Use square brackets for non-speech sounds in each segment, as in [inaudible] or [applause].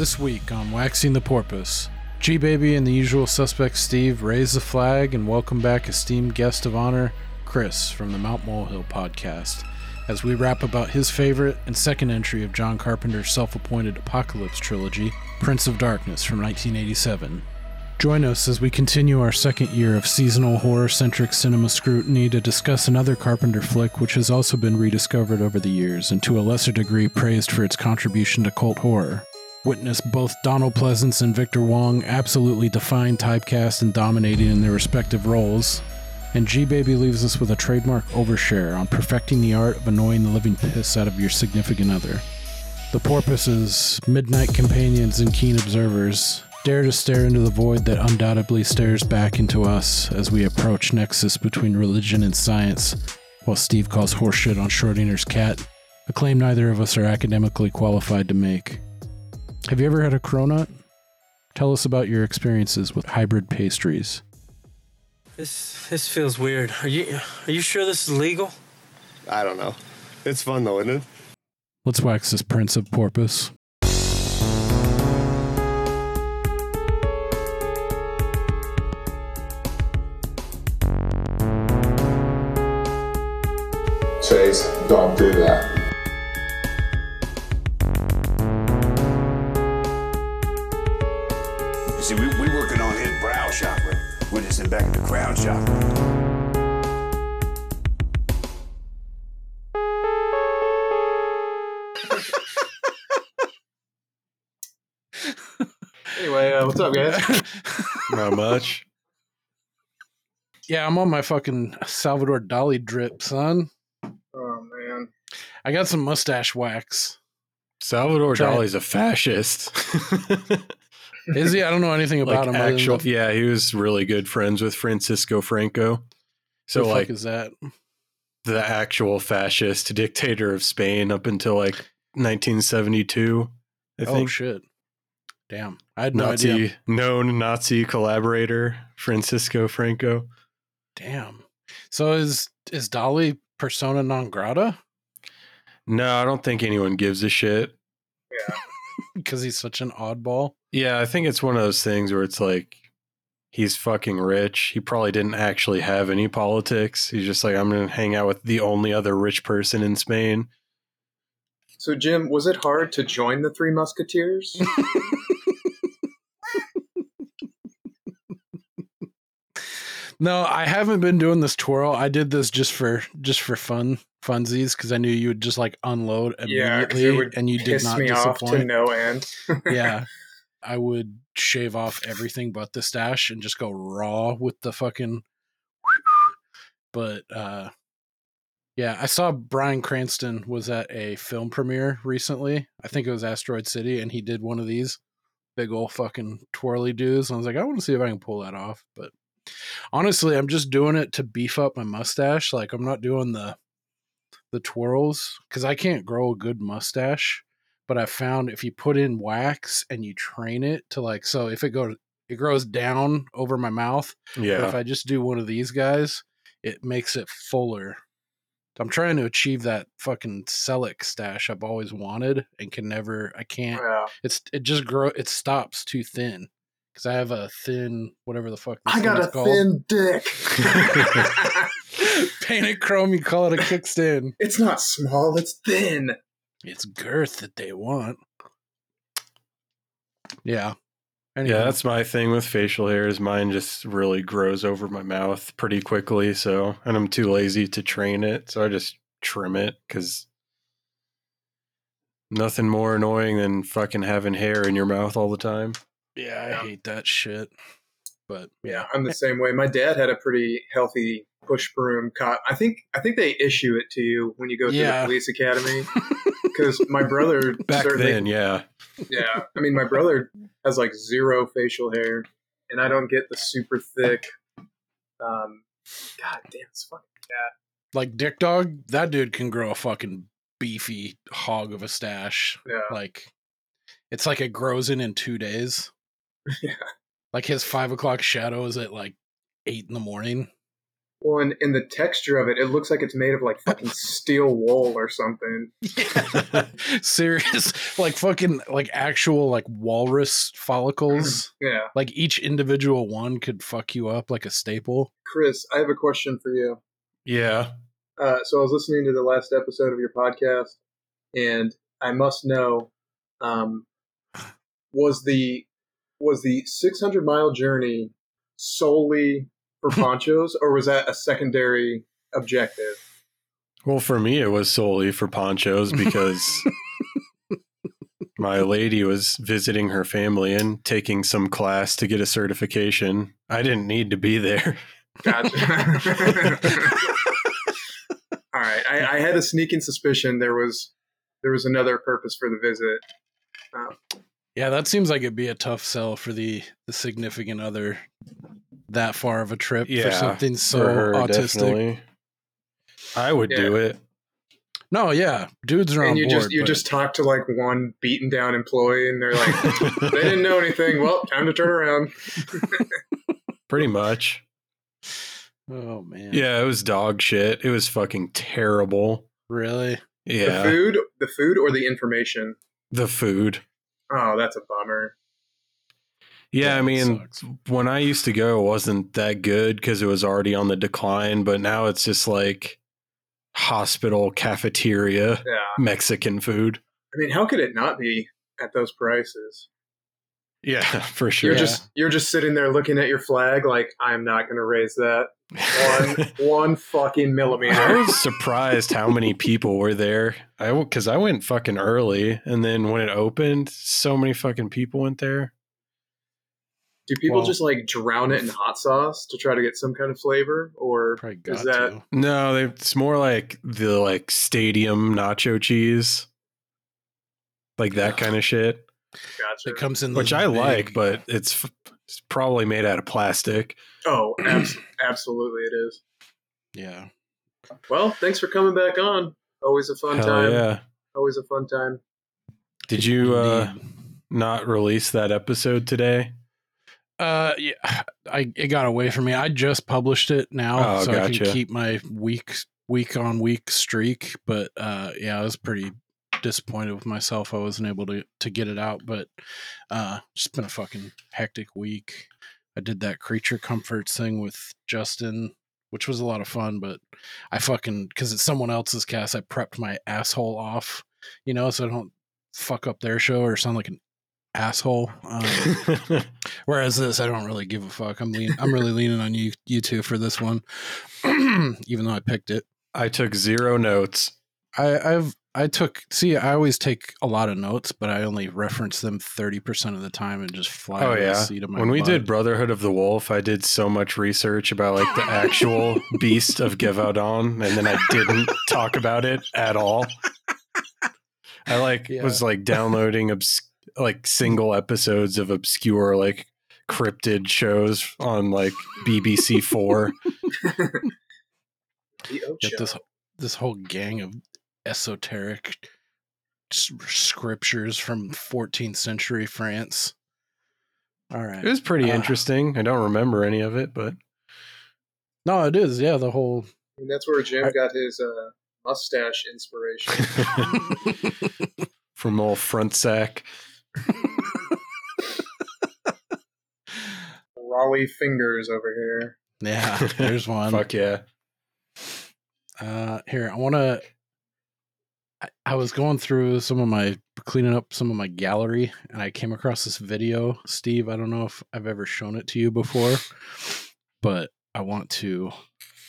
This week on Waxing the Porpoise, G Baby and the usual suspect Steve raise the flag and welcome back esteemed guest of honor, Chris from the Mount Molehill podcast, as we rap about his favorite and second entry of John Carpenter's self appointed Apocalypse trilogy, Prince of Darkness from 1987. Join us as we continue our second year of seasonal horror centric cinema scrutiny to discuss another Carpenter flick which has also been rediscovered over the years and to a lesser degree praised for its contribution to cult horror. Witness both Donald Pleasence and Victor Wong absolutely define typecast and dominating in their respective roles. And G Baby leaves us with a trademark overshare on perfecting the art of annoying the living piss out of your significant other. The porpoises, midnight companions, and keen observers dare to stare into the void that undoubtedly stares back into us as we approach nexus between religion and science, while Steve calls horseshit on Schrodinger's cat, a claim neither of us are academically qualified to make. Have you ever had a cronut? Tell us about your experiences with hybrid pastries. This this feels weird. Are you are you sure this is legal? I don't know. It's fun though, isn't it? Let's wax this Prince of Porpoise. Chase, don't do that. See, we, we working on his brow chakra. We're just in back of the crown chakra. [laughs] Anyway, uh, what's up, guys? [laughs] Not much. Yeah, I'm on my fucking Salvador Dali drip, son. oh man, I got some mustache wax. Salvador Dali's a fascist. [laughs] Is he? I don't know anything about like him. other actual, the- yeah, he was really good friends with Francisco Franco. So the fuck like is that? the actual fascist dictator of Spain up until like 1972, I Oh think. shit! Damn, I had no Nazi idea. known Nazi collaborator Francisco Franco. Damn. So is is Dali persona non grata No, I don't think anyone gives a shit. Because he's such an oddball? Yeah, I think it's one of those things where it's like he's fucking rich. He probably didn't actually have any politics. He's just like, I'm going to hang out with the only other rich person in Spain. so Jim, was it hard to join the Three Musketeers? [laughs] No, I haven't been doing this twirl. I did this just for just for fun funsies because I knew you would just like unload immediately would and you did not me off to disappoint. no end. yeah. [laughs] I would shave off everything but the stash and just go raw with the fucking [laughs] but uh yeah, I saw Bryan Cranston was at a film premiere recently. I think it was Asteroid City and he did one of these big old fucking twirly doos. And I was like, I want to see if I can pull that off. But honestly, I'm just doing it to beef up my mustache. Like I'm not doing the the twirls because I can't grow a good mustache but I found if you put in wax and you train it to like so if it goes it grows down over my mouth. But if I just do one of these guys, it makes it fuller. I'm trying to achieve that fucking Selleck stash I've always wanted and can never I can't Yeah. it's it just grow it stops too thin. Because I have a thin whatever the fuck this I got a called. thin dick. [laughs] painted chrome, you call it a kickstand. it's not small; it's thin. It's girth that they want. Yeah. yeah, that's my thing with facial hairs. Mine just really grows over my mouth pretty quickly. So, and I'm too lazy to train it. So I just trim it because nothing more annoying than fucking having hair in your mouth all the time. Yeah, I hate that shit. But Yeah, I'm the [laughs] same way. My dad had a pretty healthy push broom cot. I think I think they issue it to you when you go Yeah. the police academy. [laughs] Because my brother Back certainly- then, yeah. Yeah, I mean, my brother has like zero facial hair, and I don't get the super thick. Um, God damn, it's fucking like Dick Dog, that dude can grow a fucking beefy hog of a stash. yeah. Like it's like it grows in in two days. [laughs] Yeah. Like his five o'clock shadow is at like eight in the morning. Well, and, and the texture of it, it looks like it's made of like fucking steel wool or something. [laughs] Yeah. [laughs] Serious, like fucking, like actual, like walrus follicles. [clears throat] Yeah. like each individual one could fuck you up like a staple. Chris, I have a question for you. yeah. Uh, so I was listening to the last episode of your podcast, and I must know, um, was the was the 600 mile journey solely for [laughs] ponchos, or was that a secondary objective? Well, for me, it was solely for ponchos [laughs] because my lady was visiting her family and taking some class to get a certification. I didn't need to be there. Gotcha. [laughs] All right, I, I had a sneaking suspicion there was there was another purpose for the visit. Uh, Yeah, that seems like it'd be a tough sell for the the significant other that far of a trip for something so For her, autistic. definitely. I would do it. No, yeah, dudes are on and you board. just you but- just talk to like one beaten down employee, and they're like, they didn't know anything. Well, time to turn around. [laughs] Pretty much. oh man, Yeah, it was dog shit. It was fucking terrible. really. Yeah. The food, the food, or the information. The food. Oh, that's a bummer. Yeah, I mean, sucks. when I used to go, it wasn't that good because it was already on the decline. But now it's just like hospital cafeteria Yeah, Mexican food. I mean, how could it not be at those prices? Yeah, [laughs] for sure. You're just you're just sitting there looking at your flag, like I'm not going to raise that one one fucking millimeter. I was surprised how many people were there. I because I went fucking early, and then when it opened, so many fucking people went there. Do people Well- just like drown it in hot sauce to try to get some kind of flavor, or is that to. No, they, it's more like the like stadium nacho cheese, like that kind of shit, gotcha? It comes in which those I like, but it's, it's probably made out of plastic. Oh, [clears throat] abs- absolutely, it is. yeah. Well, thanks for coming back on. Always a fun Hell time. yeah! Always a fun time. Did you uh, not release that episode today? Uh, yeah, [sighs] I it got away from me. I just published it now, Oh, so I can keep my week week on week streak. But uh, yeah, I was pretty disappointed with myself. I wasn't able to to get it out, but uh, just been a fucking hectic week. I did that creature comforts thing with Justin, which was a lot of fun. But I fucking because it's someone else's cast, I prepped my asshole off, you know, so I don't fuck up their show or sound like an asshole. Um, [laughs] Whereas this, I don't really give a fuck. I'm lean, I'm really leaning on you you two for this one, [clears throat] even though I picked it. I took zero notes. I, I've I took see I always take a lot of notes, but I only reference them thirty percent of the time and just fly Oh to the yeah. seat of my When we butt. did Brotherhood of the Wolf, I did so much research about like the actual [laughs] beast of Gevaudan, and then I didn't talk about it at all. I like Yeah. was like downloading obs- like single episodes of obscure like cryptid shows on like BBC Four. [laughs] Get this this whole gang of esoteric scriptures from 14th century France. All right. It was pretty Uh, interesting. I don't remember any of it, but No, it is. Yeah, the whole And that's where Jim I- got his uh, mustache inspiration. [laughs] from old front sack. Rollie Fingers over here. Yeah, there's [laughs] one. Fuck yeah. Uh, here, I want to. I, I was going through some of my cleaning up some of my gallery, and I came across this video. Steve, I don't know if I've ever shown it to you before, but I want to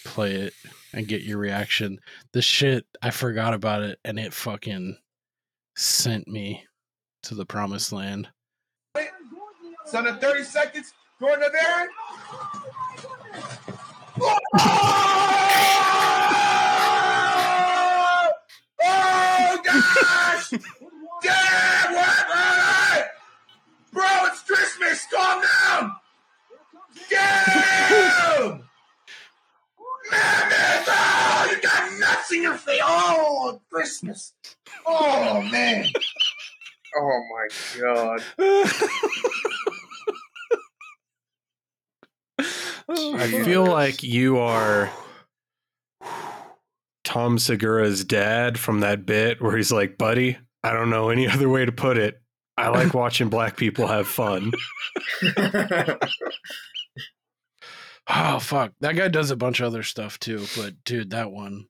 play it and get your reaction. This shit, I forgot about it, and it fucking sent me to the promised land. So under 30 seconds, Gordon Aaron. [laughs] Oh! Gosh! Damn, what? Right? Bro, it's Christmas. Calm down. Damn! Mammoth! Oh, you got nuts in your face. Oh, Christmas. Oh, man. Oh my god. I feel like you are Tom Segura's dad from that bit where he's like, "Buddy, I don't know any [laughs] other way to put it. I like watching black people have fun." [laughs] Oh fuck, that guy does a bunch of other stuff too. But dude, that one,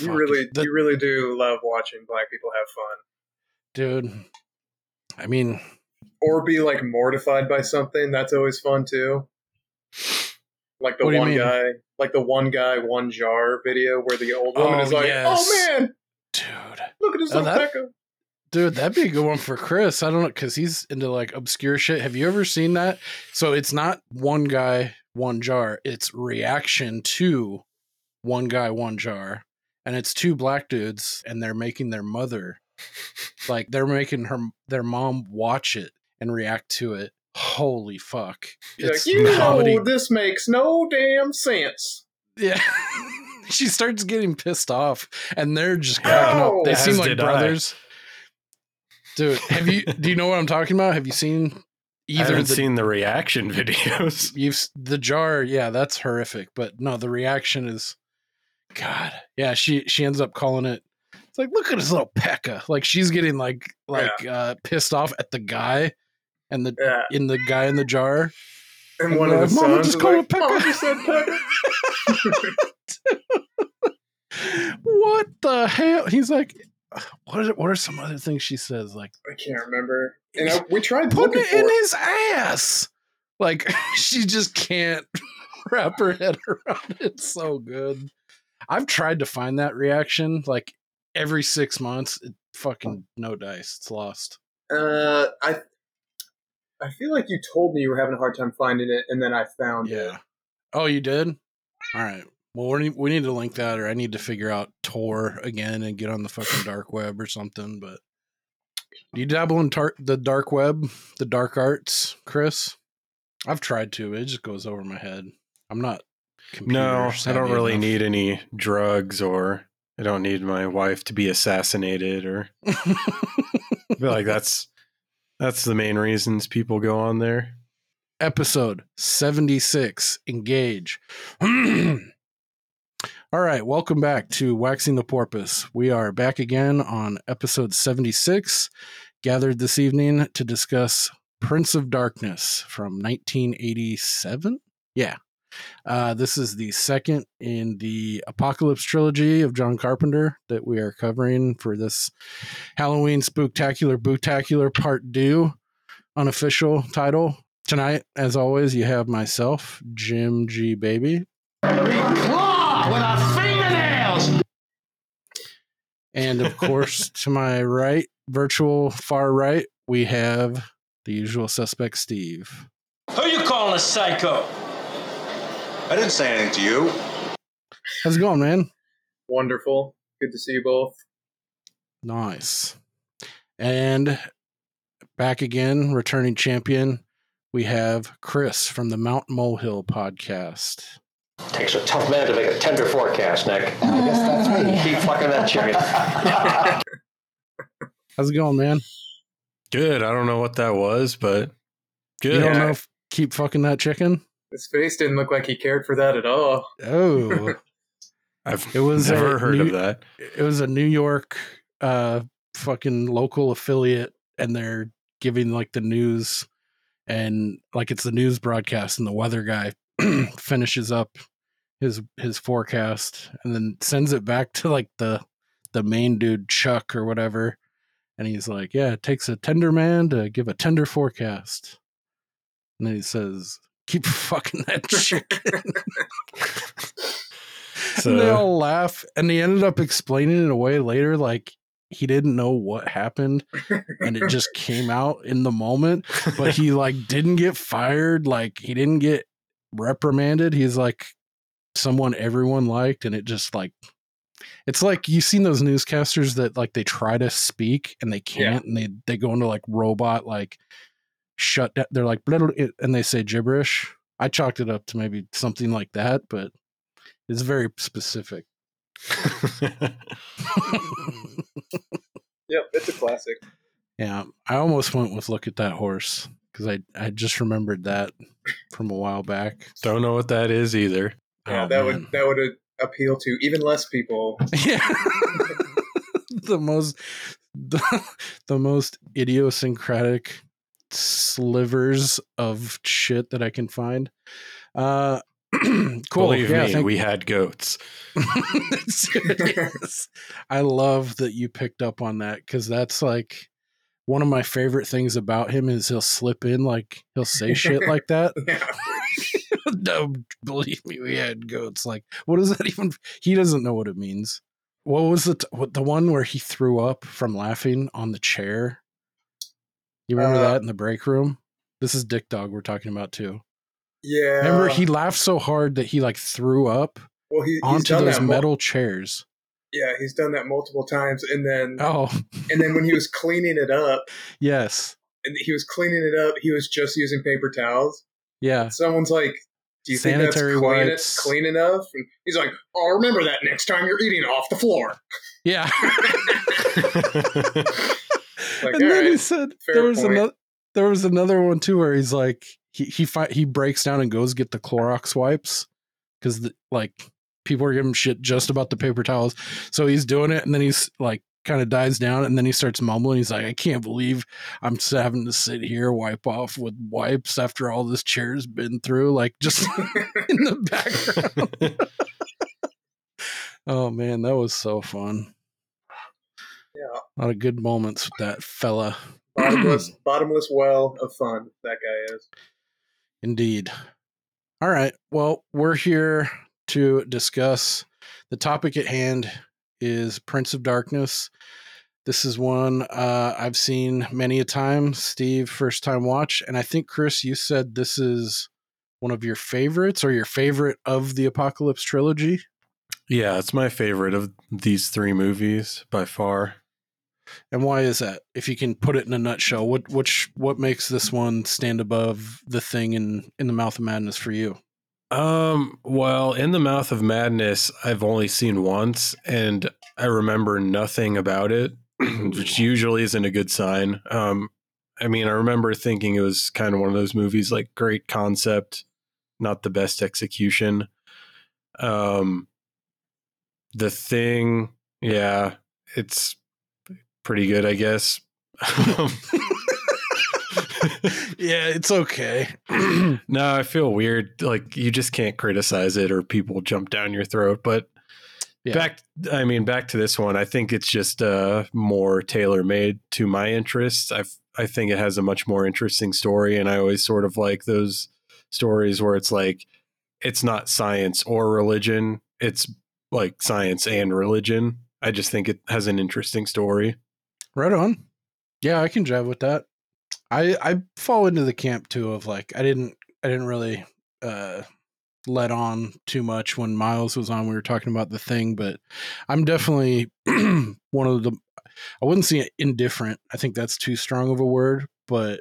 you really, the- you really do love watching black people have fun, dude. I mean, or be like mortified by something. That's always fun too. Like the What one guy, like the one guy, one jar video where the old woman Oh, is like, oh, yes. "Oh man, dude, look at this Oh, that- dude, that'd be a good one for Chris. I don't know because he's into like obscure shit. Have you ever seen that? So it's not one guy, one jar. It's reaction to one guy, one jar, and it's two black dudes, and they're making their mother, like they're making her their mom watch it and react to it. Holy fuck! It's like, you comedy. know, this makes no damn sense. Yeah. [laughs] she starts getting pissed off and they're just cracking up. They Oh, seem like did I. brothers. Dude, have you do you know what I'm talking about? Have you seen I either haven't the seen the reaction [laughs] videos. you've the jar, yeah, that's horrific, but no, the reaction is god. Yeah, she she ends up calling it it's like look at his little pekka. Like she's getting like like uh pissed off at the guy and the Yeah, in the guy in the jar. and And one of the like, "Mama, sons just call like, it pecker." "Mama just said pecker." [laughs] what the hell? He's like what are, what are some other things she says like I can't remember. And I, we tried put looking it in it. his ass. Like [laughs] she just can't [laughs] wrap her head around it. It's so good. I've tried to find that reaction like every six months. It, fucking no dice. It's lost. Uh, I I feel like you told me you were having a hard time finding it, and then I found it. Yeah. Oh, you did. All right. Well, we need, we need to link that, or I need to figure out Tor again and get on the fucking dark web or something. But do you dabble in tar- the dark web, the dark arts, Chris? I've tried to. It just goes over my head. I'm not. No, I don't really enough. need any drugs or I don't need my wife to be assassinated or [laughs] I feel like that's that's the main reasons people go on there. episode 76 engage. [clears throat] All right welcome back to waxing the porpoise. We are back again on episode 76 gathered this evening to discuss prince of darkness from 1987 yeah uh, this is the second in the apocalypse trilogy of john carpenter that we are covering for this halloween spooktacular booktacular part due unofficial title Tonight, as always, you have myself, Jim G. Baby, Claw with our fingernails! and of course, [laughs] to my right, virtual far right, we have the usual suspect, Steve. Who you calling a psycho? I didn't say anything to you. How's it going, man? Wonderful. Good to see you both. Nice. And back again, returning champion, we have Chris from the Mount Molehill podcast. Takes a tough man to make a tender forecast, Nick. [laughs] I guess that's me. Keep fucking that chicken. [laughs] How's it going, man? Good. I don't know what that was, but You good. don't Yeah. know if keep fucking that chicken? His face didn't look like he cared for that at all. Oh, [laughs] I've It was never heard new- of that. it was a New York uh fucking local affiliate and they're giving like the news and like it's the news broadcast and the weather guy [clears throat] finishes up his his forecast and then sends it back to like the the main dude Chuck or whatever and he's like yeah it takes a tender man to give a tender forecast and then he says keep [laughs] fucking that chicken. [laughs] And they So- all laugh and he ended up explaining it away later like he didn't know what happened and it just came out in the moment but he [laughs] like didn't get fired like he didn't get reprimanded. He's like someone everyone liked and it just like it's like you've seen those newscasters that like they try to speak and they can't and they they go into like robot like shut down they're like "Blah, blah," and they say gibberish i chalked it up to maybe something like that but it's very specific Yep, it's a classic. yeah i almost went with look at that horse because i i just remembered that from a while back don't know what that is either. Yeah, Oh, that man. would that would uh, appeal to even less people. [laughs] Yeah. [laughs] the most [laughs] the, the most idiosyncratic slivers of shit that I can find. Uh [clears throat] cool. Believe yeah, me, we had goats. [laughs] I love that you picked up on that because that's like one of my favorite things about him is he'll slip in like he'll say shit [laughs] like that. [laughs] No, believe me, we had goats. Like, what does that even? He doesn't know what it means. What was the t- what, the one where he threw up from laughing on the chair? You remember Uh, that in the break room? This is Dick Dog we're talking about too. Yeah. Remember, he laughed so hard that he like threw up well, he, onto those that mul- metal chairs. yeah, he's done that multiple times, and then Oh, and then when he was cleaning it up, [laughs] yes, and he was cleaning it up, he was just using paper towels. yeah. Someone's like, "Do you Sanitary think that's clean, clean enough?" And he's like, I'll remember that next time you're eating off the floor." Yeah. [laughs] [laughs] Like, and then he said there was point. another there was another one too where he's like he he fi- he breaks down and goes get the Clorox wipes because like people are giving him shit just about the paper towels. So he's doing it and then he's like kind of dies down and then he starts mumbling. He's like, I can't believe I'm having to sit here wipe off with wipes after all this chair's been through. Like just [laughs] in the background. [laughs] [laughs] oh man, that was so fun. Yeah, A lot of good moments with that fella. [clears throat] bottomless, bottomless well of fun. That guy is. Indeed. All right. Well, we're here to discuss the topic at hand is Prince of Darkness. This is one uh, I've seen many a time. Steve, first time watch, and I think Chris, you said this is one of your favorites or your favorite of the Apocalypse trilogy. yeah, it's my favorite of these three movies by far. And why is that? If you can put it in a nutshell, what which what makes this one stand above the thing in in the Mouth of Madness for you? Um, well, in the mouth of madness, I've only seen once, and I remember nothing about it, [clears throat] which usually isn't a good sign. Um, I mean, I remember thinking it was kind of one of those movies, like great concept, not the best execution. Um, the thing, yeah, it's pretty good, I guess. yeah, [laughs] it's okay. [clears throat] no, I feel weird. Like you just can't criticize it or people jump down your throat. But Yeah. back, I mean, back to this one. I think it's just uh, more tailor made to my interests. I I think it has a much more interesting story, and I always sort of like those stories where it's like it's not science or religion. It's like science and religion. I just think it has an interesting story. Right on. Yeah, I can jive with that. I I fall into the camp too of like I didn't I didn't really uh let on too much when Miles was on. We were talking about the thing, but I'm definitely [clears throat] one of the I wouldn't say indifferent. I think that's too strong of a word, but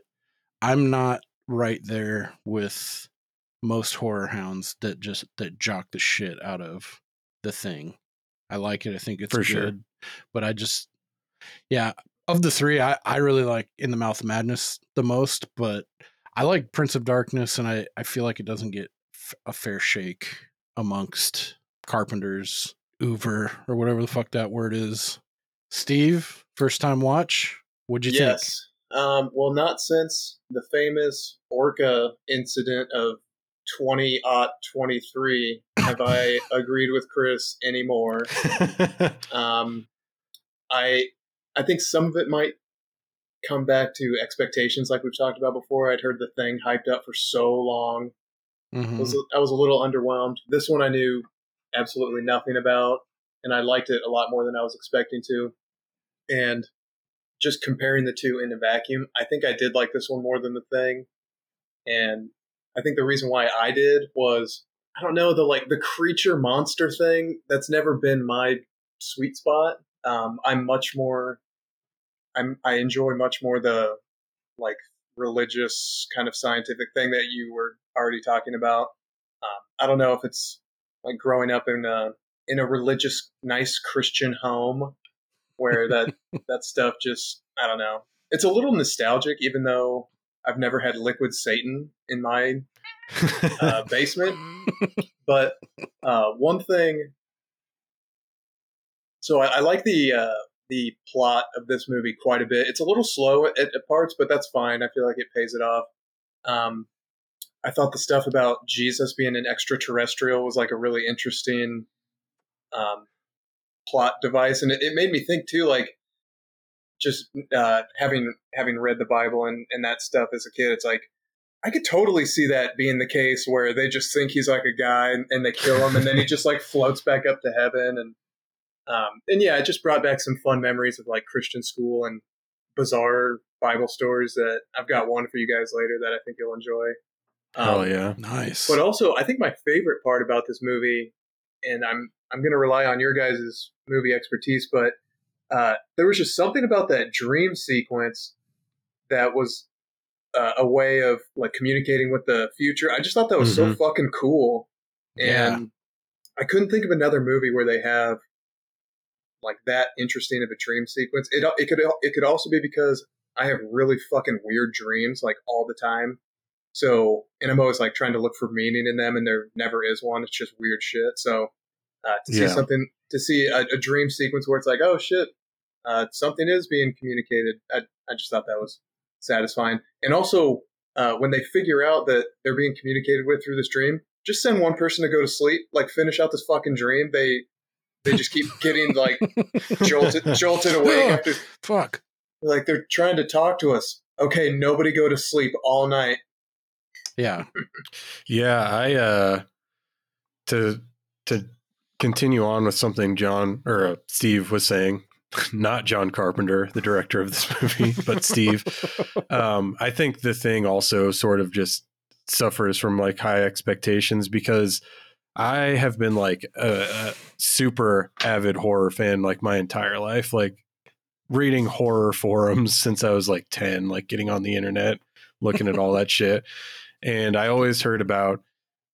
I'm not right there with most horror hounds that just that jock the shit out of the thing. I like it. I think it's For good. sure. But I just yeah, of the three, I, I really like In the Mouth of Madness the most, but I like Prince of Darkness, and I, I feel like it doesn't get f- a fair shake amongst carpenters, oeuvre, or whatever the fuck that word is. Steve, first time watch. What'd you think? yes. Um, well, not since the famous Orca incident of 20 23 have I [laughs] agreed with Chris anymore. [laughs] Um, I I think some of it might come back to expectations, like we've talked about before. I'd heard the thing hyped up for so long. Mhm. I was I was a little underwhelmed. This one I knew absolutely nothing about, and I liked it a lot more than I was expecting to. And just comparing the two in a vacuum, I think I did like this one more than the thing. And I think the reason why I did was I don't know the like the creature monster thing. That's never been my sweet spot. Um, I'm much more. I'm I enjoy much more the like religious kind of scientific thing that you were already talking about. Um, I don't know if it's like growing up in a in a religious, nice Christian home where that [laughs] that stuff just I don't know. It's a little nostalgic, even though I've never had liquid Satan in my uh, basement. [laughs] But uh, one thing so I, I like the uh, the plot of this movie quite a bit. It's a little slow at, at parts, but that's fine. I feel like it pays it off. Um, I thought the stuff about Jesus being an extraterrestrial was like a really interesting um, plot device, and it, it made me think too, like just uh, having having read the Bible and, and that stuff as a kid. It's like I could totally see that being the case where they just think he's like a guy and, and they kill him, and then he just like floats back up to heaven, and um, and yeah, it just brought back some fun memories of like Christian school and bizarre Bible stories that I've got one for you guys later that I think you'll enjoy. Oh yeah, Nice. But also, I think my favorite part about this movie, and I'm I'm going to rely on your guys' movie expertise, but uh, there was just something about that dream sequence that was uh, a way of like communicating with the future. I just thought that was so Mhm. fucking cool, and Yeah. I couldn't think of another movie where they have like that interesting of a dream sequence. It it could it could also be because I have really fucking weird dreams like all the time. So, and I'm always like trying to look for meaning in them, and there never is one. It's just weird shit. So, uh, to see Yeah. something, to see a, a dream sequence where it's like, oh shit, uh, something is being communicated. I, I just thought that was satisfying. And also, uh, when they figure out that they're being communicated with through this dream, just send one person to go to sleep, like finish out this fucking dream. They they just keep getting like jolted [laughs] jolted away Oh, after Fuck. like they're trying to talk to us. Okay, nobody go to sleep all night. Yeah. [laughs] Yeah, I uh to to continue on with something John or uh, Steve was saying, [laughs] not John Carpenter, the director of this movie, but Steve. Um I think the thing also sort of just suffers from like high expectations because I have been like a, a super avid horror fan like my entire life, like reading horror forums [laughs] since I was like 10, like getting on the internet, looking at all that shit. And I always heard about,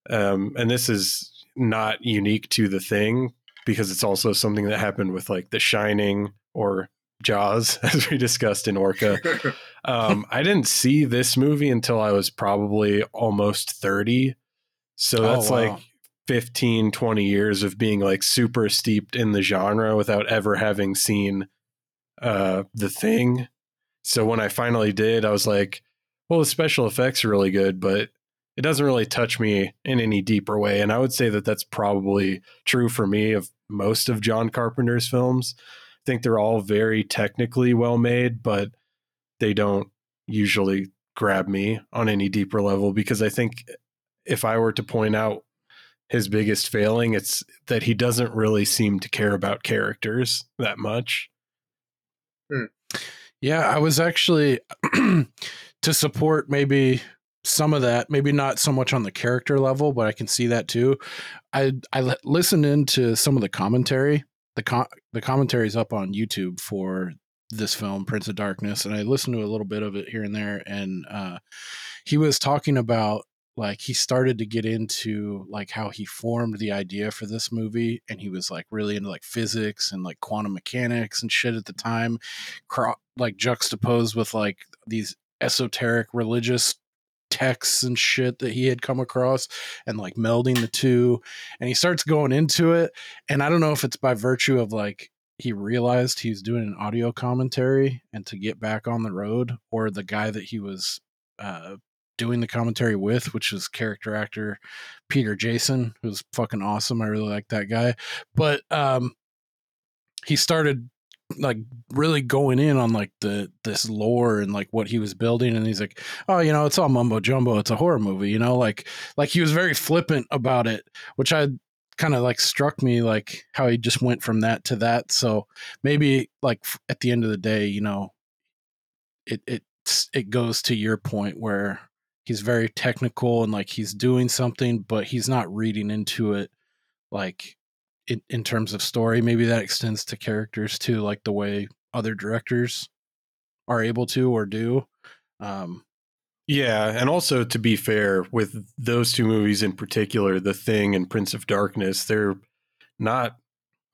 um, and this is not unique to the thing because it's also something that happened with like The Shining or Jaws, [laughs] as we discussed in Orca. [laughs] Um, I didn't see this movie until I was probably almost 30. So Oh, that's wow. like 15, 20 years of being like super steeped in the genre without ever having seen uh, the thing. So when I finally did, I was like, well, the special effects are really good, but it doesn't really touch me in any deeper way. And I would say that that's probably true for me of most of John Carpenter's films. I think they're all very technically well made, but they don't usually grab me on any deeper level because I think if I were to point out his biggest failing, it's that he doesn't really seem to care about characters that much. Yeah, I was actually [clears throat] to support maybe some of that, maybe not so much on the character level, but I can see that too. I I li- listened into some of the commentary. The com- the commentary is up on YouTube for this film, Prince of Darkness, and I listened to a little bit of it here and there. And uh, he was talking about like he started to get into like how he formed the idea for this movie, and he was like really into like physics and like quantum mechanics and shit at the time, cro- like juxtaposed with like these esoteric religious texts and shit that he had come across and like melding the two and he starts going into it and i don't know if it's by virtue of like he realized he was doing an audio commentary and to get back on the road or the guy that he was uh doing the commentary with which is character actor peter jason who's fucking awesome. I really like that guy. But um he started like really going in on like the this lore and like what he was building. And he's like oh you know it's all mumbo jumbo. It's a horror movie you know? Like like he was very flippant about it which i kind of like struck me like how he just went from that to that. So maybe like at the end of the day you know it it it goes to your point where he's very technical and like he's doing something but he's not reading into it like in, in terms of story maybe that extends to characters too like the way other directors are able to or do um Yeah, and also to be fair, with those two movies in particular, The Thing and Prince of Darkness, they're not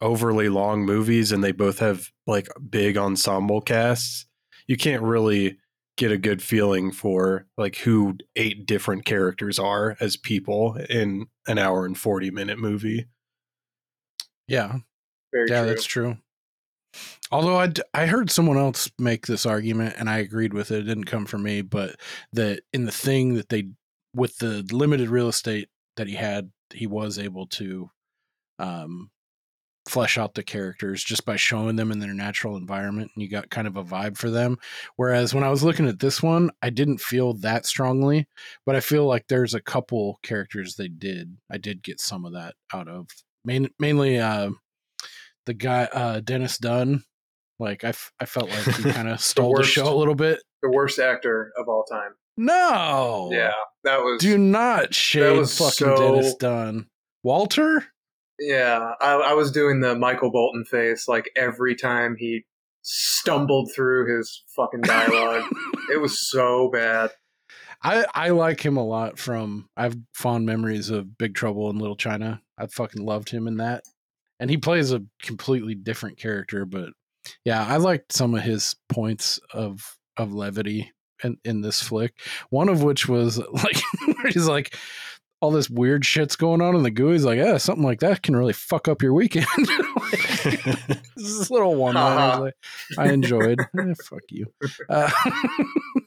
overly long movies and they both have like big ensemble casts. You can't really get a good feeling for like who eight different characters are as people in an hour and 40 minute movie. yeah Very yeah true. that's true Although I, I heard someone else make this argument and I agreed with it. It didn't come from me, but that in the thing that they, with the limited real estate that he had, he was able to um, flesh out the characters just by showing them in their natural environment and you got kind of a vibe for them whereas when i was looking at this one i didn't feel that strongly but i feel like there's a couple characters they did i did get some of that out of Main, mainly uh the guy uh dennis dun like i, f- I felt like he [laughs] kind of stole the, worst. show a little bit The worst actor of all time. no Yeah, that was. do not shade fucking so- dennis dun walter Yeah, I, I was doing the Michael Bolton face like every time he stumbled through his fucking dialogue. [laughs] it was so bad. I, I like him a lot from I have fond memories of Big Trouble in Little China. I fucking loved him in that. And he plays a completely different character, but yeah, I liked some of his points of of levity in, in this flick. One of which was [laughs] like he's like all this weird shit's going on in the goo. He's like, yeah, something like that can really fuck up your weekend. [laughs] [laughs] this little one I, like, I enjoyed. [laughs] Eh, fuck you. Uh,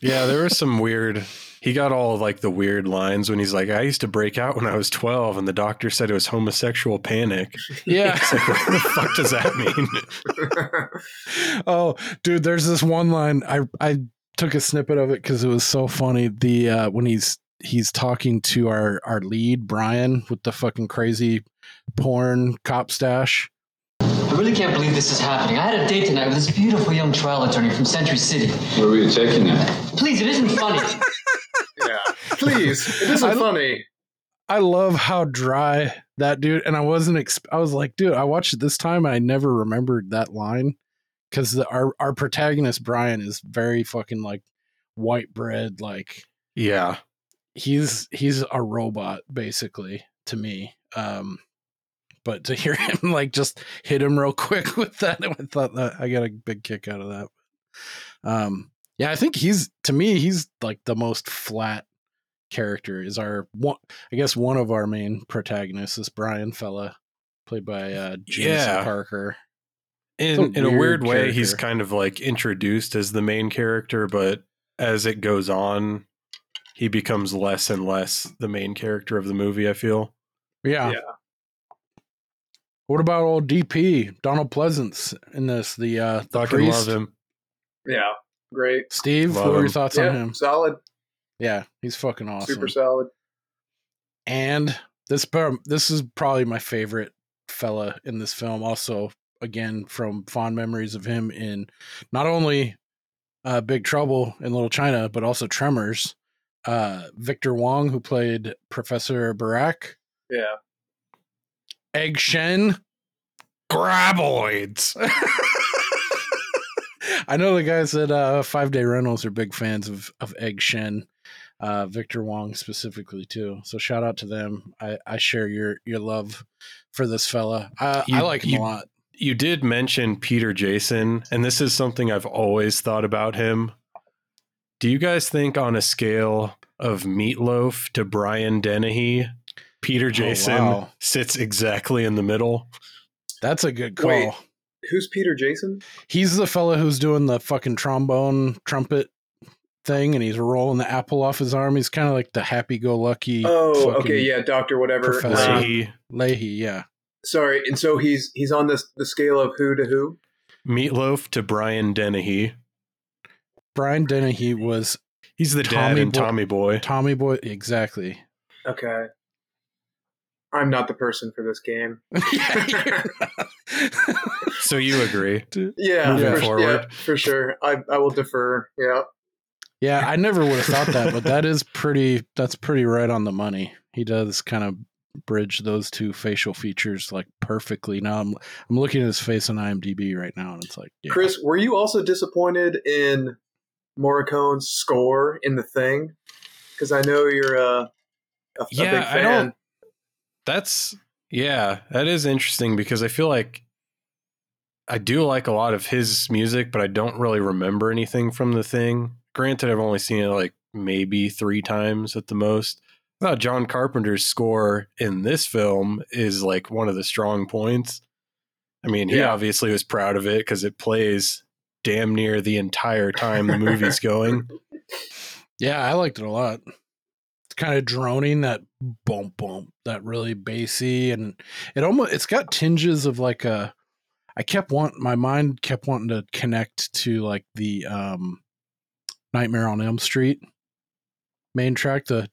yeah, there was some weird. He got all like the weird lines when he's like, "I used to break out when I was 12, and the doctor said it was homosexual panic." yeah. It's like, what the fuck does that mean? oh, dude, there's this one line I I took a snippet of it because it was so funny. The uh, when he's he's talking to our our lead Brian with the fucking crazy porn cop stash. I really can't believe this is happening. I had a date tonight with this beautiful young trial attorney from Century City. Where were you taking it? Please, it isn't funny. [laughs] yeah, please, it isn't I- funny. I love how dry that dude. And I wasn't. Exp- I was like, dude, I watched it this time and I never remembered that line because our our protagonist Brian is very fucking like white bread. Like yeah, he's he's a robot basically to me. Um, but to hear [laughs] him like just hit him real [laughs] quick with that, I thought that I got a big kick out of that. Um, yeah, I think he's to me he's like the most flat character. Is our one? I guess one of our main protagonists is Brian Fella, played by uh, Jameson Yeah. Parker. in a in a weird weird way, he's kind of like introduced as the main character, but as it goes on, he becomes less and less the main character of the movie. I feel. Yeah. Yeah. What about old DP Donald Pleasence in this? The uh, the Fucking priest? love him. Yeah, great. Steve, Love what were your thoughts yeah, on him? solid, Yeah, he's fucking awesome. super solid. And this prob- this is probably my favorite fella in this film. Also, again from fond memories of him in not only uh, Big Trouble in Little China, but also Tremors. Uh, Victor Wong, who played Professor Birack, Yeah, Egg Shen. Graboids. [laughs] I know the guys at uh, Five Day Rentals are big fans of of Egg Shen, uh, Victor Wong specifically too. So shout out to them. I, I share your your love for this fella. I, I like him you- a lot. You did mention Peter Jason, and this is something I've always thought about him. Do you guys think on a scale of Meatloaf to Brian Dennehy, Peter Jason wow. sits exactly in the middle? That's a good call. Wait. who's Peter Jason? He's the fella who's doing the fucking trombone trumpet thing, and he's rolling the apple off his arm. He's kind of like the happy-go-lucky. Oh, okay, yeah, Doctor whatever. Professor. Uh, Leahy, Leahy. Yeah, sorry, and so he's he's on this the scale of who to who? Meatloaf to Brian Dennehy. Brian Dennehy was He's the Tommy dad in Boy- Tommy Boy. Tommy Boy. Exactly. Okay. I'm not the person for this game. [laughs] [laughs] So you agree? [laughs] Yeah, Moving for, forward. yeah, for sure. I I will defer. Yeah. Yeah, I never would have thought that, but that is pretty. That's pretty right on the money. He does kind of bridge those two facial features like perfectly. Now I'm I'm looking at his face on IMDb right now, and it's like, yeah. Chris, were you also disappointed in Morricone's score in The Thing? Because I know you're a, a, a Yeah, big I fan. don't- That's yeah, that is interesting because I feel like I do like a lot of his music, but I don't really remember anything from the thing. Granted, I've only seen it like maybe three times at the most. I thought John Carpenter's score in this film is like one of the strong points. I mean, he Yeah. obviously was proud of it because it plays damn near the entire time the movie's going. [laughs] Yeah, I liked it a lot. It's kind of droning that bump bump, that really bassy, and it almost it's got tinges of like a. I kept want my mind kept wanting to connect to like the um, Nightmare on Elm Street main track, the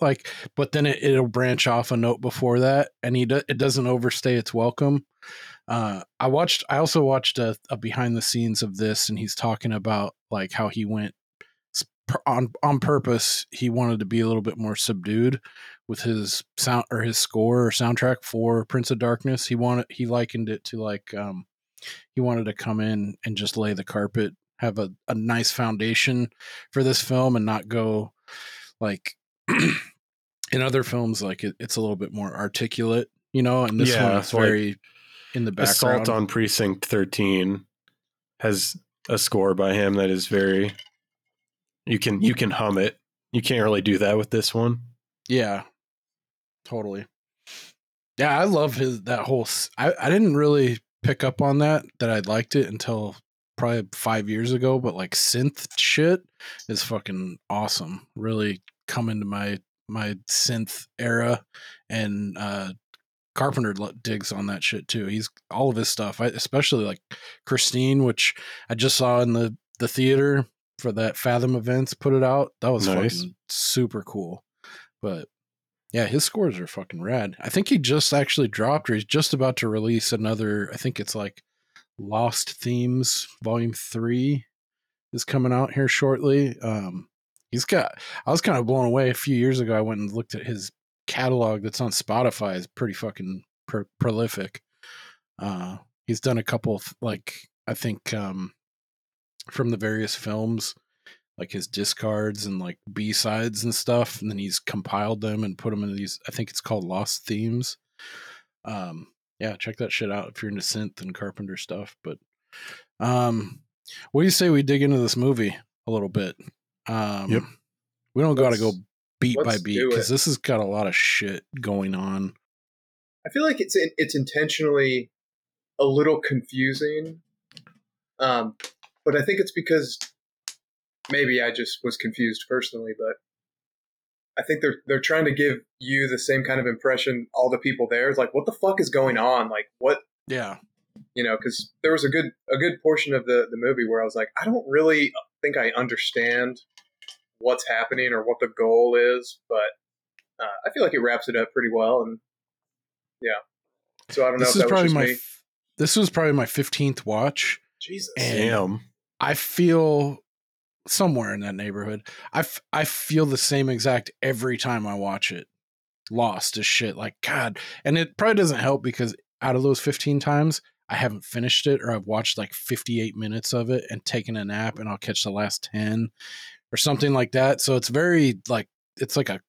like, but then it, it'll branch off a note before that, and he do, it doesn't overstay its welcome. Uh, I watched. I also watched a, a behind the scenes of this, and he's talking about like how he went on on purpose. He wanted to be a little bit more subdued with his sound or his score or soundtrack for Prince of Darkness. He wanted he likened it to like um, he wanted to come in and just lay the carpet, have a, a nice foundation for this film, and not go like [clears throat] in other films like it, it's a little bit more articulate, you know. And this Yeah, one is it's like very in the background. Assault on Precinct 13 has a score by him that is very you can you can hum it. You can't really do that with this one. Yeah, totally. Yeah, I love his that whole. I I didn't really pick up on that that I liked it until probably five years ago. But like synth shit is fucking awesome. Really come into my my synth era, and uh Carpenter digs on that shit too. He's all of his stuff, I, especially like Christine, which I just saw in the the theater for that Fathom events. Put it out. That was Nice. fucking super cool. But yeah, his scores are fucking rad. I think he just actually dropped, or he's just about to release another. I think it's like Lost Themes Volume Three is coming out here shortly. Um, he's got. I was kind of blown away a few years ago. I went and looked at his catalog that's on Spotify. is pretty fucking pro- prolific. Uh, he's done a couple of, like I think um, from the various films like his discards and like B sides and stuff, and then he's compiled them and put them into these. I think it's called Lost Themes. Um, yeah, check that shit out if you're into synth and Carpenter stuff. But um, what do you say we dig into this movie a little bit? Um, Yep. We don't got to go Let's- beat by beat because this has got a lot of shit going on. I feel like it's it's intentionally a little confusing, um, but I think it's because maybe I just was confused personally. But I think they're they're trying to give you the same kind of impression all the people there is like, what the fuck is going on? Like, what Yeah, you know? Because there was a good a good portion of the the movie where I was like, I don't really think I understand what's happening or what the goal is, but uh, I feel like it wraps it up pretty well. And yeah, so I don't know this if is that was probably just my. me. This was probably my fifteenth watch. Jesus. Damn. I feel somewhere in that neighborhood. I, f- I feel the same exact every time I watch it. Lost as shit. Like, God. And it probably doesn't help because out of those 15 times, I haven't finished it or I've watched like 58 minutes of it and taken a nap and I'll catch the last 10 or something like that. So it's very like, it's like a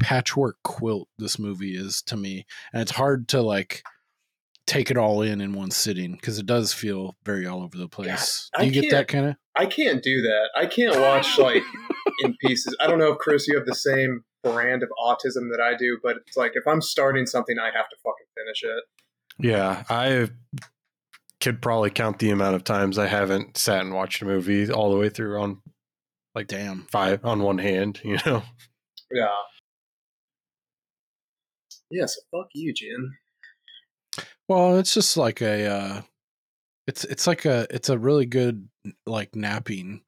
patchwork quilt, this movie is to me. And it's hard to like, take it all in in one sitting because it does feel very all over the place. I Do you get that kind of? I can't do that. I can't watch like in [laughs] pieces. I don't know if Chris, you have the same brand of autism that I do, but it's like if I'm starting something, I have to fucking finish it. Yeah, I could probably count the amount of times I haven't sat and watched a movie all the way through on like Damn. five on one hand, you know. Yeah. Yeah, so fuck you, Jin. Well, it's just like a uh it's it's like a it's a really good like napping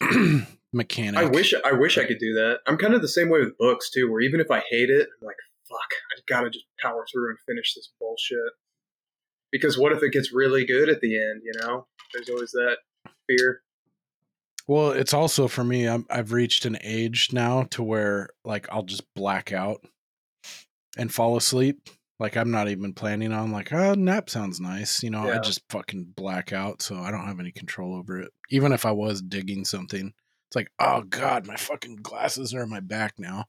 [clears throat] mechanic. I wish I wish I could do that. I'm kind of the same way with books too, where even if I hate it, I'm like, fuck, I gotta just power through and finish this bullshit. Because what if it gets really good at the end? You know, there's always that fear. Well, it's also for me I'm I've reached an age now to where like I'll just black out and fall asleep. Like I'm not even planning on like, oh, nap sounds nice. You know, I just fucking black out, so I don't have any control over it. Even if I was digging something, it's like, oh god, my fucking glasses are in my back now.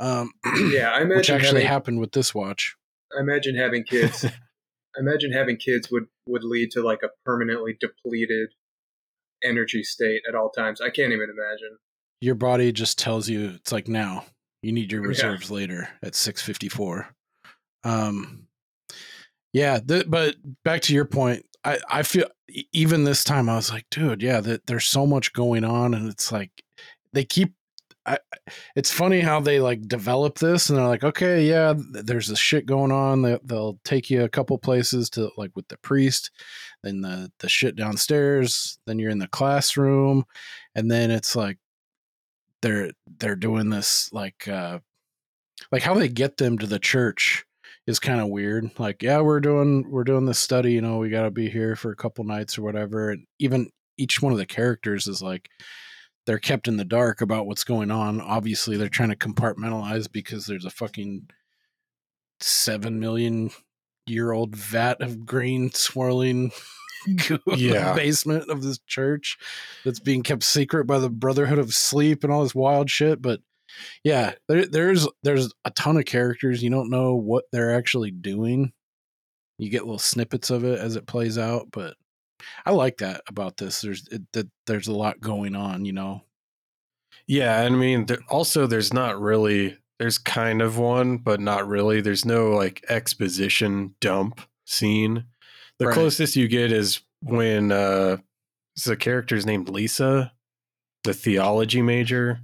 Um, [clears throat] Yeah, I which imagine actually having, happened with this watch. I imagine having [laughs] kids. I imagine having kids would would lead to like a permanently depleted energy state at all times. I can't even imagine. Your body just tells you it's like now you need your Yeah. reserves later at six fifty four. Um, Yeah, th- but back to your point, I I feel even this time I was like, dude, yeah, that there's so much going on, and it's like they keep. I, it's funny how they like develop this, and they're like, okay, yeah, there's this shit going on. They, they'll take you a couple places to like with the priest, then the the shit downstairs, then you're in the classroom, and then it's like they're they're doing this like uh like how they get them to the church is kind of weird. Like, yeah, we're doing we're doing this study, you know, we got to be here for a couple nights or whatever. And even each one of the characters is like they're kept in the dark about what's going on. Obviously, they're trying to compartmentalize because there's a fucking 7 million year old vat of green swirling [laughs] goo in the Yeah. basement of this church that's being kept secret by the Brotherhood of Sleep and all this wild shit. But yeah, there, there's there's a ton of characters. You don't know what they're actually doing. You get little snippets of it as it plays out, but I like that about this. There's it, that there's a lot going on. You know. Yeah, and I mean, there, also there's not really there's kind of one, but not really. There's no like exposition dump scene. The Right. closest you get is when uh is the character's named Lisa, the theology major.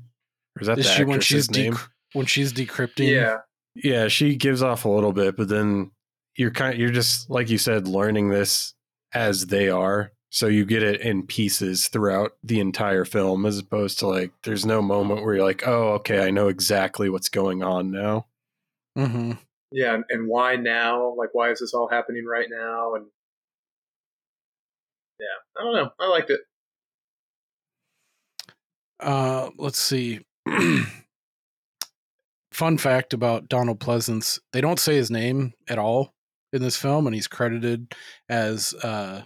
Or is that Is the she when she's name? dec- when she's decrypting? Yeah. yeah, she gives off a little bit, but then you're kind you're just like you said, learning this as they are. So you get it in pieces throughout the entire film, as opposed to like there's no moment where you're like, oh, okay, I know exactly what's going on now. Mm-hmm. Yeah, and, and why now? Like, why is this all happening right now? And yeah, I don't know. I liked it. Uh, let's see. [clears throat] Fun fact about Donald Pleasence: they don't say his name at all in this film, and he's credited as uh,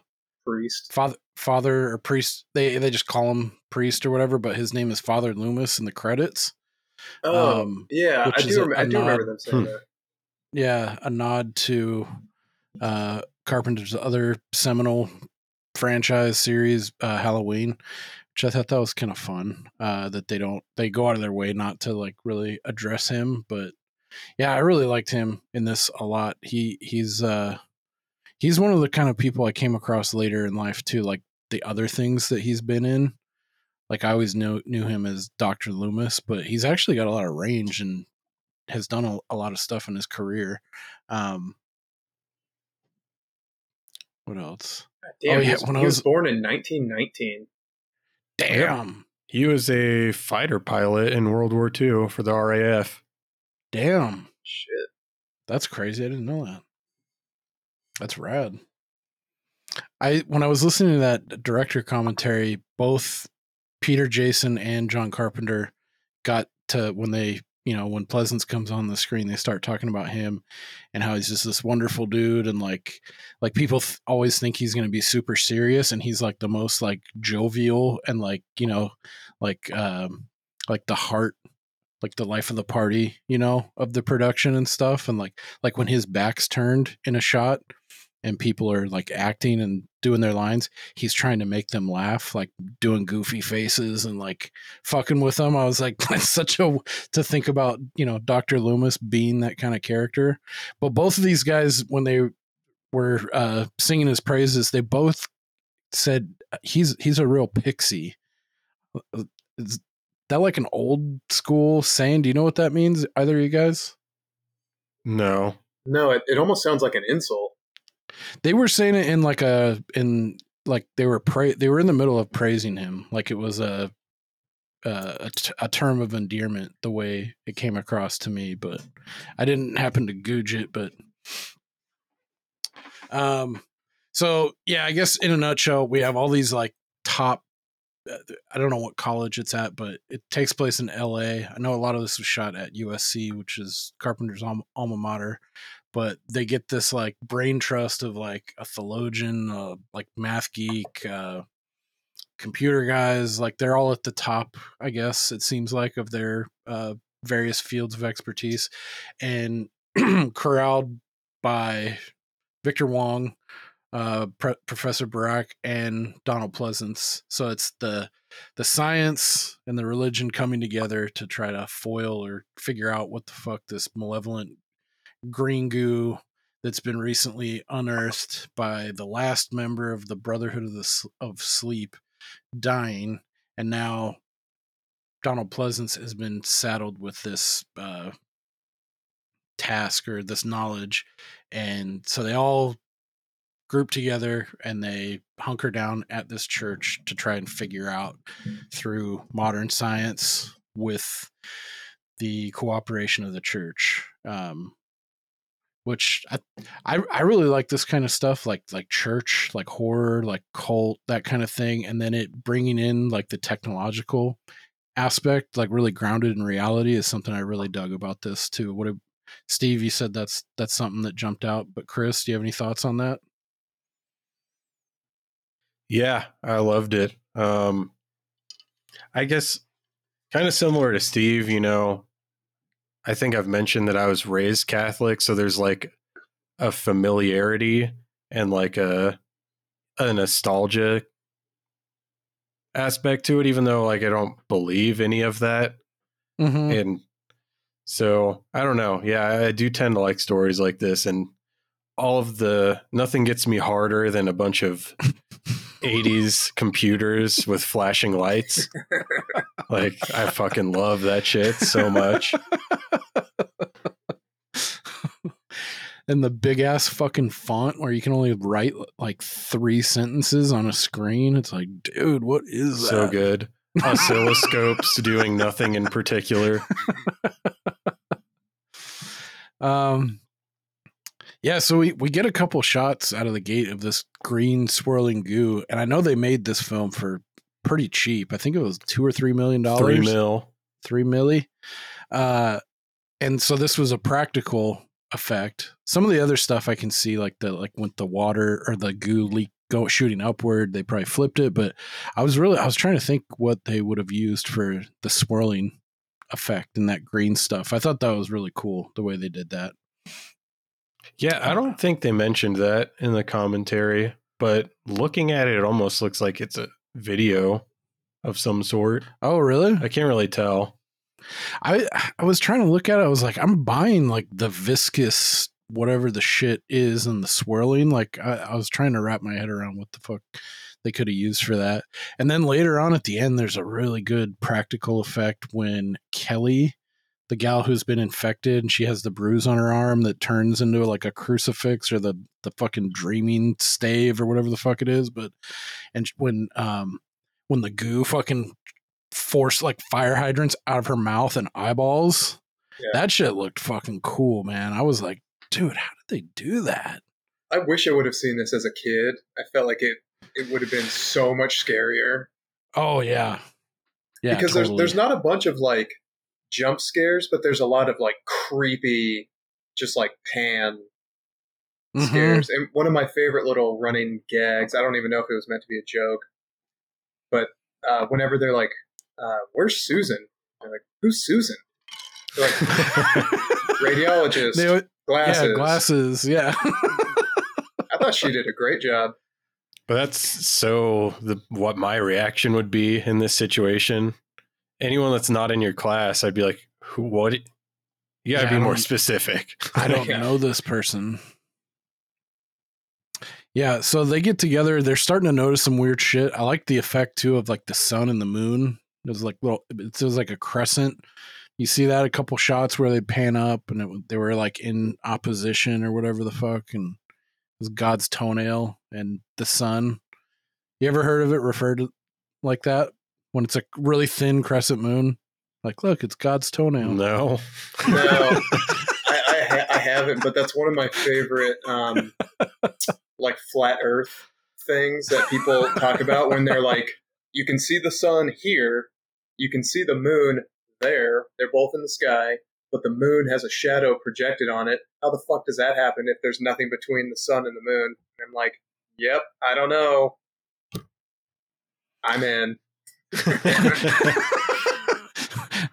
Priest. father, father or priest. They they just call him priest or whatever, but his name is Father Loomis in the credits. Oh, Um, yeah, which I is do. a- Rem- a I do remember nod- them saying Hmm. that. Yeah, a nod to uh, Carpenter's other seminal franchise series, uh, Halloween, which I thought that was kind of fun. Uh, that they don't they go out of their way not to like really address him, but yeah, I really liked him in this a lot. He he's uh he's one of the kind of people I came across later in life too, like the other things that he's been in. Like I always knew knew him as Doctor Loomis, but he's actually got a lot of range and has done a, a lot of stuff in his career. Um, what else? Damn, Oh, he, yeah, was, when I he was was- born in 1919. Damn, He was a fighter pilot in World War II for the RAF. Damn, Shit. that's crazy. I didn't know that. That's rad. I when I was listening to that director commentary, both Peter Jason and John Carpenter got to when they you know when Pleasence comes on the screen, they start talking about him and how he's just this wonderful dude and like like people th- always think he's going to be super serious and he's like the most like jovial and like you know like um like the heart like the life of the party you know of the production and stuff and like like when his back's turned in a shot and people are like acting and doing their lines he's trying to make them laugh like doing goofy faces and like fucking with them. I was like [laughs] that's such a to think about you know dr loomis being that kind of character. But both of these guys when they were uh singing his praises they both said he's he's a real pixie. Is that like an old school saying do you know what that means either of you guys No. No, it, it almost sounds like an insult. they were saying it in like a in like they were pra- they were in the middle of praising him like it was a uh, a, t- a term of endearment the way it came across to me but i didn't happen to googe it but um so yeah i guess in a nutshell we have all these like top i don't know what college it's at but it takes place in la i know a lot of this was shot at usc which is carpenter's alma, alma mater but they get this like brain trust of like a theologian uh, like math geek uh computer guys like they're all at the top i guess it seems like of their uh various fields of expertise. And [clears throat] corralled by victor wong uh Pre- professor birack and donald pleasence. So it's the the science and the religion coming together to try to foil or figure out what the fuck this malevolent green goo that's been recently unearthed by the last member of the Brotherhood of the of Sleep dying, and now Donald Pleasence has been saddled with this uh, task or this knowledge, and so they all group together and they hunker down at this church to try and figure out through modern science with the cooperation of the church um which I, I i really like this kind of stuff like like church like horror like cult that kind of thing and then it bringing in like the technological aspect like really grounded in reality is something i really dug about this too. What a, steve you said that's that's something that jumped out but chris do you have any thoughts on that Yeah, I loved it. Um, I guess kind of similar to Steve, you know, I think I've mentioned that I was raised Catholic, so there's like a familiarity and like a a nostalgia aspect to it, even though like I don't believe any of that. mm-hmm. And so I don't know. Yeah, I do tend to like stories like this and all of the nothing gets me harder than a bunch of [laughs] 80s computers with flashing lights. Like I fucking love that shit so much. and the big ass fucking font where you can only write like three sentences on a screen. It's like, dude, what is that? So good. Oscilloscopes [laughs] doing nothing in particular. Um, yeah, so we, we get a couple shots out of the gate of this green swirling goo, and I know they made this film for pretty cheap. I think it was two or three million dollars. Three mil. three milli. Uh, and so this was a practical effect. Some of the other stuff I can see, like the like with the water or the goo leak go shooting upward, they probably flipped it. But I was really I was trying to think what they would have used for the swirling effect and that green stuff. I thought that was really cool the way they did that. Yeah, I um, don't think they mentioned that in the commentary, but looking at it, it almost looks like it's a video of some sort. Oh, really? I can't really tell. I I was trying to look at it. I was like, I'm buying like the viscous whatever the shit is and the swirling. Like I, I was trying to wrap my head around what the fuck they could have used for that. And then later on at the end, there's a really good practical effect when Kelly, the gal who's been infected, and she has the bruise on her arm that turns into like a crucifix or the the fucking dreaming stave or whatever the fuck it is. But and when um when the goo fucking force like fire hydrants out of her mouth and eyeballs. Yeah. That shit looked fucking cool, man. I was like, dude, how did they do that? I wish I would have seen this as a kid. I felt like it it would have been so much scarier. Oh yeah. Yeah. because totally. there's there's not a bunch of like jump scares, but there's a lot of like creepy, just like pan Mhm. scares. And one of my favorite little running gags. I don't even know if it was meant to be a joke, but uh, whenever they're like, uh, "Where's Susan?" They're like, "Who's Susan?" They're like, [laughs] "Radiologist, They glasses." Yeah, glasses. Yeah. I thought she did a great job. But that's so the what my reaction would be in this situation. Anyone that's not in your class, I'd be like, "Who? What? You gotta Yeah, be I more specific." I don't [laughs] Yeah. know this person. Yeah, so they get together. They're starting to notice some weird shit. I like the effect too of like the sun and the moon. It was like well, it was like a crescent. You see that a couple shots where they pan up and it, they were like in opposition or whatever the fuck, and it was God's toenail and the sun. You ever heard of it referred to like that when it's a really thin crescent moon? Like, look, it's God's toenail. No. No, [laughs] I, I, ha- I haven't, but that's one of my favorite, um, like flat Earth things that people talk about when they're like, you can see the sun here, you can see the moon there. They're both in the sky, but the moon has a shadow projected on it. How the fuck does that happen if there's nothing between the sun and the moon? And I'm like, yep, I don't know. I'm in. [laughs]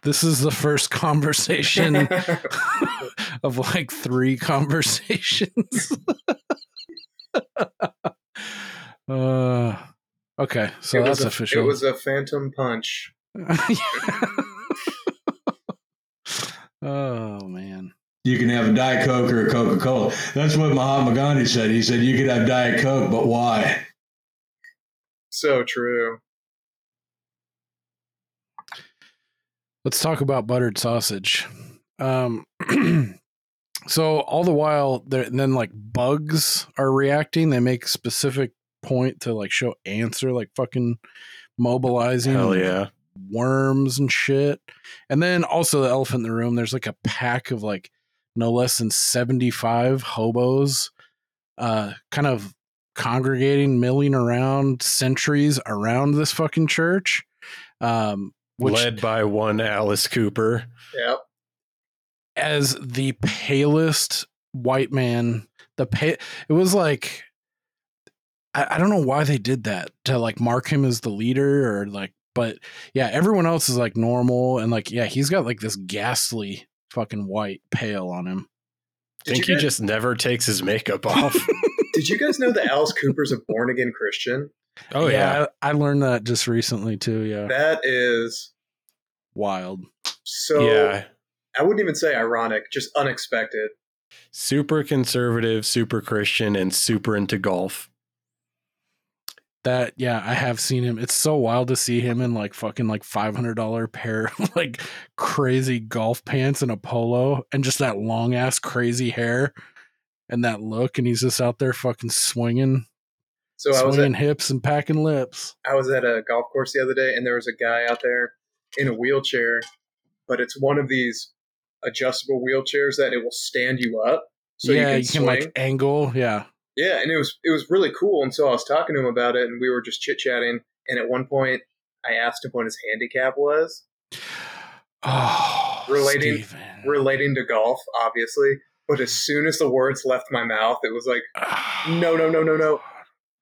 this is the first conversation [laughs] of like three conversations. [laughs] uh, okay, so it that's a, official. It was a phantom punch. oh man, you can have a Diet Coke or a Coca Cola. That's what Mahatma Gandhi said. He said you could have Diet Coke, but why? So true. Let's talk about buttered sausage. Um, [clears throat] so all the while, there, and then like bugs are reacting. They make specific point to like show ants are like fucking mobilizing. Hell yeah. worms and shit. And then also the elephant in the room. There's like a pack of like no less than seventy five hobos, uh, kind of congregating, milling around centuries around this fucking church. Um, which Led by one Alice Cooper. Yep. as the palest white man the pa- it was like I, I don't know why they did that to like mark him as the leader or like but yeah everyone else is like normal and like yeah he's got like this ghastly fucking white pale on him I think you he just never takes his makeup off. [laughs] Did you guys know that Alice Cooper's a born again Christian? Oh yeah. I, I learned that just recently too yeah That is wild so. yeah. I wouldn't even say ironic, just unexpected. Super conservative, super Christian, and super into golf. that yeah i have seen him it's so wild to see him in like fucking like $500 pair of [laughs] like crazy golf pants and a polo and just that long ass crazy hair and that look and he's just out there fucking swinging So I was swinging at, hips and packing lips I was at a golf course the other day, and there was a guy out there in a wheelchair, but it's one of these adjustable wheelchairs that it will stand you up, so yeah you can, swing. like angle yeah Yeah, and it was it was really cool. And so I was talking to him about it, and we were just chit chatting. And at one point, I asked him what his handicap was, [sighs] oh Relating- Steven. relating to golf, obviously. But as soon as the words left my mouth, it was like, [sighs] no, no, no, no, no,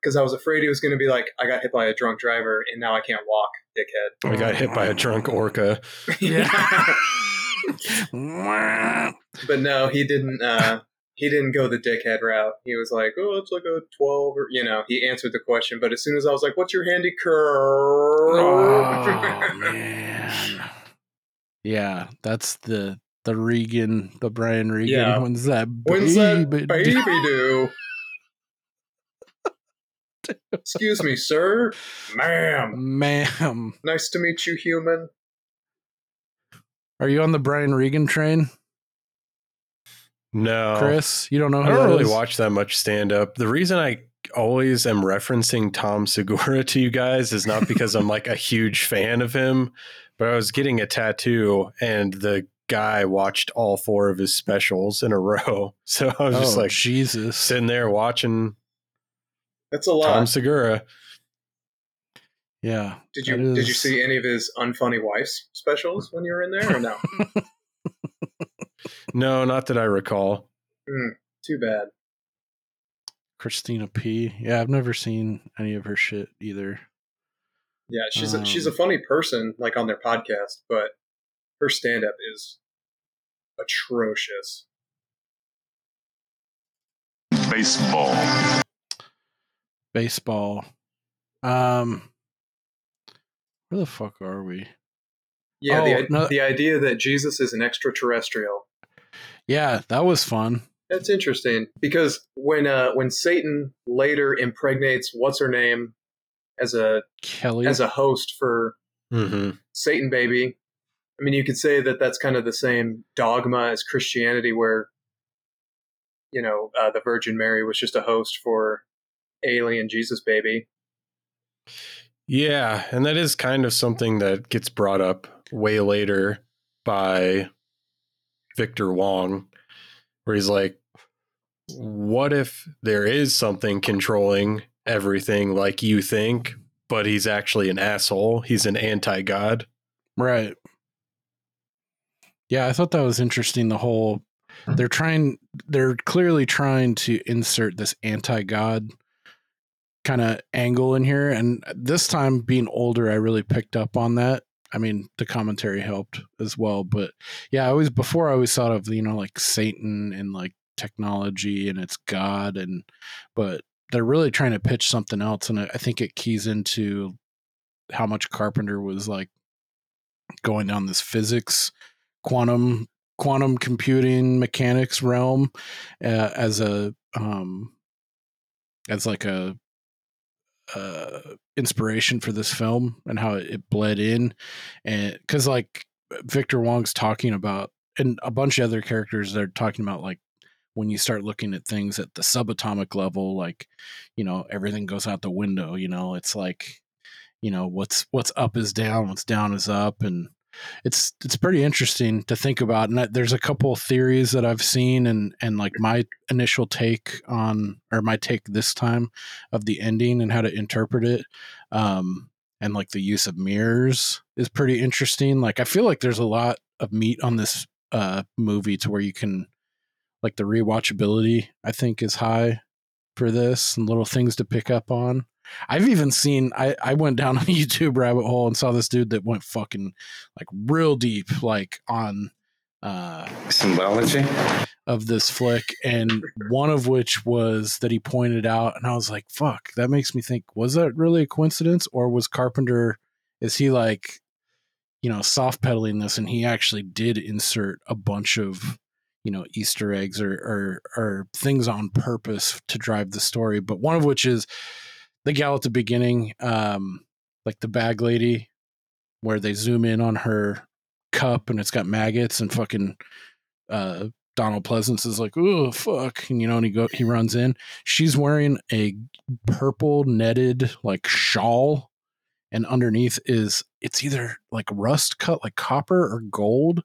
because I was afraid he was going to be like, I got hit by a drunk driver, and now I can't walk, dickhead. I got hit by a drunk orca. Yeah. [laughs] but no, he didn't. Uh, he didn't go the dickhead route. He was like, "Oh, it's like a 12 or you know." He answered the question, but as soon as I was like, "What's your handicap?" oh [laughs] man yeah that's the the regan the brian regan Yeah. when's that When's that baby baby do? Excuse me, sir, ma'am. ma'am Nice to meet you, human. Are you on the Brian Regan train, No. Chris? You don't know I who don't that really is? watch that much stand up. The reason I always am referencing Tom Segura to you guys is not because I'm like a huge fan of him, but I was getting a tattoo and the guy watched all four of his specials in a row. [laughs] So I was just Oh, like Jesus. sitting there watching That's a lot. Tom Segura. Yeah. did you that did you see any of his unfunny wife's specials when you were in there or no? [laughs] [laughs] No, not that I recall. Hmm, too bad. Christina P? Yeah, I've never seen any of her shit either. Yeah, she's a, she's a Um, funny person, like on their podcast, but her stand up is atrocious. Baseball. Baseball. Um where the fuck are we? Yeah, Oh, the, no- the idea that Jesus is an extraterrestrial. Yeah, that was fun. That's interesting because when uh, when Satan later impregnates what's her name as a Kelly. as a host for hmm Satan baby, I mean you could say that that's kind of the same dogma as Christianity, where you know uh, the Virgin Mary was just a host for alien Jesus baby. Yeah, and that is kind of something that gets brought up way later by Victor Wong, where he's like, What if there is something controlling everything like you think, but he's actually an asshole? He's an anti God. Right. Yeah, I thought that was interesting. The whole they're trying, they're clearly trying to insert this anti God kind of angle in here. And this time, being older, I really picked up on that. I mean, the commentary helped as well. But yeah, I always, before I always thought of, you know, like Satan and like technology and it's God. And, but they're really trying to pitch something else. And I think it keys into how much Carpenter was like going down this physics quantum quantum computing mechanics realm uh, as a um as like a uh inspiration for this film and how it bled in. And because like victor wong's talking about and a bunch of other characters they're talking about like when you start looking at things at the subatomic level like you know everything goes out the window you know? It's like you know what's what's up is down what's down is up and it's it's pretty interesting to think about and there's a couple of theories that i've seen and and like my initial take on or my take this time of the ending and how to interpret it um and like the use of mirrors is pretty interesting. Like i feel like there's a lot of meat on this uh movie to where you can like the rewatchability i think is high for this and little things to pick up on I've even seen I, I went down [laughs] a YouTube rabbit hole and saw this dude that went fucking like real deep like on uh symbology of this flick and one of which was that he pointed out and I was like fuck that makes me think was that really a coincidence or was Carpenter is he like you know soft pedaling this and he actually did insert a bunch of you know easter eggs or, or or things on purpose to drive the story? But one of which is the gal at the beginning, um, like the bag lady, where they zoom in on her cup and it's got maggots and fucking uh, Donald Pleasence is like, oh fuck, and you know, and he go he runs in. She's wearing a purple netted like shawl, and underneath is it's either like rust cut like copper or gold.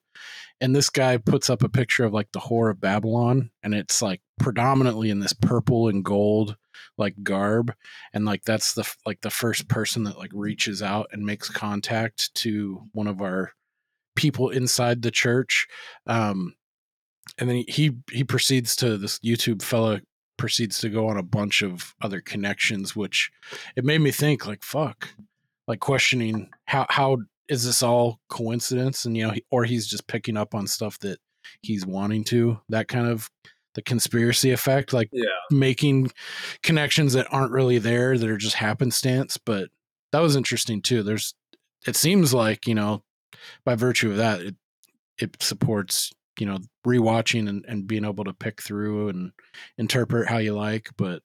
And this guy puts up a picture of like the whore of Babylon, and it's like predominantly in this purple and gold like garb and like that's the like the first person that like reaches out and makes contact to one of our people inside the church um and then he he proceeds to this youtube fella proceeds to go on a bunch of other connections which it made me think like fuck like questioning how how is this all coincidence? And you know or he's just picking up on stuff that he's wanting to that kind of the conspiracy effect, like yeah. making connections that aren't really there that are just happenstance. But that was interesting too. There's, it seems like you know, by virtue of that, it it supports you know rewatching and, and being able to pick through and interpret how you like. But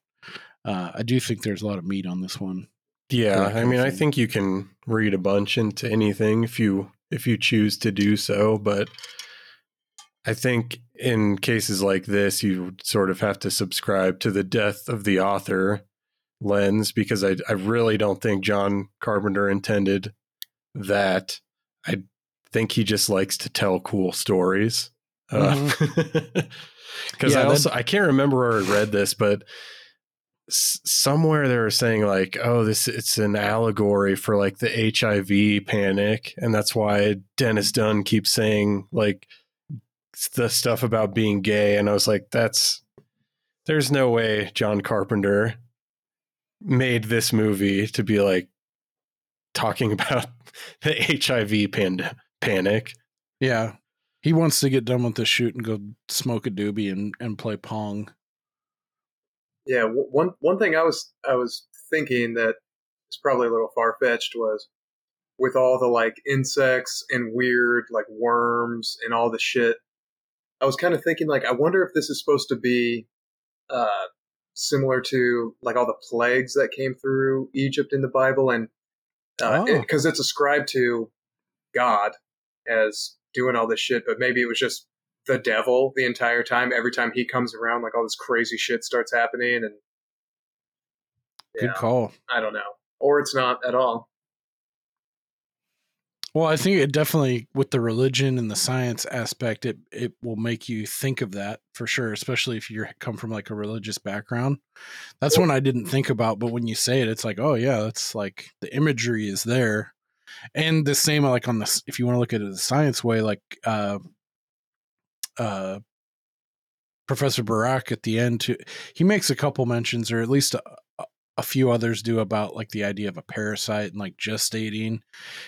uh, I do think there's a lot of meat on this one. Yeah, I mean, I think you can read a bunch into anything if you if you choose to do so, but I think in cases like this, you sort of have to subscribe to the death of the author lens because I, I really don't think John Carpenter intended that. I think he just likes to tell cool stories. Because uh, mm-hmm. [laughs] yeah, I also I can't remember where I read this, but s- somewhere they were saying like, oh, this it's an allegory for like the HIV panic, and that's why Dennis Dun keeps saying like the stuff about being gay, and I was like, that's there's no way John Carpenter made this movie to be like talking [laughs] about the HIV pand- panic. Yeah. He wants to get done with the shoot and go smoke a doobie and, and play pong. Yeah, one one thing I was I was thinking that is probably a little far fetched was with all the like insects and weird like worms and all the shit I was kind of thinking like I wonder if this is supposed to be uh, similar to like all the plagues that came through Egypt in the Bible, and because uh, oh. it, it's ascribed to God as doing all this shit, but maybe it was just the devil the entire time. Every time he comes around, like all this crazy shit starts happening, and good call. I don't know, or it's not at all. Well, I think it definitely with the religion and the science aspect, it it will make you think of that for sure, especially if you come from like a religious background. That's one I didn't think about, but when you say it, it's like, oh yeah, that's like the imagery is there, and the same like on this. If you want to look at it the science way, like uh, uh, Professor Birack at the end, too, he makes a couple mentions, or at least a, a few others do about like the idea of a parasite and like gestating.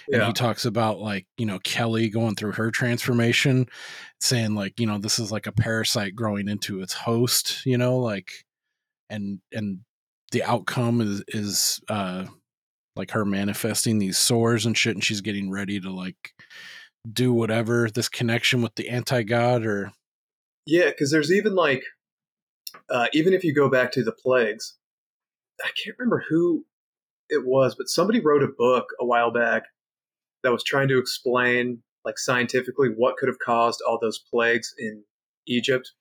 And yeah. he talks about like, you know, Kelly going through her transformation, saying like, you know, this is like a parasite growing into its host, you know, like and and the outcome is is uh like her manifesting these sores and shit and she's getting ready to like do whatever this connection with the anti-god or Yeah, because there's even like, uh, even if you go back to the plagues, I can't remember who it was, but somebody wrote a book a while back that was trying to explain, like scientifically, what could have caused all those plagues in Egypt.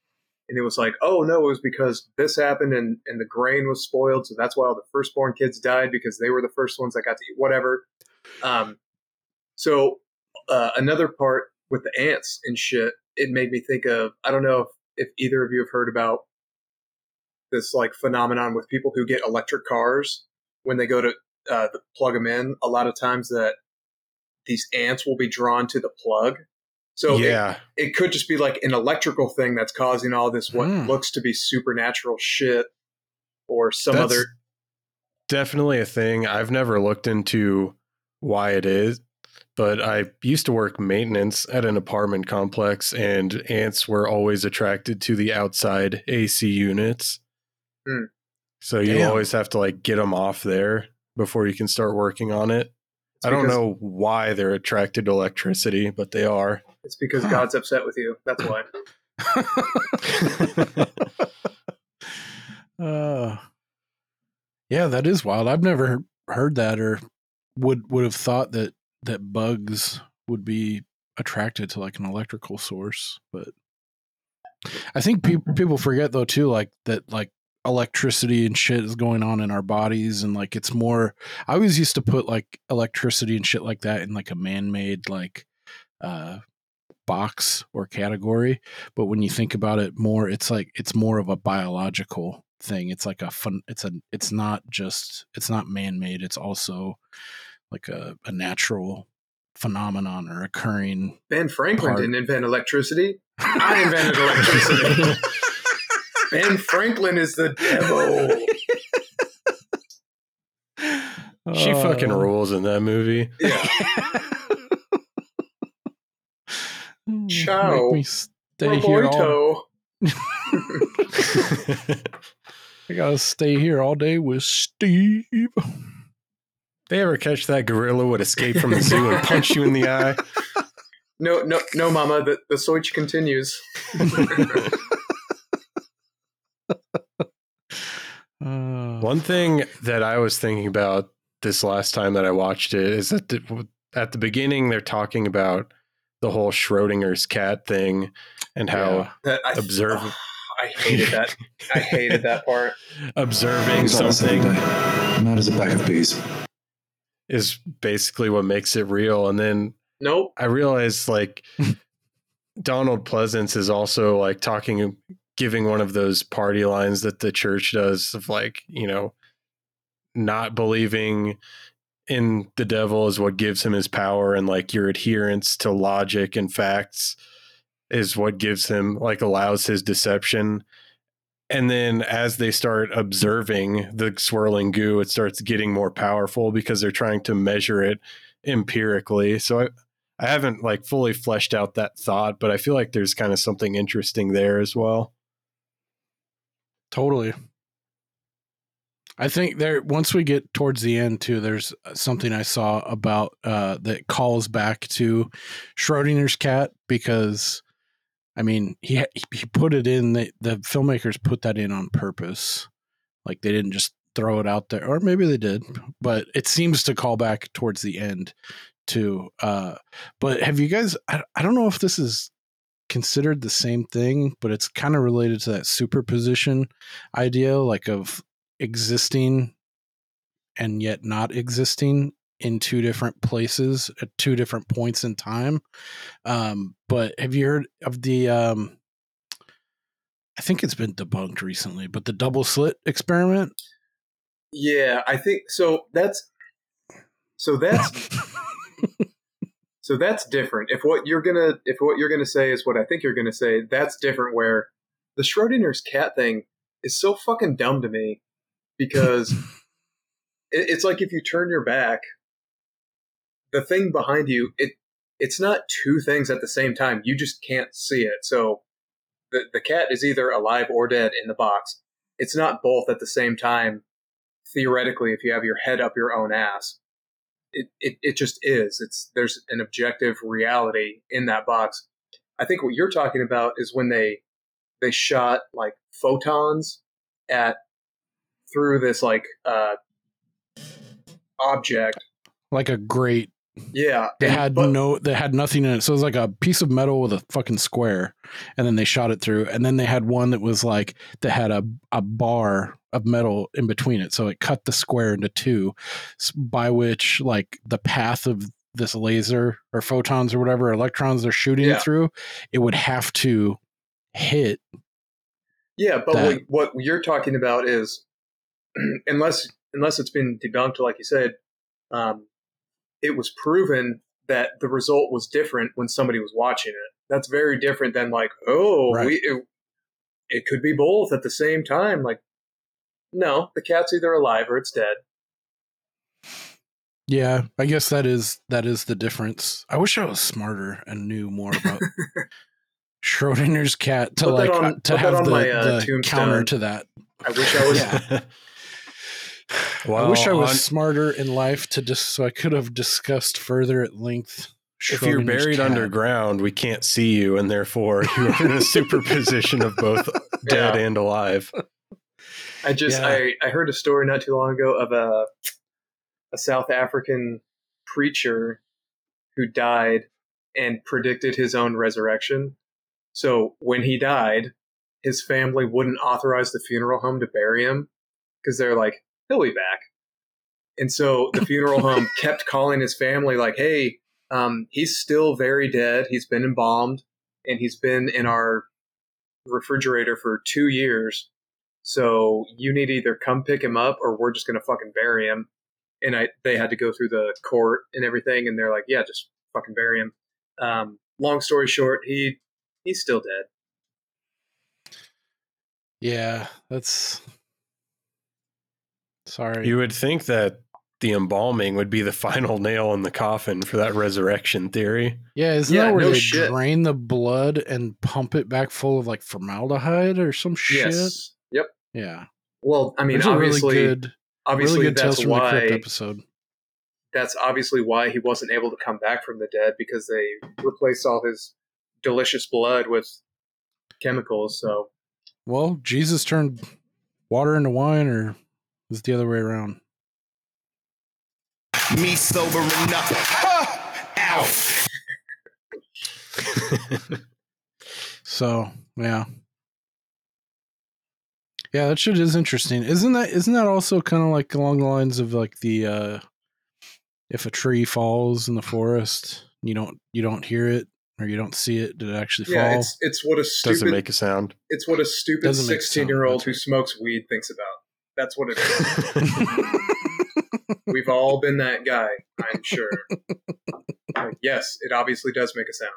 And it was like, oh no, it was because this happened and, and the grain was spoiled, so that's why all the firstborn kids died because they were the first ones that got to eat whatever. Um, so uh, another part with the ants and shit, it made me think of I don't know if, if either of you have heard about this like phenomenon with people who get electric cars when they go to uh, plug them in. A lot of times that these ants will be drawn to the plug. So it- yeah, it, could just be like an electrical thing that's causing all this what Hmm. looks to be supernatural shit, or some That's other. definitely a thing. I've never looked into why it is, but I used to work maintenance at an apartment complex, and ants were always attracted to the outside AC units. Hmm. So you Damn. always have to like get them off there before you can start working on it. It's I don't because- know why they're attracted to electricity, but they are. It's because God's upset with you. That's why. uh [laughs] [laughs] yeah that is wild i've never heard that or would would have thought that that bugs would be attracted to like an electrical source but i think pe- people forget though too like that like electricity and shit is going on in our bodies and like it's more i always used to put like electricity and shit like that in like a man-made like uh box or category but when you think about it more it's like it's more of a biological thing it's like a fun it's a it's not just it's not man-made it's also like a, a natural phenomenon or occurring Ben Franklin Part- didn't invent electricity. [laughs] I invented electricity. [laughs] ben Franklin is the devil. she fucking Uh, rules in that movie. Yeah. make Ciao. me stay here all, [laughs] i gotta stay here all day with steve they ever catch that gorilla would escape from the zoo and punch you in the eye? No, no, no, Mama. The the search continues. [laughs] uh, [laughs] One thing that I was thinking about this last time that I watched it is that the, at the beginning they're talking about the whole Schrodinger's cat thing and how Yeah. That I Observe- oh, I hated that. I hated that part. [laughs] observing It's all something. Not as a bag of peas. is basically what makes it real. And then Nope. I realized like Donald Pleasence is also like talking, giving one of those party lines that the church does of like, you know, not believing in the devil is what gives him his power and like your adherence to logic and facts is what gives him like allows his deception. And then as they start observing the swirling goo it starts getting more powerful because they're trying to measure it empirically. So i i haven't like fully fleshed out that thought but i feel like there's kind of something interesting there as well Totally. I think there once we get towards the end too, there's something I saw about uh, that calls back to Schrodinger's cat because, I mean, he he put it in the the filmmakers put that in on purpose, like they didn't just throw it out there, or maybe they did, but it seems to call back towards the end too. Uh, but have you guys? I, I don't know if this is considered the same thing, but it's kind of related to that superposition idea, like of existing and yet not existing in two different places at two different points in time. Um, but have you heard of the? Um, I think it's been debunked recently, but the double slit experiment. Yeah, I think so. That's so that's [laughs] so that's different. If what you're gonna if what you're gonna say is what I think you're gonna say, that's different. Where the Schrodinger's cat thing is so fucking dumb to me because [laughs] it, it's like if you turn your back, the thing behind you it it's not two things at the same time. You just can't see it. So the the cat is either alive or dead in the box. It's not both at the same time theoretically if you have your head up your own ass it, it, it just is. It's there's an objective reality in that box. I think what you're talking about is when they they shot like photons at through this like uh object. Like a great Yeah. They had but- no, they had nothing in it. So it was like a piece of metal with a fucking square, and then they shot it through. And then they had one that was like that had a a bar of metal in between it, so it cut the square into two, by which like the path of this laser or photons or whatever electrons they're shooting Yeah. through, it would have to hit. Yeah, but that- what, what you're talking about is [clears throat] unless unless it's been debunked, like you said, um, it was proven that the result was different when somebody was watching it. That's very different than like, oh, Right. we it, it could be both at the same time. Like, no, the cat's either alive or it's dead. Yeah, I guess that is that is the difference. I wish I was smarter and knew more about [laughs] Schrodinger's cat to Put like on- uh, to have the, my, uh, the counter to that. I wish I was. [laughs] Yeah. I wish I was on- smarter in life to just so I could have discussed further at length. if you're buried cat. underground, we can't see you, and therefore [laughs] you are in a superposition of both [laughs] dead Yeah. and alive. I just Yeah. I, I heard a story not too long ago of a a South African preacher who died and predicted his own resurrection. So when he died, his family wouldn't authorize the funeral home to bury him because they're like, he'll be back. And so the funeral home [laughs] kept calling his family like, hey, um, he's still very dead. He's been embalmed and he's been in our refrigerator for two years. So you need to either come pick him up or we're just gonna fucking bury him. And I they had to go through the court and everything, and they're like, yeah, just fucking bury him. Um, long story short, he he's still dead. Yeah, that's sorry. You would think that the embalming would be the [laughs] final nail in the coffin for that resurrection theory. yeah, isn't Yeah, that where no they shit. drain the blood and pump it back full of like formaldehyde or some shit? Yes. Yep. Yeah. Well, I mean, There's a really obviously, good, obviously really good that's from why episode. that's obviously why he wasn't able to come back from the dead because they replaced all his delicious blood with chemicals. So Well, Jesus turned water into wine, or was it the other way around? Me sobering up. Ow. [laughs] So yeah, yeah, that shit is interesting. Isn't that isn't that also kind of like along the lines of like the uh if a tree falls in the forest, you don't you don't hear it or you don't see it, did it actually yeah, fall? it's it's what a stupid Doesn't stupid make a sound. it's what a stupid Doesn't sixteen year old who smokes weed thinks about. That's what it is. [laughs] We've all been that guy, I'm sure. Like, yes, it obviously does make a sound.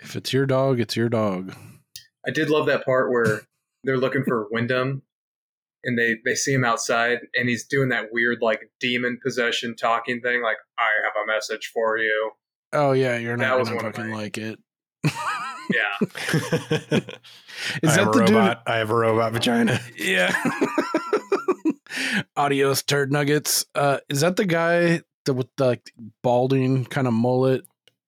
if it's your dog, it's your dog. I did love that part where they're looking for Wyndham and they, they see him outside and he's doing that weird like demon possession talking thing like I have a message for you. Oh yeah, you're That not was gonna one fucking my- like it. Yeah. Is I that the a dude? robot. I have a robot vagina. Yeah. [laughs] Adios, turd nuggets. Uh, is that the guy that with the like, balding kind of mullet?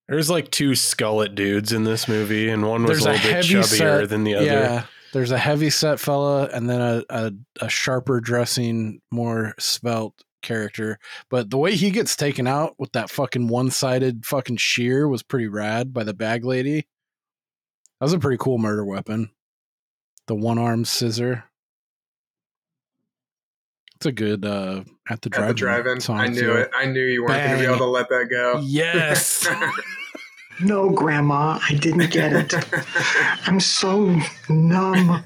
There's like two skullet dudes in this movie, and one was There's a a little bit chubbier set- than the other. Yeah, there's a heavy set fella, and then a, a a sharper dressing, more svelte character. But the way he gets taken out with that fucking one sided fucking shear was pretty rad by the bag lady. That was a pretty cool murder weapon. The one armed scissor. It's a good uh at the At the drive drive-in, song. I knew too. it. I knew you weren't going to be able to let that go. Yes. [laughs] No, Grandma, I didn't get it. [laughs] I'm so numb.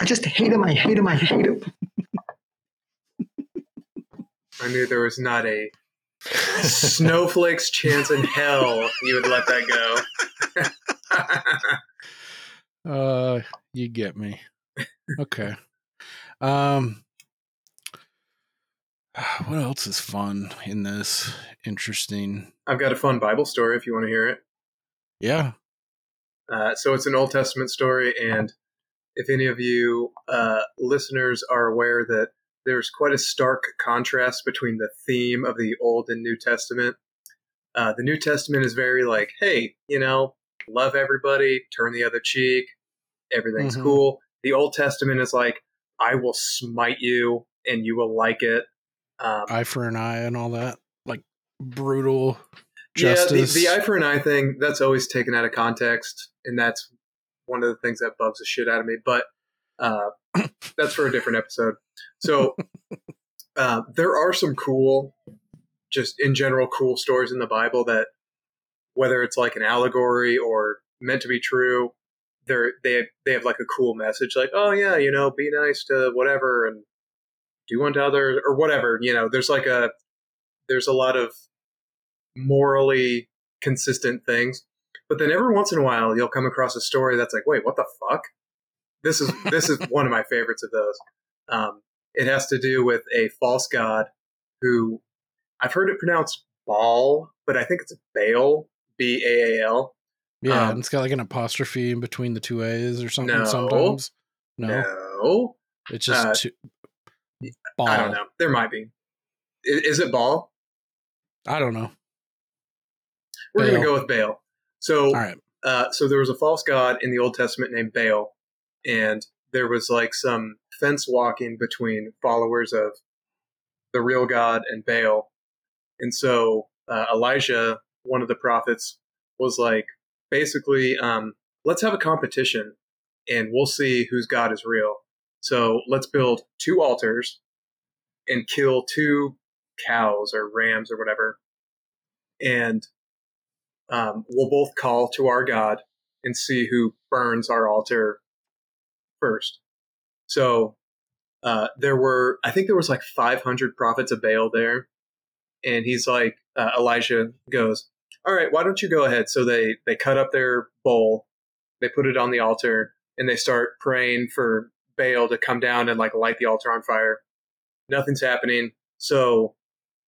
I just hate him. I hate him. I hate him. I knew there was not a [laughs] snowflake's chance in hell you would let that go. [laughs] Uh, you get me. Okay. Um, [sighs] what else is fun in this? Interesting. I've got a fun Bible story if you want to hear it. Yeah. Uh, so it's an Old Testament story, and if any of you uh, listeners are aware that there's quite a stark contrast between the theme of the Old and New Testament. Uh, the New Testament is very like, hey, you know, love everybody, turn the other cheek, everything's Mhm. cool. The Old Testament is like, I will smite you and you will like it. Um, eye for an eye and all that, like brutal Yeah, justice. the, the eye for an eye thing, that's always taken out of context. And that's one of the things that bugs the shit out of me. But uh, [coughs] that's for a different episode. So [laughs] uh, there are some cool, just in general, cool stories in the Bible that, whether it's like an allegory or meant to be true, they're, they, have, they have like a cool message like, oh, yeah, you know, be nice to whatever and do unto others or whatever. You know, there's like a, there's a lot of morally consistent things. But then every once in a while, you'll come across a story that's like, wait, what the fuck? This is this is one of my favorites of those. Um, it has to do with a false god who I've heard it pronounced Baal, but I think it's Baal, B A A L. yeah, um, and it's got like an apostrophe in between the two A's or something. No. sometimes, no, No, it's just Uh, two. I don't know. There might be. I- Is it Baal? I don't know. We're going to go with Baal. So right. uh, so there was a false god in the Old Testament named Baal, and there was like some fence walking between followers of the real God and Baal. And so uh, Elijah, one of the prophets, was like, basically, um, let's have a competition and we'll see whose God is real. So let's build two altars and kill two cows or rams or whatever. And um, we'll both call to our God and see who burns our altar first. So uh, there were, I think there was like 500 prophets of Baal there, and he's like, uh, Elijah goes, "All right, why don't you go ahead?" So they they cut up their bowl, they put it on the altar, and they start praying for Baal to come down and like light the altar on fire. Nothing's happening. So,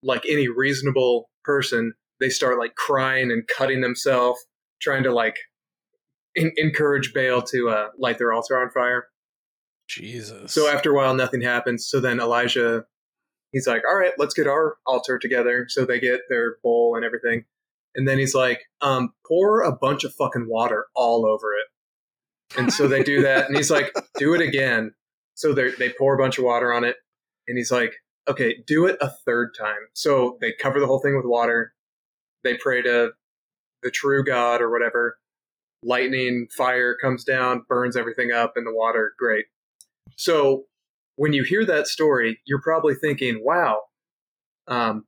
like any reasonable person, they start like crying and cutting themselves, trying to like en- encourage Baal to uh, light their altar on fire. Jesus. So after a while, nothing happens. So then Elijah, he's like, "All right, let's get our altar together." So they get their bowl and everything, and then he's like, um, "Pour a bunch of fucking water all over it." And so they do that, and he's like, "Do it again." So they they pour a bunch of water on it, and he's like, "Okay, do it a third time." So they cover the whole thing with water. They pray to the true God or whatever. Lightning, fire comes down, burns everything up in the water. Great. So when you hear that story, you're probably thinking, wow, um,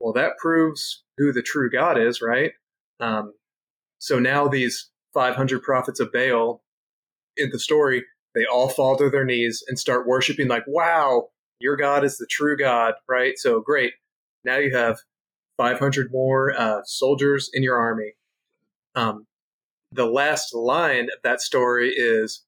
well, that proves who the true God is, right? Um, so now these 500 prophets of Baal in the story, they all fall to their knees and start worshiping, like, wow, your God is the true God, right? So great. Now you have 500 more uh, soldiers in your army. Um, the last line of that story is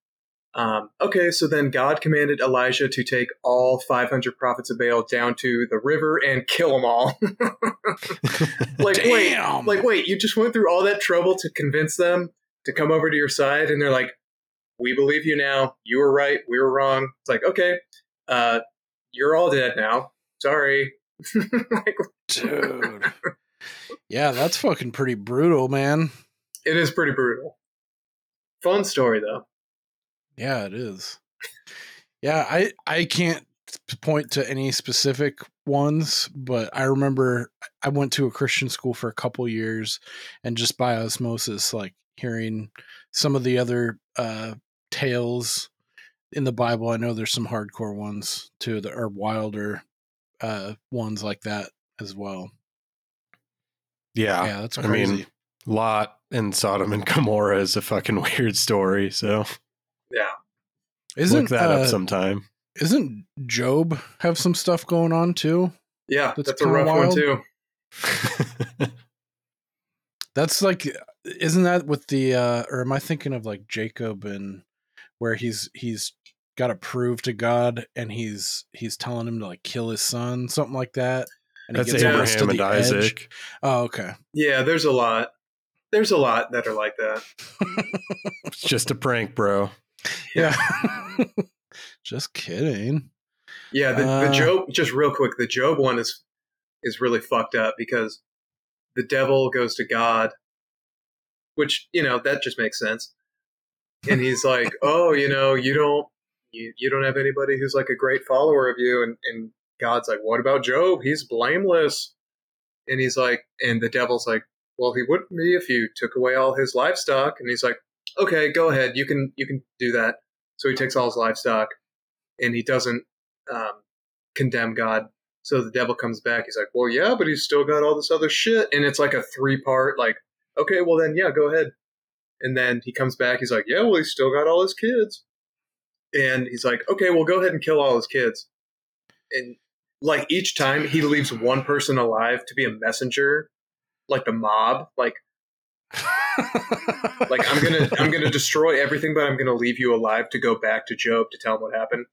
um, okay, so then God commanded Elijah to take all 500 prophets of Baal down to the river and kill them all. [laughs] like, Damn. wait, like, wait, you just went through all that trouble to convince them to come over to your side, and they're like, "We believe you now. You were right. We were wrong." It's like, okay, uh, you're all dead now. Sorry. [laughs] like, Dude. yeah, that's fucking pretty brutal, man. It is pretty brutal. Fun story though. Yeah, it is. Yeah, I I can't point to any specific ones, but I remember I went to a Christian school for a couple years and just by osmosis like hearing some of the other uh tales in the Bible. I know there's some hardcore ones too that are wilder uh ones like that as well. Yeah. Yeah, that's I mean, Lot and Sodom and Gomorrah is a fucking [laughs] weird story. So Yeah. Isn't look that uh, up sometime. Isn't Job have some stuff going on too? Yeah, That's that's, a rough wild. one too. [laughs] That's like, isn't that with the, uh, or am I thinking of like Jacob and where he's he's got to prove to God and he's he's telling him to like kill his son, something like that. And he That's gets to Abraham and the edge. Isaac. Oh, okay. Yeah, there's a lot. There's a lot that are like that. [laughs] It's just a prank, bro. Yeah. [laughs] Just kidding. Yeah, the, Uh, the Job just real quick, the Job one is is really fucked up because the devil goes to God, which, you know, that just makes sense. And he's like, [laughs] Oh, you know, you don't you, you don't have anybody who's like a great follower of you and, and God's like, What about Job? He's blameless. And he's like and the devil's like, Well, he wouldn't be if you took away all his livestock and he's like, Okay, go ahead, you can you can do that. So he takes all his livestock and he doesn't um, condemn God. So the devil comes back. He's like, well, yeah, but he's still got all this other shit. And it's like a three part, like, okay, well, then, yeah, go ahead. And then he comes back. He's like, yeah, well, he's still got all his kids. And he's like, okay, well, go ahead and kill all his kids. And like each time he leaves one person alive to be a messenger, like the mob, like, [laughs] like I'm gonna I'm gonna destroy everything, but I'm gonna leave you alive to go back to Job to tell him what happened.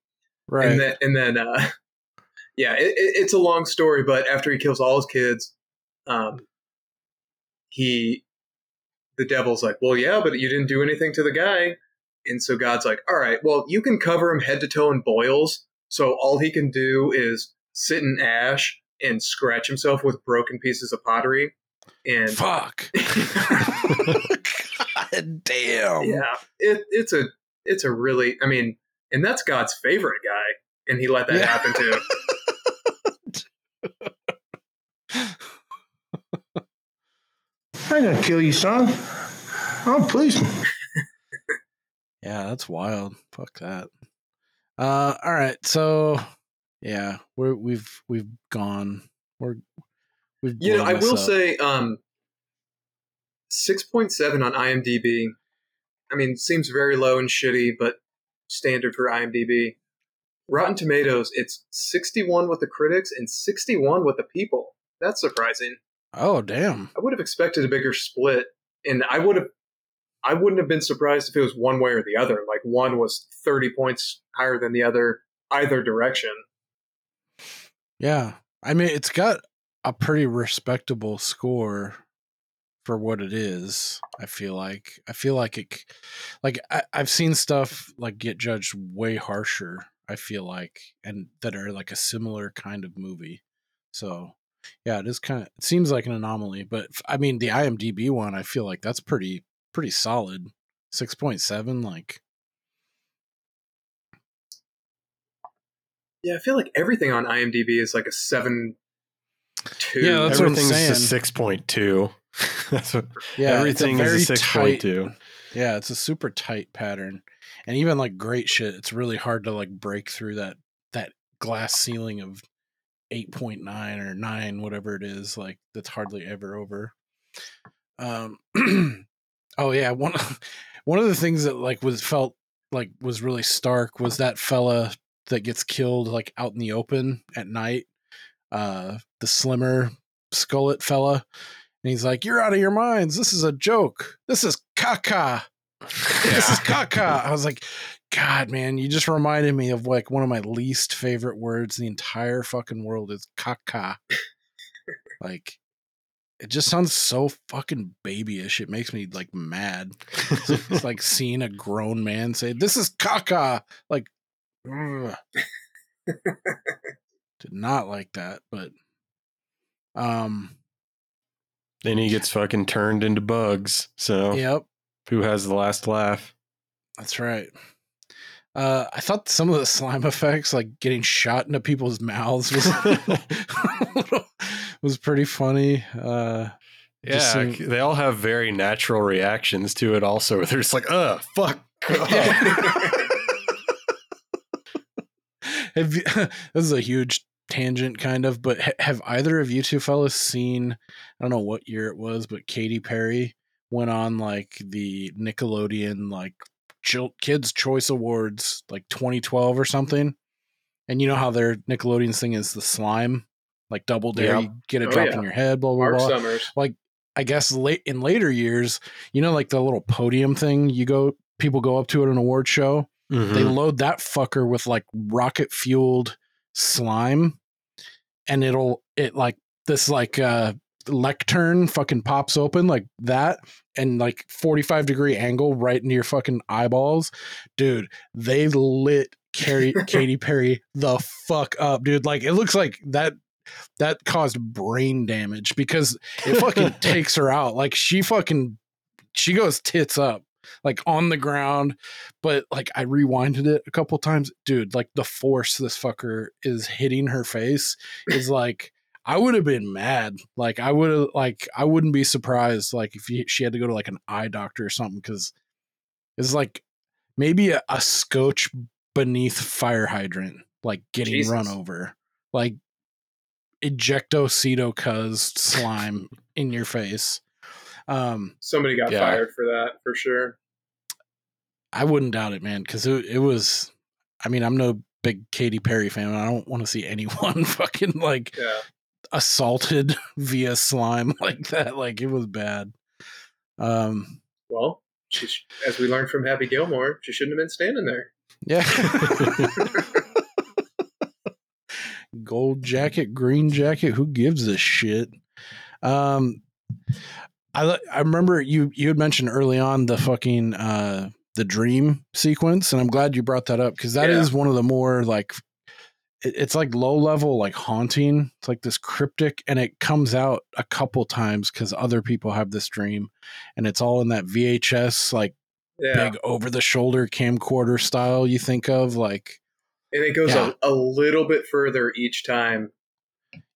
Right. And then, and then uh, [laughs] yeah, it, it, it's a long story, but after he kills all his kids, um, he, the devil's like, well, yeah, but you didn't do anything to the guy. And so God's like, all right, well, you can cover him head to toe in boils. So all he can do is sit in ash and scratch himself with broken pieces of pottery. And fuck. [laughs] [laughs] God damn. Yeah, it, it's a it's a really I mean, and that's God's favorite guy, and he let that Yeah. happen too. [laughs] I'm gonna kill you, son. I'm policeman. Yeah, that's wild. Fuck that. Uh, all right. So, yeah, we're we've we've gone. We're we've. You know, I will up. say, um, six point seven on IMDb. I mean, seems very low and shitty, but standard for IMDb. Rotten Tomatoes, it's sixty one with the critics and sixty one with the people. That's surprising. Oh damn! I would have expected a bigger split, and I would have. I wouldn't have been surprised if it was one way or the other. Like one was thirty points higher than the other, either direction. Yeah, I mean, it's got a pretty respectable score for what it is. I feel like I feel like it, like I, I've seen stuff like get judged way harsher. I feel like, and that are like a similar kind of movie. So, yeah, it is kind of. It seems like an anomaly, but I mean, the IMDb one, I feel like that's pretty pretty solid. Six point seven, like Yeah, I feel like everything on IMDb is like a seven two. Yeah, that's what I'm saying. a six point two. [laughs] That's what. Yeah, everything a is a six point two. tight- Yeah, it's a super tight pattern, and even like great shit, it's really hard to like break through that that glass ceiling of eight point nine or nine, whatever it is. Like that's hardly ever over. Um. [clears throat] oh yeah, one [laughs] one of the things that like was felt like was really stark was that fella that gets killed like out in the open at night. Uh, the slimmer skullet fella. And he's like, You're out of your minds. This is a joke. This is caca. [laughs] This is caca. I was like, God, man, you just reminded me of like one of my least favorite words in the entire fucking world is caca. like, it just sounds so fucking babyish. It makes me like mad. It's, like [laughs] seeing a grown man say, This is caca. Like. [laughs] did not like that, but um Then he gets fucking turned into bugs. So Yep. who has the last laugh? That's right. Uh, I thought some of the [laughs] slime effects, like getting shot into people's mouths, was [laughs] was pretty funny. Uh, Yeah, seeing- they all have very natural reactions to it. Also, [laughs] they're just like, "Uh, fuck." have you, this is a huge tangent, kind of, but ha- have either of you two fellas seen? I don't know what year it was, but Katy Perry went on like the Nickelodeon like Chil- Kids Choice Awards, like 2012 or something. And you know how their Nickelodeon's thing is the slime, like double dare, Yeah. you get a Oh, drop yeah. in your head, blah blah Marc blah. Summers. Like I guess late in later years, you know, like the little podium thing, you go, people go up to at an award show. They Mhm. load that fucker with like rocket fueled slime, and it'll it like this like uh lectern fucking pops open like that and like 45 degree angle right into your fucking eyeballs dude they lit Carrie, [laughs] Katy Perry the fuck up, dude. Like it looks like that that caused brain damage because it fucking [laughs] takes her out. Like she fucking she goes tits up like on the ground but like i rewinded it a couple times dude like the force this fucker is hitting her face is like i would have been mad like i would have like i wouldn't be surprised like if she had to go to like an eye doctor or something because it's like maybe a, a scotch beneath fire hydrant like getting Jesus. run over like ejectocito cuz slime in your face um Somebody got Yeah. fired for that for sure. I wouldn't doubt it, man, because it, it was. I mean, I'm no big Katy Perry fan. and I don't want to see [laughs] anyone fucking like Yeah. assaulted [laughs] via slime [laughs] like that. Like it was bad. Um, Well, she, as we learned from Happy Gilmore, she shouldn't have been standing there. yeah. Gold jacket, green jacket. Who gives a shit? Um, I I remember you you had mentioned early on the fucking uh the dream sequence, and I'm glad you brought that up because that is Yeah. one of the more like it- it's like low level like haunting. It's like this cryptic, and it comes out a couple times because other people have this dream, and it's all in that VHS like Yeah. big over the shoulder camcorder style you think of like And it goes Yeah. a, a little bit further each time.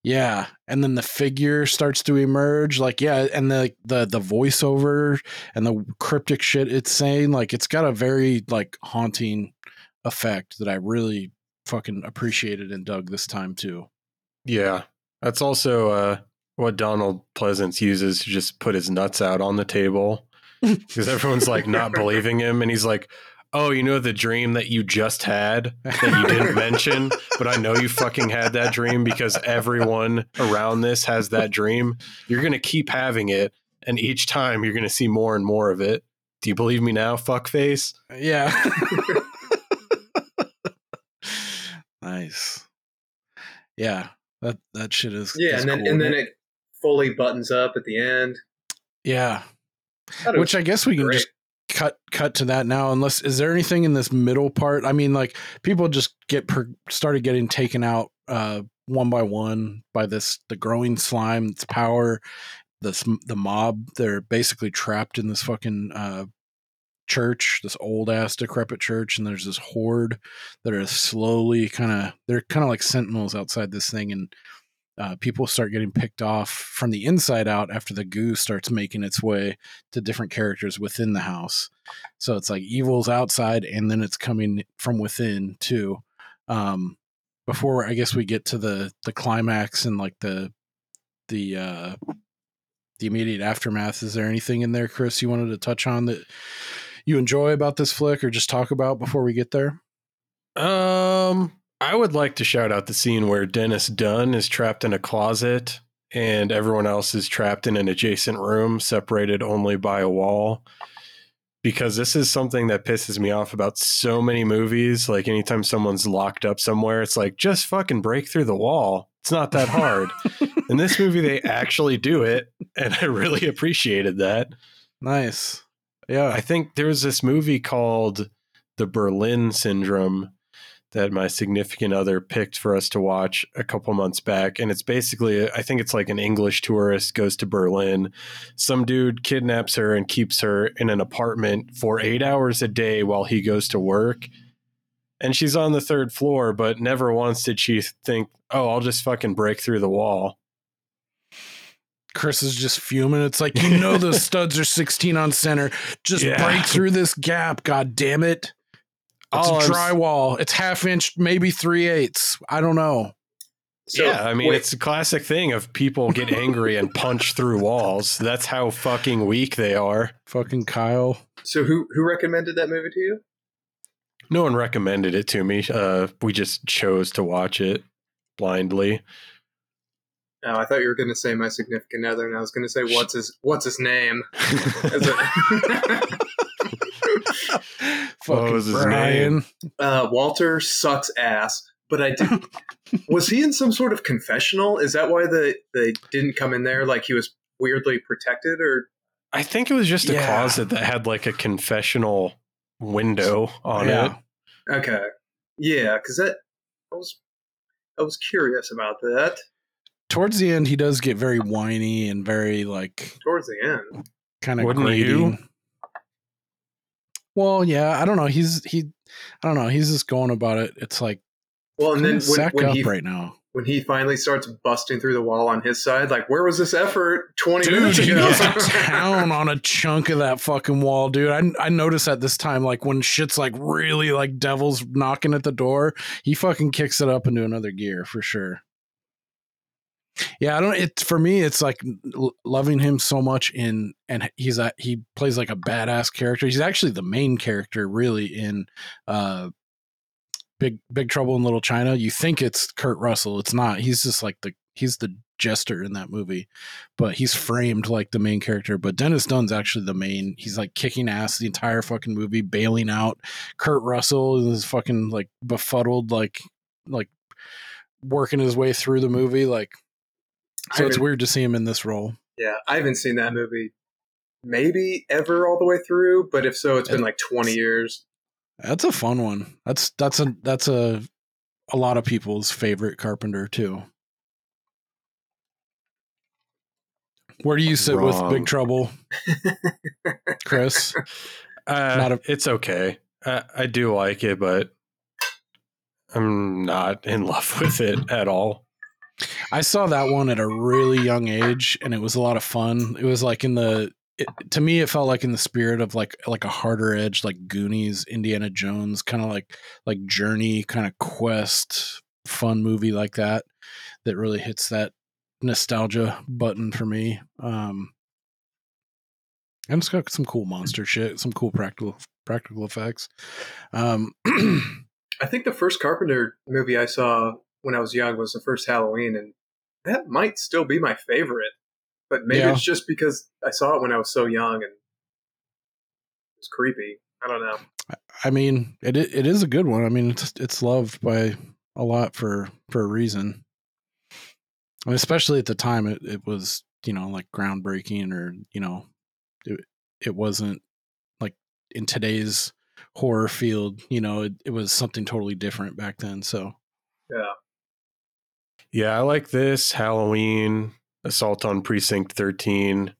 Yeah, and then the figure starts to emerge, like yeah, and the the the voiceover and the cryptic shit it's saying, like it's got a very like haunting effect that I really fucking appreciated and dug this time too. Yeah. That's also uh, what Donald Pleasence uses to just put his nuts out on the table [laughs] because everyone's like not believing him. And he's like, Oh, you know the dream that you just had that you didn't [laughs] mention, but I know you fucking had that dream because everyone around this has that dream. You're going to keep having it. And each time you're going to see more and more of it. Do you believe me now, fuckface? Yeah. [laughs] nice. Yeah, that that shit is Yeah, is and then cool. and then it fully buttons up at the end. yeah. Which I guess we can great. just cut cut to that now. Unless is there anything in this middle part? I mean, like people just get per, started getting taken out uh, one by one by this the growing slime, its power, this the mob. They're basically trapped in this fucking uh, church, this old ass decrepit church, and there's this horde that are slowly kind of they're kind of like sentinels outside this thing, and uh, people start getting picked off from the inside out after the goo starts making its way to different characters within the house. So it's like evil's outside, and then it's coming from within too. Um, before I guess we get to the the climax and like the the uh, the immediate aftermath, is there anything in there, Chris, you wanted to touch on that you enjoy about this flick, or just talk about before we get there? Um, I would like to shout out the scene where Dennis Dun is trapped in a closet and everyone else is trapped in an adjacent room, separated only by a wall. Because this is something that pisses me off about so many movies. Like anytime someone's locked up somewhere, it's like just fucking break through the wall. It's not that hard. [laughs] in this movie, they actually do it, and I really appreciated that. Nice. Yeah. I think there was this movie called The Berlin Syndrome that my significant other picked for us to watch a couple months back. And it's basically, I think it's like an English tourist goes to Berlin. Some dude kidnaps her and keeps her in an apartment for eight hours a day while he goes to work. And she's on the third floor, but never once did she think, oh, I'll just fucking break through the wall. Chris is just fuming. It's like, [laughs] you know, the studs are 16 on center. Just Yeah. break through this gap. God damn it. It's All a I'm s- drywall. It's half inch, maybe three eighths. I don't know. So, yeah, I mean, wait. it's a classic thing of people get [laughs] angry and punch through walls. That's how fucking weak they are. Fucking Kyle. So who who recommended that movie to you? No one recommended it to me. Uh, we just chose to watch it blindly. Oh, I thought you were going to say my significant other, and I was going to say what's his what's his name. [laughs] [laughs] As a- was his Brian. name? uh, Walter sucks ass. But I did. [laughs] was he in some sort of confessional? Is that why the they didn't come in there? Like he was weirdly protected, or I think it was just a Yeah. closet that had like a confessional window on Yeah. it. okay? Yeah, because that I was I was curious about that Towards the end, he does get very whiny and very like towards the end. kind of Wouldn't grating. you? Well, yeah, I don't know. He's he, I don't know. He's just going about it. It's like, Well, and then when, when he right now. when he finally starts busting through the wall on his side, like where was this effort twenty Dude, minutes ago? town [laughs] on a chunk of that fucking wall, dude. I I noticed at this time, like when shit's like really like devils knocking at the door, he fucking kicks it up into another gear for sure. Yeah, I don't. It's for me. It's like loving him so much in, and he's a he plays like a badass character. He's actually the main character, really, in uh, Big Big Trouble in Little China. You think it's Kurt Russell, it's not. He's just like the he's the jester in that movie, but he's framed like the main character. But Dennis Dun's actually the main. He's like kicking ass the entire fucking movie, bailing out Kurt Russell is fucking like befuddled, like like working his way through the movie, like. So it's weird to see him in this role. yeah, I haven't seen that movie maybe ever all the way through, but if so, it's been like twenty years. That's a fun one. That's that's a that's a a lot of people's favorite Carpenter too. Where do you sit with Big Trouble, [laughs] Chris? Uh, Not a- it's okay. I, I do like it, but I'm not in love [laughs] with it at all. I saw that one at a really young age, and it was a lot of fun. It was like in the it, to me, it felt like in the spirit of like like a harder edge, like Goonies, Indiana Jones, kind of like like Journey, kind of quest, fun movie like that. That really hits that nostalgia button for me. Um, and it's got some cool monster shit, some cool practical practical effects. Um, [clears throat] I think the first Carpenter movie I saw when I was young was the first Halloween, and that might still be my favorite. But maybe Yeah. it's just because I saw it when I was so young and it's creepy. I don't know. I mean, it it is a good one. I mean, it's it's loved by a lot for for a reason. And especially at the time, it, it was you know like groundbreaking, or you know, it it wasn't like in today's horror field. You know, it, it was something totally different back then. So Yeah. Yeah, I like this Halloween, Assault on Precinct 13.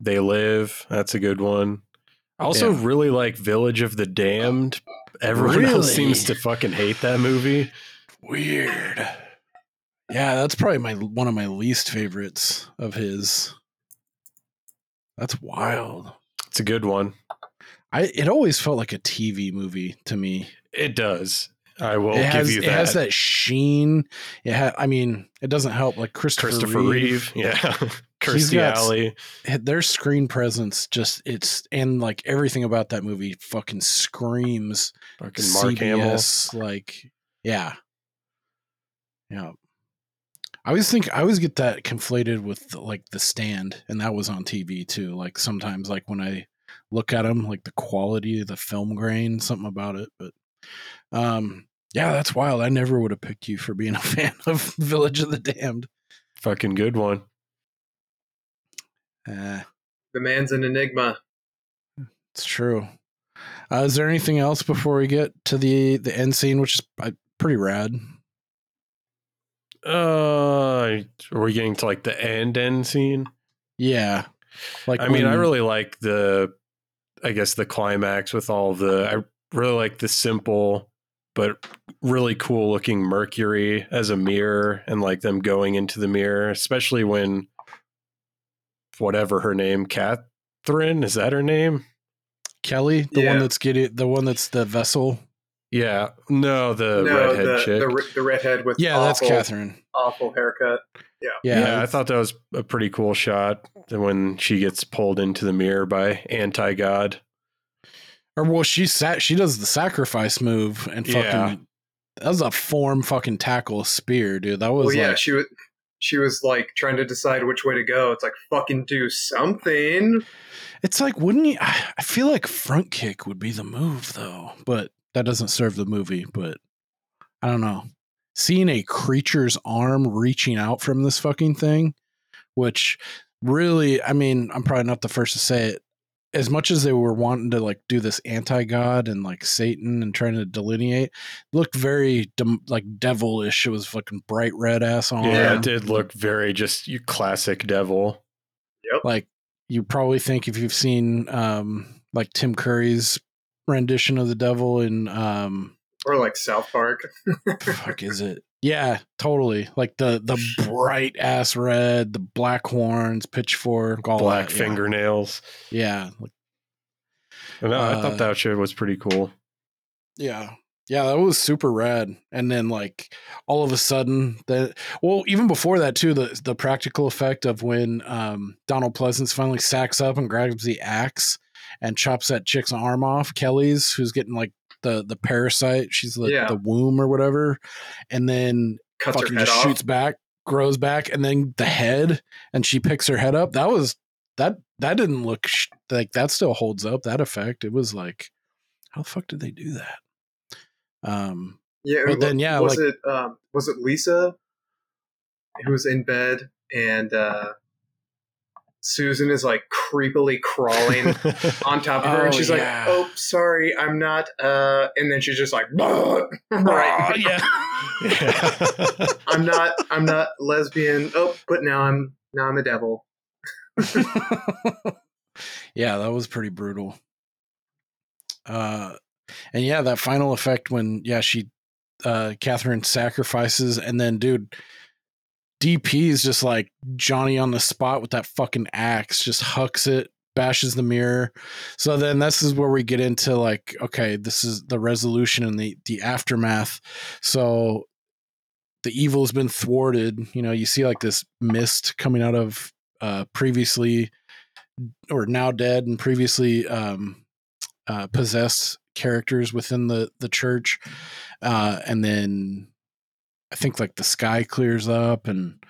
They Live. That's a good one. I also Yeah. really like Village of the Damned. Everyone else seems to fucking hate that movie. weird. Yeah, that's probably my one of my least favorites of his. That's wild. It's a good one. I it always felt like a TV movie to me. It does. I will it has, give you that. It has that sheen. It ha- I mean, it doesn't help. Like Christopher, Christopher Reeve, Reeve. Yeah. [laughs] Kirstie Alley. their screen presence just it's and like everything about that movie fucking screams Fucking Mark Hamill. Like, yeah, yeah. I always think I always get that conflated with like the stand, and that was on TV too. Like sometimes, like when I look at them, like the quality of the film grain, something about it. But um, yeah, that's wild. I never would have picked you for being a [laughs] fan of Village of the Damned. Fucking good one. Uh, The man's an enigma. It's true. Uh, is there anything else before we get to the the end scene, which is uh, pretty rad? Uh, are we getting to like the end end scene? Yeah, like I mean, I really like the, I guess the climax with all the. I really like the simple, but really cool looking Mercury as a mirror, and like them going into the mirror, especially when, whatever her name, Catherine is that her name? Kelly, the Yeah. one that's getting the one that's the vessel. Yeah, no, the no, redhead the, chick. the the redhead with Yeah, that's awful- Catherine. Awful haircut. Yeah. Yeah, yeah, I thought that was a pretty cool shot when she gets pulled into the mirror by anti god. Or well, she sat. She does the sacrifice move and fucking. Yeah. That was a form fucking tackle spear, dude. That was Well, yeah, like, she was. She was like trying to decide which way to go. It's like fucking do something. it's like, wouldn't you? I [sighs] I feel like front kick would be the move though, but that doesn't serve the movie. But I don't know. Seeing a creature's arm reaching out from this fucking thing, which really, I mean, I'm probably not the first to say it. As much as they were wanting to like do this anti-god and like Satan and trying to delineate, it looked very dem- like devilish. It was fucking bright red ass on. Yeah, it did look very just you classic devil. Yep. Like you probably think if you've seen um like Tim Curry's rendition of the devil in um Or like South Park. [laughs] fuck is it? Yeah, totally. Like the the [laughs] bright ass red, the black horns, pitchfork, all Black that, fingernails. Yeah, like, And I, I Uh, thought that shit was pretty cool. yeah, yeah. That was super rad. And then like all of a sudden, that well, even before that too, the the practical effect of when um Donald Pleasence finally sacks up and grabs the axe and chops that chick's arm off, Kelly's, who's getting like the the parasite. She's the Yeah. the womb or whatever, and then Cuts fucking just off. shoots back, grows back, and then the head, and she picks her head up. That was that that didn't look sh- like that. Still holds up that effect. It was like, how the fuck did they do that? Um, Yeah, But then, yeah, was like- it um, was it Lisa who was in bed and uh, Susan is like creepily crawling [laughs] on top of her, and Oh, she's yeah. like, "Oh, sorry, I'm not." Uh, and then she's just like, Oh, [laughs] "Right, yeah, [laughs] I'm not, I'm not lesbian." Oh, but now I'm, now I'm a devil. yeah, that was pretty brutal. Uh, and yeah, that final effect when yeah she, uh, Catherine sacrifices, and then dude, DP is just like Johnny on the spot with that fucking axe, just hucks it, bashes the mirror. So then this is where we get into like, okay, this is the resolution and the the aftermath. So the evil has been thwarted. You know, you see like this mist coming out of uh previously or now dead and previously um uh possessed characters within the the church. Uh and then I think like the sky clears up and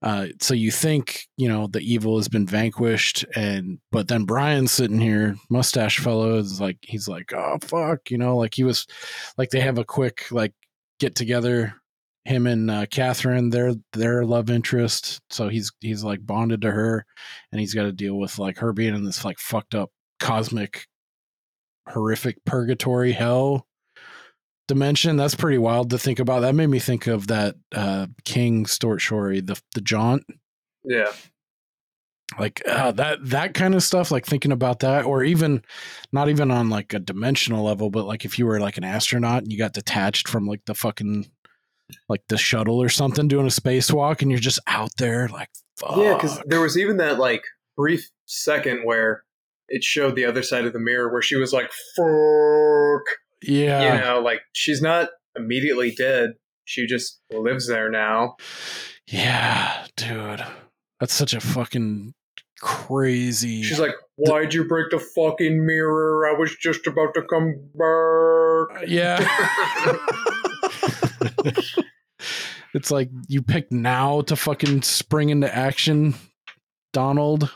uh, so you think you know the evil has been vanquished, and but then Brian's sitting here, mustache fellow, is like he's like, oh fuck, you know, like he was, like they have a quick like get together, him and uh, Catherine, their their love interest. So he's he's like bonded to her, and he's got to deal with like her being in this like fucked up cosmic, horrific purgatory hell dimension. That's pretty wild to think about. That made me think of that uh King Stort Shorey, the the jaunt. Yeah, Like uh, that that kind of stuff, like thinking about that, or even not even on like a dimensional level, but like if you were like an astronaut and you got detached from like the fucking like the shuttle or something doing a spacewalk and you're just out there like fuck. yeah, because there was even that like brief second where it showed the other side of the mirror where she was like, "Fuck." Yeah. you know, like she's not immediately dead. She just lives there now. Yeah, dude. That's such a fucking crazy She's like, "Why'd you break the fucking mirror? I was just about to come back." Uh, yeah. [laughs] it's like you picked now to fucking spring into action, Donald.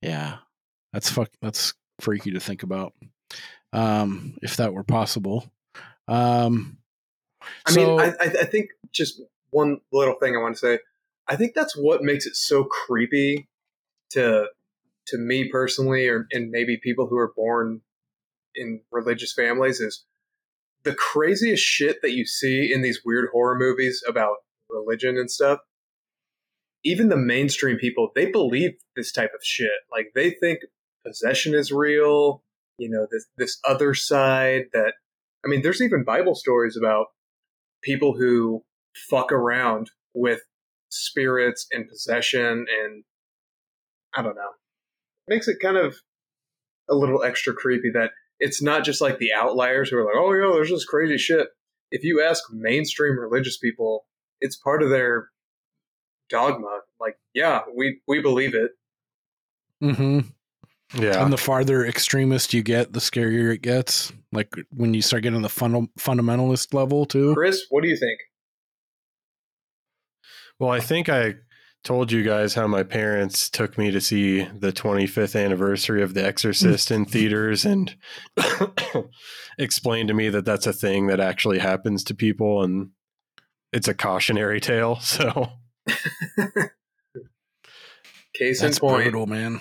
Yeah. That's fuck that's freaky to think about. Um, if that were possible. Um I so mean, I, I I think just one little thing I want to say. I think that's what makes it so creepy to to me personally, or and maybe people who are born in religious families is the craziest shit that you see in these weird horror movies about religion and stuff. Even the mainstream people, they believe this type of shit. Like they think possession is real. You know, this this other side that I mean, there's even Bible stories about people who fuck around with spirits and possession and I don't know. Makes it kind of a little extra creepy that it's not just like the outliers who are like, oh yeah, there's this crazy shit. If you ask mainstream religious people, it's part of their dogma. Like, yeah, we we believe it. hmm Yeah. And the farther extremist you get, the scarier it gets. Like when you start getting the funda- fundamentalist level too. Chris, what do you think? Well, I think I told you guys how my parents took me to see the 25th anniversary of The Exorcist in [laughs] theaters and [coughs] explained to me that that's a thing that actually happens to people and it's a cautionary tale. [laughs] So, Case That's in point. brutal, man.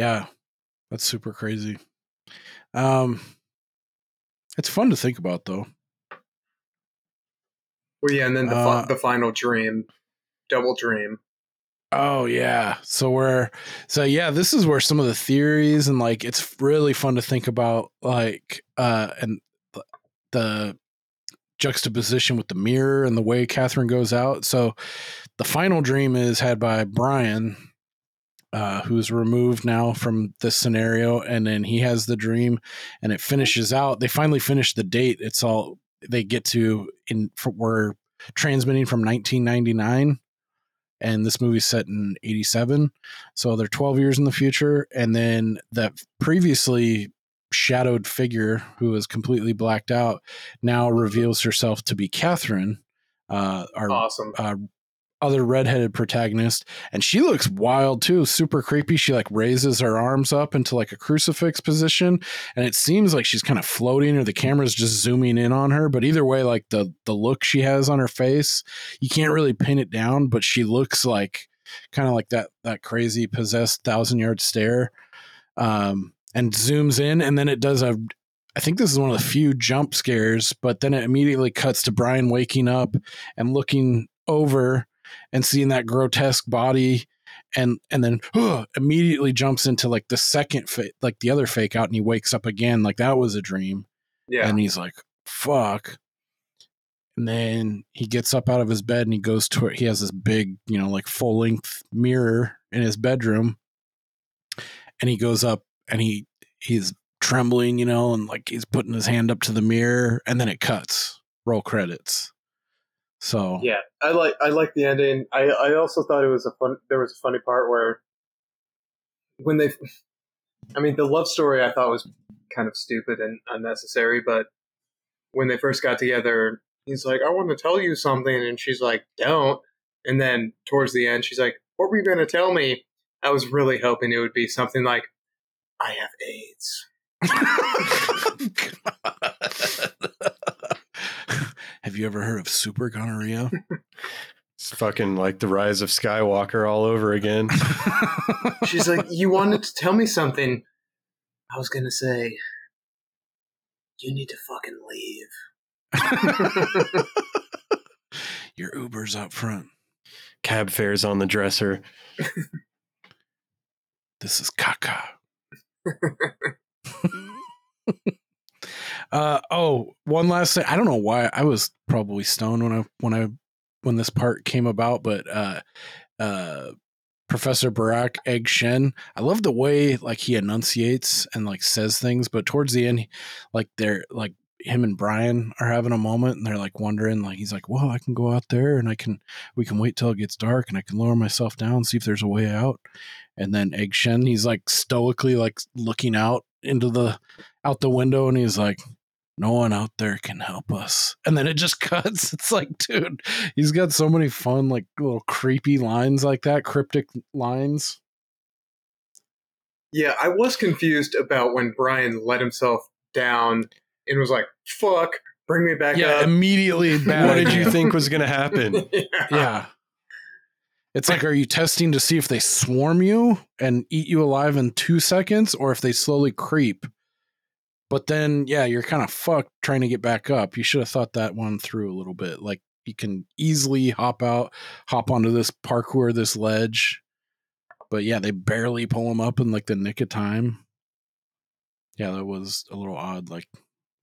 Yeah, that's super crazy. Um, it's fun to think about though. Well, yeah, and then the Uh, the final dream, double dream. Oh yeah. So we're so yeah, this is where some of the theories and like it's really fun to think about like uh and the juxtaposition with the mirror and the way Catherine goes out. So the final dream is had by Brian, uh, who's removed now from this scenario, and then he has the dream and it finishes out. They finally finish the date. It's all they get to in for, we're transmitting from 1999 and this movie's set in 87 so they're 12 years in the future and then that previously shadowed figure who is completely blacked out now reveals herself to be catherine uh, our Awesome. uh, other redheaded protagonist and she looks wild too super creepy. She like raises her arms up into like a crucifix position and it seems like she's kind of floating or the camera's just zooming in on her but either way like the the look she has on her face you can't really pin it down but she looks like kind of like that that crazy possessed thousand yard stare um and zooms in and then it does a I think this is one of the few jump scares, but then it immediately cuts to Brian waking up and looking over and seeing that grotesque body and and then [gasps] immediately jumps into like the second fa- like the other fake out and he wakes up again like that was a dream. Yeah. and he's like fuck. And then he gets up out of his bed and he goes to it he has this big you know like full length mirror in his bedroom. And he goes up and he he's trembling you know and like he's putting his hand up to the mirror and then it cuts. Roll credits so Yeah, I like I like the ending. I I also thought it was a fun. There was a funny part where when they, I mean, the love story I thought was kind of stupid and unnecessary, but when they first got together, he's like, "I want to tell you something," and she's like, "Don't." And then towards the end, she's like, "What were you going to tell me?" I was really hoping it would be something like, "I have AIDS." [laughs] [laughs] [laughs] Have you ever heard of super gonorrhea? [laughs] It's fucking like the rise of Skywalker all over again. [laughs] She's like, "You wanted to tell me something." I was gonna say, "You need to fucking leave." [laughs] Your Uber's out front. Cab fares on the dresser. This is caca. Uh oh, one last thing. I don't know why I was probably stoned when I when I when this part came about, but uh uh Professor Birack Egg Shen, I love the way like he enunciates and like says things, but towards the end, like they're like him and Brian are having a moment and they're like wondering, like he's like, Well, I can go out there and I can we can wait till it gets dark and I can lower myself down, see if there's a way out. And then Egg Shen, he's like stoically like looking out into the out the window and he's like, No one out there can help us. And then it just [laughs] cuts. It's like, dude, he's got so many fun, like little creepy lines like that, cryptic lines. Yeah, I was confused about when Brian let himself down and was like, "Fuck, bring me back Yeah, up." immediately [laughs] bad What did you think was going to happen? [laughs] Yeah. It's like, are you testing to see if they swarm you and eat you alive in two seconds or if they slowly creep? But then, yeah, you're kind of fucked trying to get back up. You should have thought that one through a little bit. Like, you can easily hop out, hop onto this parkour, this ledge. But yeah, they barely pull him up in like the nick of time. Yeah, that was a little odd. Like,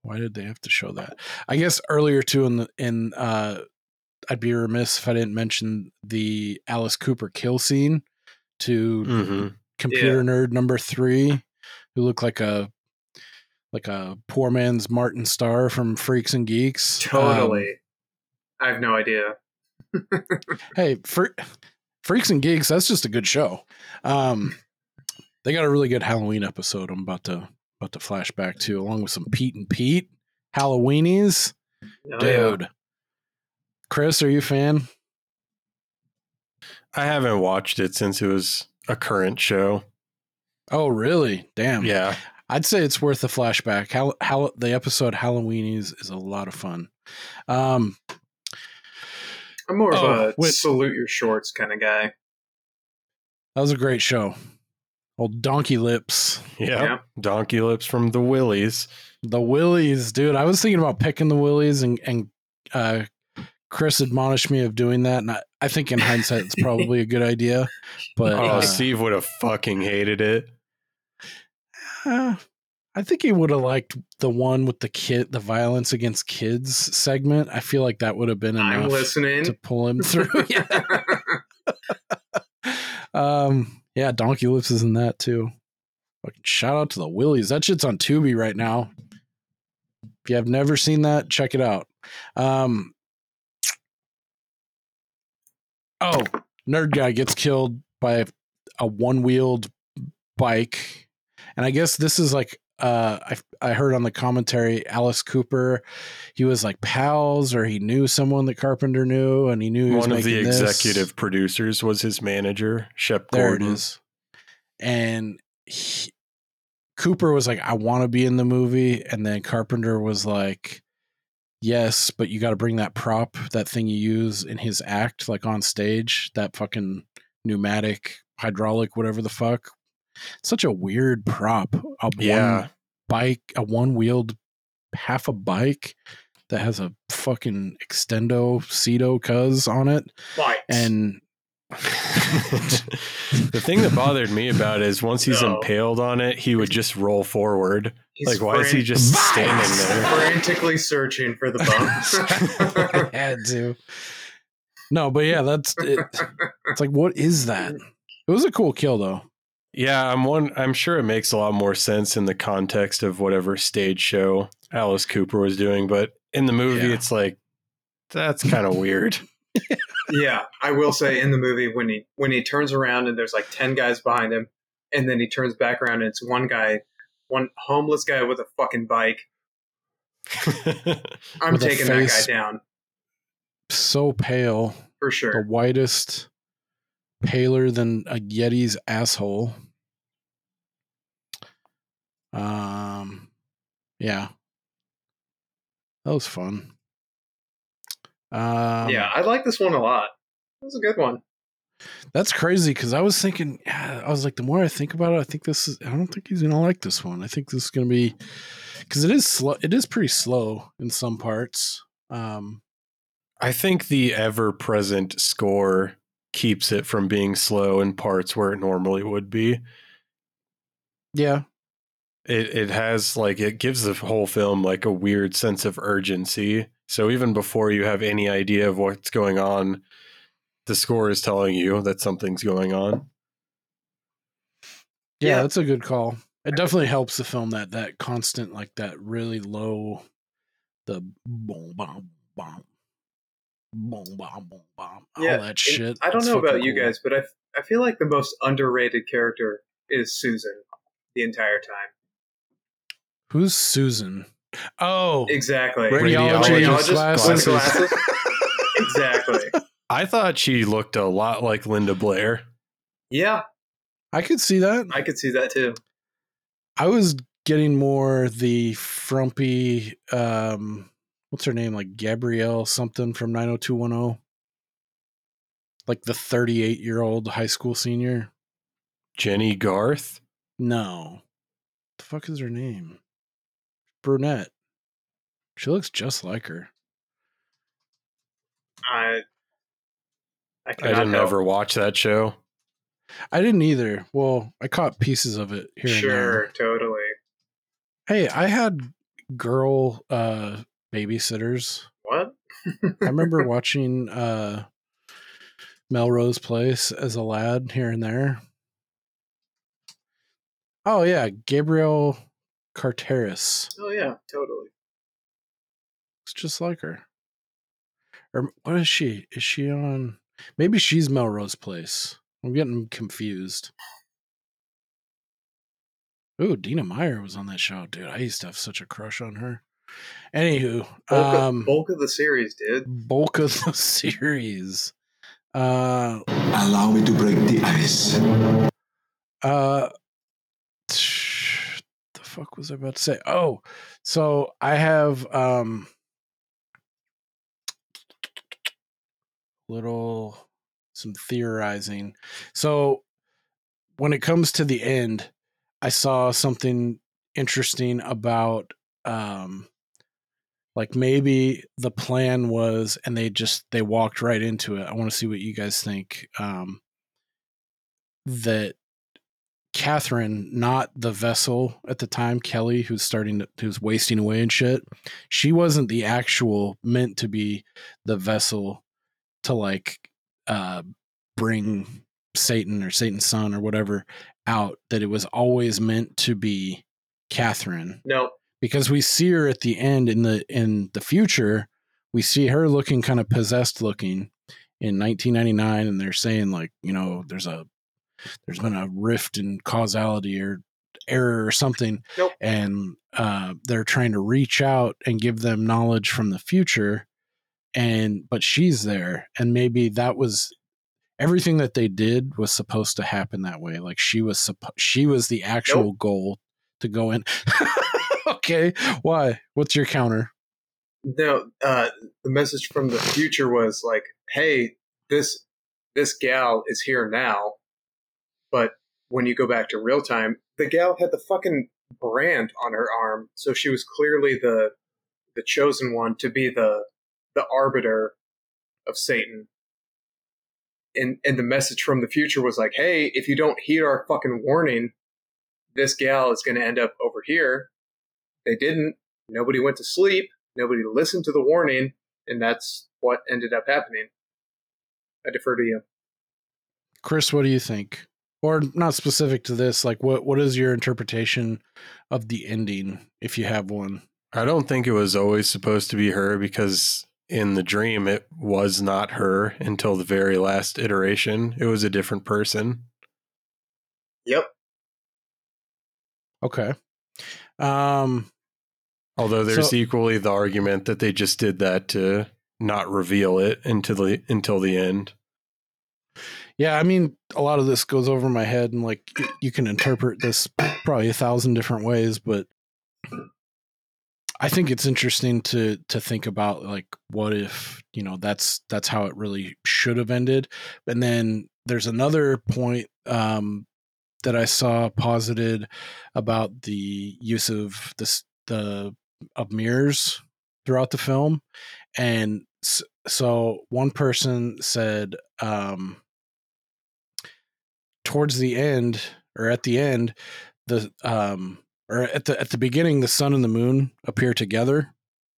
why did they have to show that? I guess earlier too in the in uh I'd be remiss if I didn't mention the Alice Cooper kill scene to Mhm. computer nerd number three, who looked like a like a poor man's Martin Starr from Freaks and Geeks. Um, totally. I have no idea. [laughs] hey, Fre- Freaks and Geeks, that's just a good show. Um, they got a really good Halloween episode. I'm about to about to flashback to, along with some Pete and Pete Halloweenies. Oh, yeah. Dude, Chris, are you a fan? I haven't watched it since it was a current show. Oh, really? Damn. Yeah. I'd say it's worth a flashback. How how the episode Halloweenies is a lot of fun. Um, I'm more of Oh, a wait. salute your shorts kind of guy. that was a great show. Old donkey lips. Yeah. Yeah. Donkey lips from the Willies. The willies, dude. I was thinking about picking the willies and and uh Chris admonished me of doing that, and I, I think in hindsight it's probably a good idea. But Oh, uh, Steve would have fucking hated it. Uh, I think he would have liked the one with the kid, the violence against kids segment. I feel like that would have been I'm enough listening. to pull him through. [laughs] yeah. Um, yeah, Donkey Lips is in that too. Fucking shout out to the Willies. That shit's on Tubi right now. If you have never seen that, check it out. Um, oh, nerd guy gets killed by a one-wheeled bike, and I guess this is like uh, I I heard on the commentary Alice Cooper, he was like pals or he knew someone that Carpenter knew, and he knew he was One of the making this. executive producers was his manager, Shep There Gordon. it is. And he, Cooper was like, I want to be in the movie. And then Carpenter was like, Yes, but you got to bring that prop, that thing you use in his act, like on stage, that fucking pneumatic, hydraulic, whatever the fuck. Such a weird prop. A Yeah. one bike, a one wheeled half a bike that has a fucking extendo Cedo cuz on it. Bikes. And [laughs] the thing that bothered me about it is once he's No. impaled on it, he would just roll forward. He's like, why is he fran- just standing there? frantically searching for the bump. [laughs] had to. No, but yeah, that's it. It's like, what is that? It was a cool kill, though. Yeah, I'm one. I'm sure it makes a lot more sense in the context of whatever stage show Alice Cooper was doing, but in the movie, Yeah. it's like that's [laughs] kind of weird. yeah, I will say in the movie when he when he turns around and there's like ten guys behind him, and then he turns back around and it's one guy, one homeless guy with a fucking bike. [laughs] I'm With taking that guy down So pale, for sure. the whitest, paler than a Yeti's asshole. Um, yeah, that was fun. Um, yeah, I like this one a lot. It was a good one. That's crazy because I was thinking, I was like, the more I think about it, I think this is. I don't think he's gonna like this one. I think this is gonna be because it is slow. It is pretty slow in some parts. Um, I think the ever present score keeps it from being slow in parts where it normally would be. yeah, It it has like it gives the whole film like a weird sense of urgency. So even before you have any idea of what's going on, the score is telling you that something's going on. yeah, Yeah. that's a good call. It definitely helps the film that that constant like that really low, the boom bomb bomb, boom bomb boom bomb, all that shit. I don't know about fucking you guys, but I I feel like the most underrated character is Susan the entire time. Who's Susan? Oh, Exactly. Radiology Radiologist glasses. glasses. [laughs] exactly. I thought she looked a lot like Linda Blair. Yeah, I could see that. I could see that too. I was getting more the frumpy um what's her name like Gabrielle something from 90210 like the 38 year old high school senior Jennie Garth. no the fuck is her name brunette she looks just like her I I, I didn't help. ever watch that show. I didn't either well I caught pieces of it here and there. Sure, totally. hey I had girl uh babysitters What? I remember [laughs] watching uh Melrose Place as a lad here and there. Oh yeah, Gabrielle Carteris. Oh yeah, totally. It's just like her. Or what is she? Is she on maybe she's Melrose Place. I'm getting confused. Ooh, Dina Meyer was on that show, dude. I used to have such a crush on her. Anywho, Bulk, um of, bulk of the series, dude. bulk of the [laughs] series. Uh Allow me to break the ice. uh the fuck was I about to say? Oh, so I have um little some theorizing. So when it comes to the end, I saw something interesting about um like maybe the plan was and they just they walked right into it. I want to see what you guys think. Um that Catherine, not the vessel at the time, Kelly, who's starting to, who's wasting away and shit. She wasn't the actual meant to be the vessel to like uh bring Satan or Satan's son or whatever out. That it was always meant to be Catherine. No, because we see her at the end in the in the future. We see her looking kind of possessed looking in 1999, and they're saying like you know there's a there's been a rift in causality or error or something Nope. and uh, they're trying to reach out and give them knowledge from the future and but she's there and maybe that was everything that they did was supposed to happen that way like she was suppo- she was the actual goal to go in [laughs] okay why what's your counter no. Uh, the message from the future was like, "Hey, this this gal is here now, but when you go back to real time, the gal had the fucking brand on her arm, so she was clearly the the chosen one to be the the arbiter of Satan." And and the message from the future was like, "Hey, if you don't heed our fucking warning, this gal is going to end up over here." They didn't. Nobody went to sleep. Nobody listened to the warning, and that's what ended up happening. I defer to you. chris what do you think or not specific to this like what what is your interpretation of the ending if you have one I don't think it was always supposed to be her because in the dream it was not her until the very last iteration. It was a different person. Yep. Okay. Um Although there's So- equally the argument that they just did that to not reveal it until the until the end. Yeah, I mean a lot of this goes over my head and like you can interpret this probably a thousand different ways, but I think it's interesting to to think about like what if, you know, that's that's how it really should have ended. And then there's another point um that I saw posited about the use of this the of mirrors throughout the film and so one person said um towards the end or at the end the um or at the at the beginning the sun and the moon appear together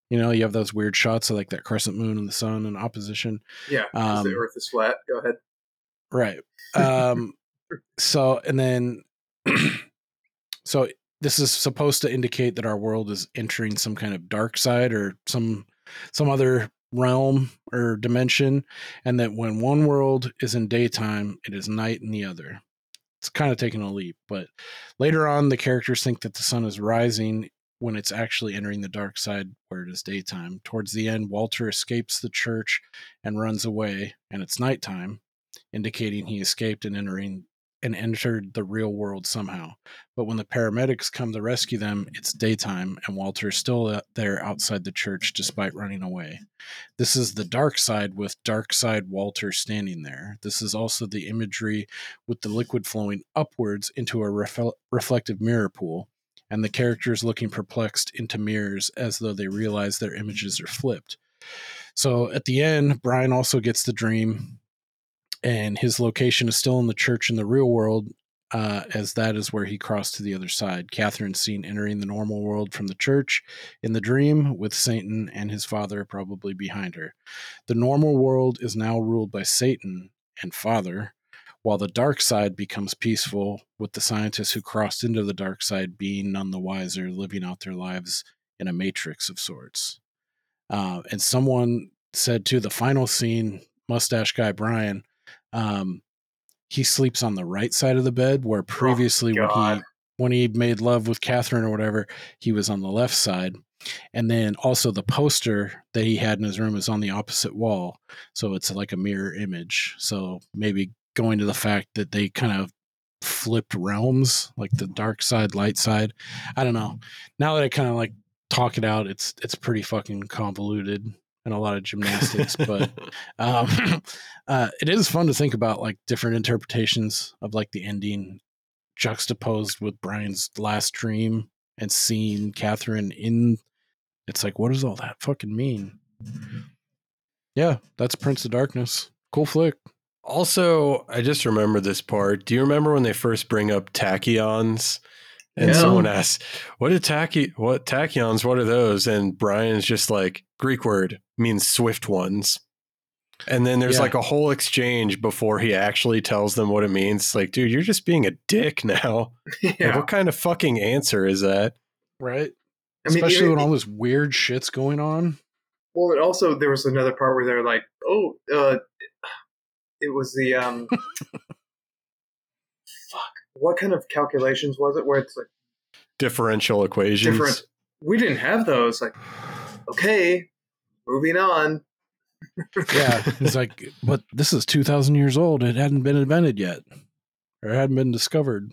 you know you have those weird shots of like that crescent moon and the sun in opposition Yeah. 'cause the Um, Earth is flat. Go ahead. Right. Um so and then [clears throat] so this is supposed to indicate that our world is entering some kind of dark side or some some other realm or dimension and that when one world is in daytime it is night in the other. It's kind of taking a leap, but later on the characters think that the sun is rising when it's actually entering the dark side where it is daytime. Towards the end Walter escapes the church and runs away and it's nighttime indicating he escaped and entering and entered the real world somehow. But when the paramedics come to rescue them, it's daytime and Walter is still uh, there outside the church despite running away. This is the dark side with dark side Walter standing there. This is also the imagery with the liquid flowing upwards into a refle- reflective mirror pool and the characters looking perplexed into mirrors as though they realize their images are flipped. So at the end, Brian also gets the dream and his location is still in the church in the real world, uh, as that is where he crossed to the other side. Catherine's seen entering the normal world from the church in the dream, with Satan and his father probably behind her. The normal world is now ruled by Satan and Father, while the dark side becomes peaceful, with the scientists who crossed into the dark side being none the wiser, living out their lives in a matrix of sorts. Uh, and someone said to the final scene, mustache guy Brian, um, he sleeps on the right side of the bed, where previously when he when he made love with Catherine or whatever, he was on the left side. And then also the poster that he had in his room is on the opposite wall. So it's like a mirror image. So maybe going to the fact that they kind of flipped realms, like the dark side, light side. I don't know. Now that I kind of like talk it out, it's it's pretty fucking convoluted and a lot of gymnastics, but [laughs] um [laughs] uh it is fun to think about like different interpretations of like the ending juxtaposed with Brian's last dream and seeing Catherine in. It's like, what does all that fucking mean? Yeah, that's Prince of Darkness. Cool flick. Also, I just remember this part. Do you remember when they first bring up tachyons? And Yeah. someone asks, "What are tachy? What tachyons? What are those?" And Brian's just like, "Greek word means swift ones." And then there's Yeah. like a whole exchange before he actually tells them what it means. It's like, dude, you're just being a dick [laughs] now. Like, what kind of fucking answer is that? Right. I mean, Especially even- when all this weird shit's going on. Well, and also there was another part where they're like, "Oh, uh, it was the um, fuck. [laughs] What kind of calculations was it? Where it's like Differential equations. different. We didn't have those. Like, okay, moving on. Yeah. It's like, but this is 2,000 years old. It hadn't been invented yet, or it hadn't been discovered.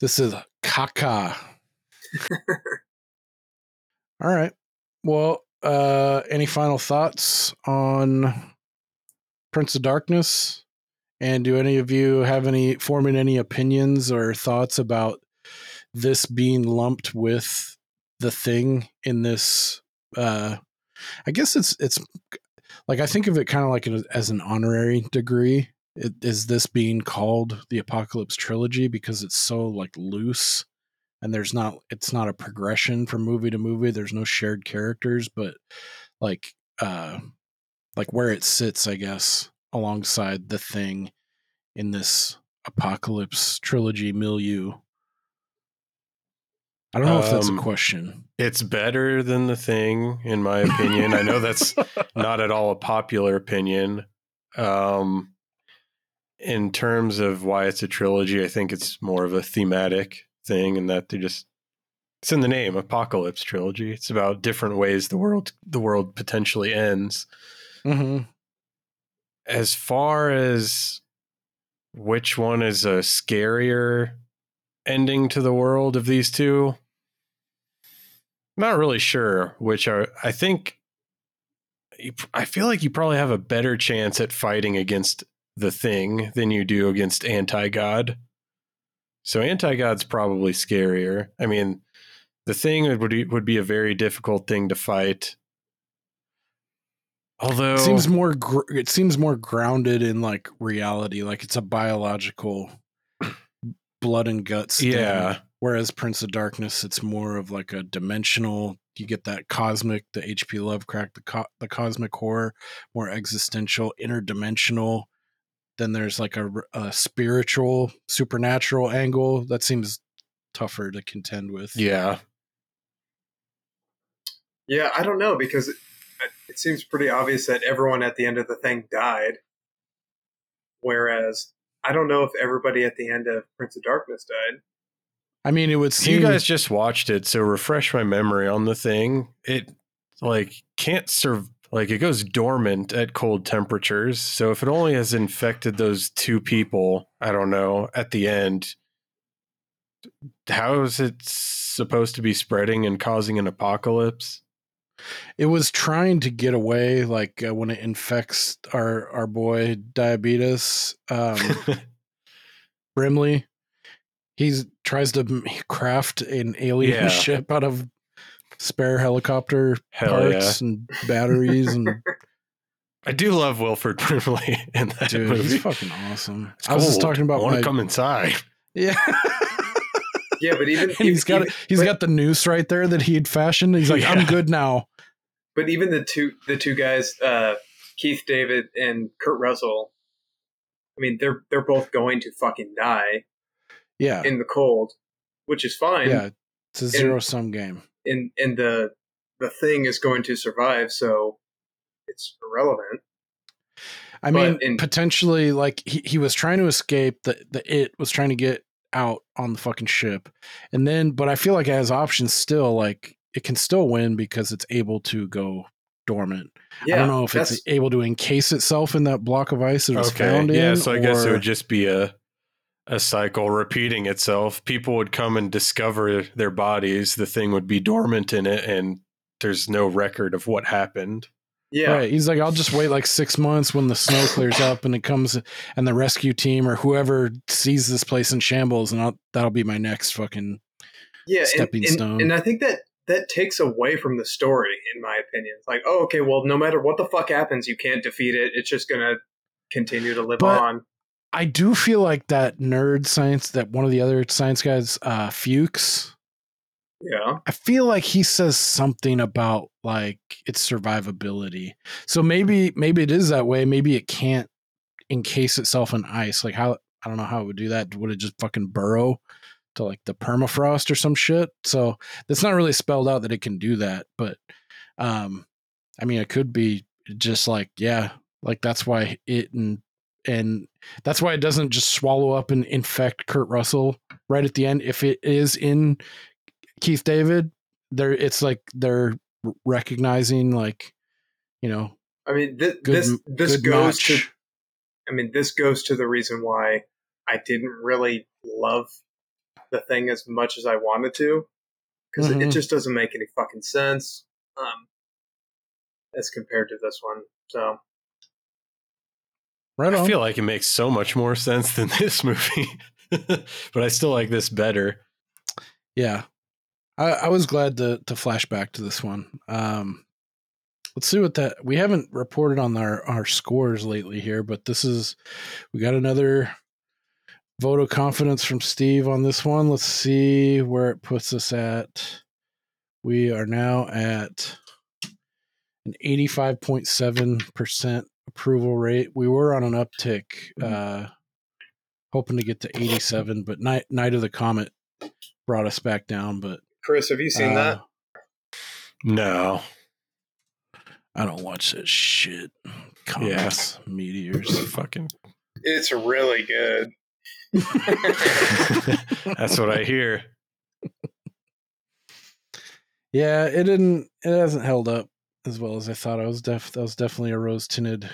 This is caca. [laughs] All right. Well, uh, any final thoughts on Prince of Darkness? And do any of you have any forming any opinions or thoughts about this being lumped with the thing in this? Uh, I guess it's it's like I think of it kind of like as an honorary degree. It, is this being called the Apocalypse trilogy because it's so like loose and there's not it's not a progression from movie to movie there's no shared characters but like uh like where it sits i guess alongside the thing in this apocalypse trilogy milieu i don't know if that's a Um, question It's better than the thing, in my opinion. I know that's [laughs] not at all a popular opinion. Um, in terms of why it's a trilogy, I think it's more of a thematic thing, and that they just it's in the name, Apocalypse Trilogy. It's about different ways the world the world potentially ends. mm-hmm. As far as which one is a scarier ending to the world of these two, I'm not really sure which are. I think I feel like you probably have a better chance at fighting against the thing than you do against anti god. So anti god's probably scarier. I mean, the thing would be, would be a very difficult thing to fight. Although it seems more gr- it seems more grounded in like reality like it's a biological blood and guts thing. Yeah. whereas prince of darkness it's more of like a dimensional you get that cosmic the hp lovecraft the, co- the cosmic horror more existential interdimensional then there's like a spiritual supernatural angle that seems tougher to contend with yeah, Yeah, I don't know because it, it seems pretty obvious that everyone at the end of the thing died. Whereas I don't know if everybody at the end of Prince of Darkness died. i mean it would seem you guys just watched it, so refresh my memory on the thing. It like can't serve like it goes dormant at cold temperatures. So if it only has infected those two people, I don't know, at the end, how is it supposed to be spreading and causing an apocalypse? It was trying to get away like uh, when it infects our our boy diabetes um [laughs] brimley he's tries to craft an alien Yeah. [laughs] ship out of spare helicopter Hell parts and batteries and [laughs] I do love Wilford Brimley in that dude movie. he's fucking awesome It's i was just talking about I want my, to come inside. yeah Yeah, but even [laughs] he's got even- he's but, got the noose right there that he'd fashioned he's like i'm good now but even the two the two guys, uh, Keith David and Kurt Russell. I mean, they're they're both going to fucking die yeah in the cold, which is fine. yeah it's a zero sum game and and the the thing is going to survive, so it's irrelevant. I mean, in- potentially, like he, he was trying to escape. The the it was trying to get out on the fucking ship, and then, but I feel like it has options still. Like it can still win because it's able to go dormant. Yeah, I don't know if that's- it's able to encase itself in that block of ice it was found in. Yeah, so I guess it would just be a a cycle repeating itself. People would come and discover their bodies. The thing would be dormant in it, and there's no record of what happened. Yeah. Right. He's like, I'll just wait like six months when the snow clears up and it comes and the rescue team or whoever sees this place in shambles and I'll, that'll be my next fucking yeah, and- stepping and, stone. And I think that that takes away from the story, in my opinion. It's like, oh, okay, well, no matter what the fuck happens, you can't defeat it. It's just gonna continue to live But- on. I do feel like that nerd science that one of the other science guys, uh, Fuchs, Yeah. I feel like he says something about like its survivability. So maybe maybe it is that way. Maybe it can't encase itself in ice. Like how I don't know how it would do that. Would it just fucking burrow to like the permafrost or some shit? So that's not really spelled out that it can do that. But um I mean it could be just like, yeah, like that's why it and and that's why it doesn't just swallow up and infect Kurt Russell right at the end. If it is in Keith David, they're it's like they're recognizing like, you know, I mean, th- good this this goes match. to. I mean, this goes to the reason why I didn't really love the thing as much as I wanted to, because it, it Mhm. just doesn't make any fucking sense um, as compared to this one. So right I on. feel like it makes so much more sense than [laughs] this movie, but I still like this better. Yeah. I, I was glad to to flash back to this one. Um let's see what that we haven't reported on our, our scores lately here, but this is we got another vote of confidence from Steve on this one. Let's see where it puts us at. We are now at an 85.7% approval rate. We were on an uptick, uh, hoping to get to 87, but Night, Night of the Comet brought us back down. But Chris, have you seen uh, that? No. I don't watch that shit. Comets, meteors. Fucking. It's really good. [laughs] That's what I hear. Yeah, it didn't. It hasn't held up as well as I thought. I was def. That was definitely a rose tinted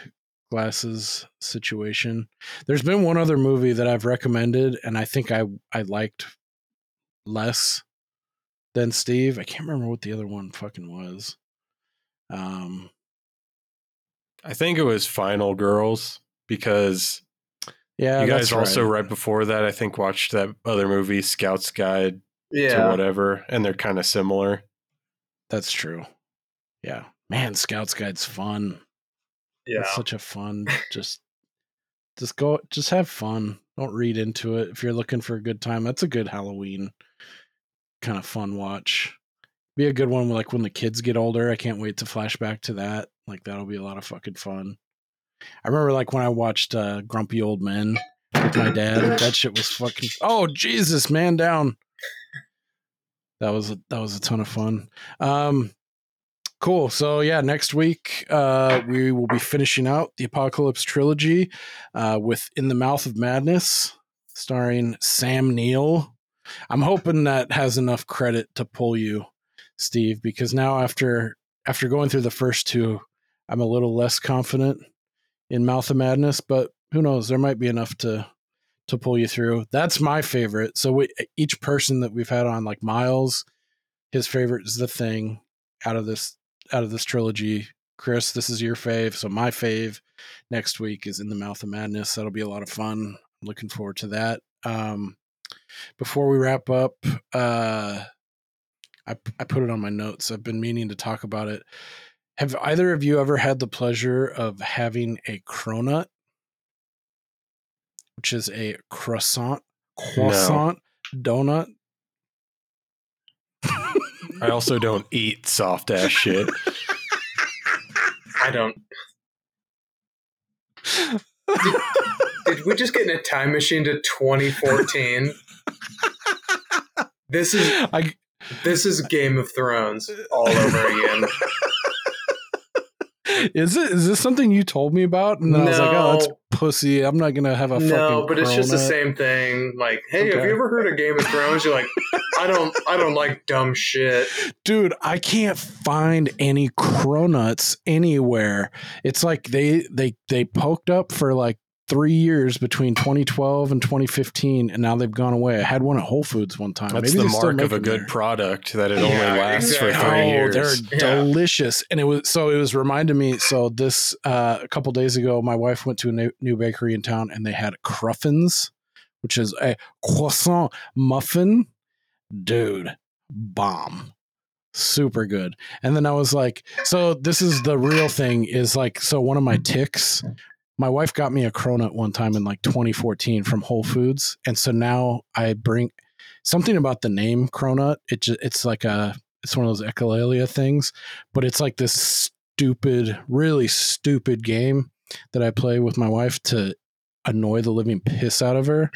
glasses situation. There's been one other movie that I've recommended, and I think I I liked less than Steve. I can't remember what the other one fucking was. Um, I think it was Final Girls because yeah, you guys also right. right before that I think watched that other movie Scout's Guide to Yeah. whatever, and they're kind of similar. That's true. Yeah, man, Scouts Guide's fun. Yeah. It's such a fun. [laughs] Just, just go. Just have fun. Don't read into it. If you're looking for a good time, that's a good Halloween kind of fun watch. Be a good one. Like when the kids get older. I can't wait to flash back to that. Like that'll be a lot of fucking fun. I remember like when I watched uh, Grumpy Old Men with my dad. [laughs] That shit was fucking. Oh Jesus, man down. That was a, that was a ton of fun. Um, cool. So yeah, next week uh, we will be finishing out the Apocalypse trilogy uh, with In the Mouth of Madness, starring Sam Neill. I'm hoping that has enough credit to pull you, Steve, because now after after going through the first two, I'm a little less confident in Mouth of Madness, but who knows? There might be enough to to pull you through. That's my favorite. So we, each person that we've had on, like Miles, his favorite is the thing out of this out of this trilogy. Chris, this is your fave. So my fave next week is in the Mouth of Madness. That'll be a lot of fun. I'm looking forward to that. Um, before we wrap up, uh, I I put it on my notes. I've been meaning to talk about it. Have either of you ever had the pleasure of having a cronut, which is a croissant croissant donut? I also don't eat soft ass shit. I don't. [laughs] [laughs] Did, we just get in a time machine to 2014? This is I, this is Game of Thrones all over again. Is it? Is this something you told me about? And then I was like, oh, that's pussy. I'm not gonna have a fucking. no, but it's just the cronut." same thing. Like, hey, have you ever heard of Game of Thrones? You're like, I don't, I don't like dumb shit. dude i can't find any cronuts anywhere it's like they they they poked up for like three years between 2012 and 2015, and now they've gone away. I had one at Whole Foods one time. That's Maybe the they still mark of a good there. product that it Yeah, only lasts for exactly. three Oh, years. they're Yeah. delicious. And it was so it was reminding me. So this uh, a couple days ago, my wife went to a new, new bakery in town, and they had cruffins, which is a croissant muffin. Dude, bomb, super good. And then I was like, so this is the real thing. Is like so one of my ticks. My wife got me a cronut one time in like 2014 from Whole Foods, and so now I bring something about the name cronut. It just, it's like a it's one of those echolalia things, but it's like this stupid, really stupid game that I play with my wife to annoy the living piss out of her.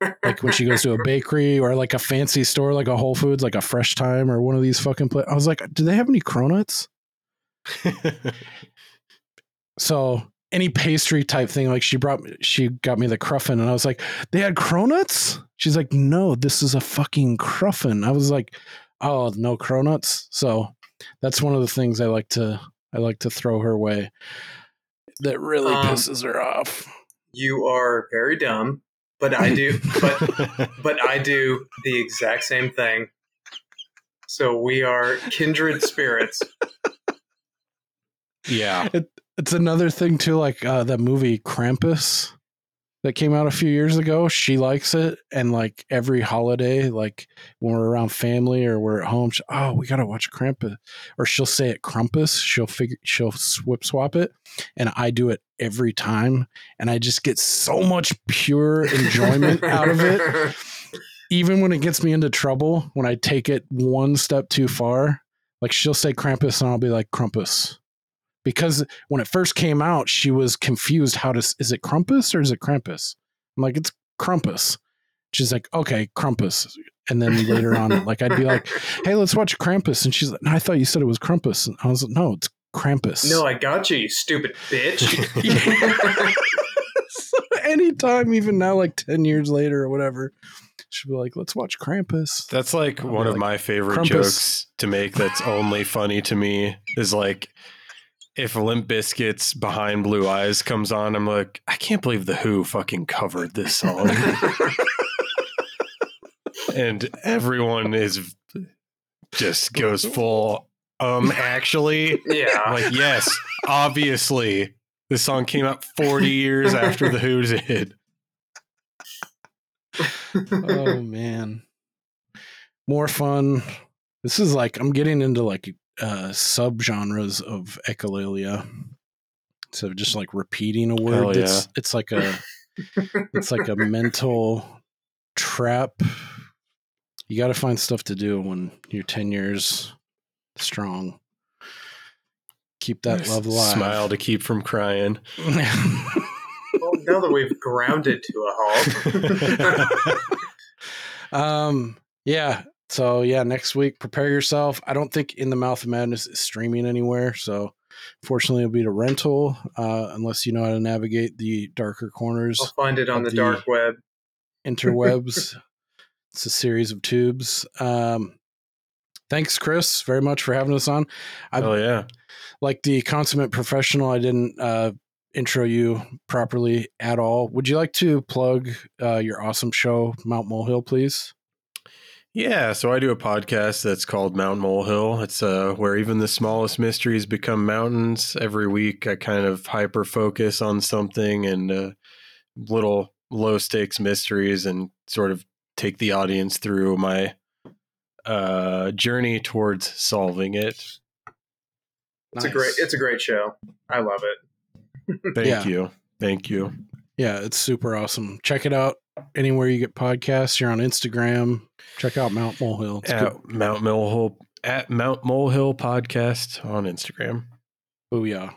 [laughs] like when she goes to a bakery or like a fancy store, like a Whole Foods, like a Fresh Time or one of these fucking. Pla- I was like, do they have any cronuts? [laughs] So any pastry type thing, like she brought, she got me the cruffin, and I was like, they had cronuts. She's like, no, this is a fucking cruffin. I was like, oh, no cronuts. So that's one of the things I like to, I like to throw her way. That really Um, pisses her off. You are very dumb, but I do, but [laughs] but I do the exact same thing. So we are kindred spirits. [laughs] yeah. It, it's another thing too, like uh, that movie Krampus that came out a few years ago. She likes it, and like every holiday, like when we're around family or we're at home, she, oh, we gotta watch Krampus, or she'll say it Krampus. She'll figure, she'll swip swap it, and I do it every time, and I just get so much pure [laughs] enjoyment out of it. [laughs] Even when it gets me into trouble, when I take it one step too far, like she'll say Krampus, and I'll be like Krampus because when it first came out, she was confused. How to is it Crumpus or is it Krampus? I'm like, it's Crumpus. She's like, okay, Crumpus. And then later on, [laughs] like I'd be like, hey, let's watch Krampus, and she's like, no, I thought you said it was Krampus. And I was like, no, it's Krampus. No, I got you, you stupid bitch. so [laughs] [laughs] anytime, even now, like ten years later or whatever, she'd be like, let's watch Krampus. That's like I'll one of like, my favorite Krampus. jokes to make that's only funny to me is like if Limp Bizkit's Behind Blue Eyes comes on, I'm like, I can't believe the Who fucking covered this song. [laughs] and everyone is just goes full um actually yeah. like yes, obviously. This song came out 40 years after the Who did. oh man more fun this is like i'm getting into like uh subgenres of echolalia so just like repeating a word Hell it's it's like a it's like a mental trap you got to find stuff to do when you're 10 years strong keep that love alive Smile to keep from crying. [laughs] Well, now that we've grounded to a halt. [laughs] Um, yeah. So yeah, next week, prepare yourself. I don't think In the Mouth of Madness is streaming anywhere, so fortunately, it'll be a rental uh, unless you know how to navigate the darker corners, I'll find it on of the dark web. [laughs] interwebs. it's a series of tubes. Um, thanks, Chris, very much for having us on. I Oh yeah. like the consummate professional. I didn't uh, intro you properly at all. Would you like to plug uh, your awesome show, Mount Molehill, please? Yeah, so I do a podcast that's called Mount Molehill. It's uh, where even the smallest mysteries become mountains. Every week, I kind of hyper focus on something and uh, little low stakes mysteries and sort of take the audience through my uh, journey towards solving it. It's a great it's a great show. I love it. Thank Yeah. you. Thank you. Yeah, it's super awesome. Check it out anywhere you get podcasts. You're on Instagram. Check out Mount Molehill. It's good. At Mount Molehill at Mount Molehill Podcast on Instagram. Oh yeah.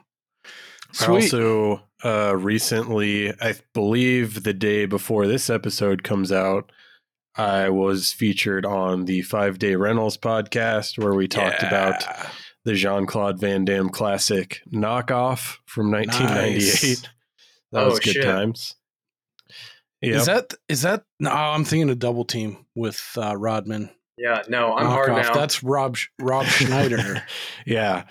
Sweet. also uh, recently, I believe the day before this episode comes out, I was featured on the Five Day Rentals podcast where we talked about the Jean Claude Van Damme classic knockoff from 1998. Nice. That Oh, was good shit. times. Yep. Is that is that no, I'm thinking a double team with uh, Rodman. Yeah, no, I'm hard Knockoff. now. That's Rob Rob [laughs] Schneider. yeah.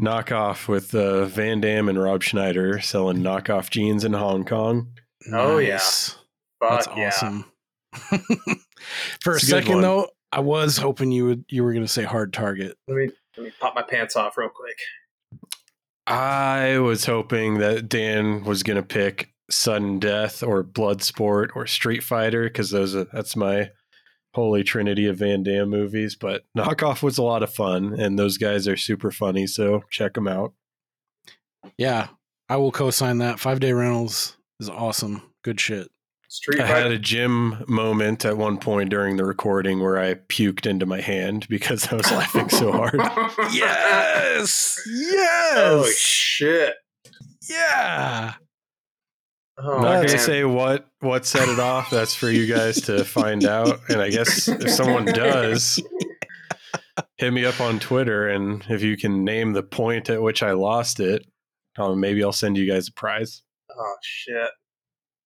knockoff with uh, Van Damme and Rob Schneider selling knockoff jeans in Hong Kong. Oh, yeah. Nice. Fuck That's yeah. awesome. [laughs] For It's a a second one. though, I was hoping you would you were going to say hard target. Let me let me pop my pants off real quick. I was hoping that Dan was going to pick Sudden Death or Bloodsport or Street Fighter because those are, that's my holy trinity of Van Damme movies. But [laughs] Knockoff was a lot of fun, and those guys are super funny. So check them out. Yeah, I will co-sign that. Five Day Rentals is awesome. Good shit. Street I had a gym moment at one point during the recording where I puked into my hand because I was [laughs] laughing so hard. [laughs] Yes. Yes. Oh shit. yeah. Oh, I'm not man. gonna say what what set it off. That's for you guys to [laughs] find out. And I guess if someone does, hit me up on Twitter, and if you can name the point at which I lost it, um, maybe I'll send you guys a prize. Oh shit.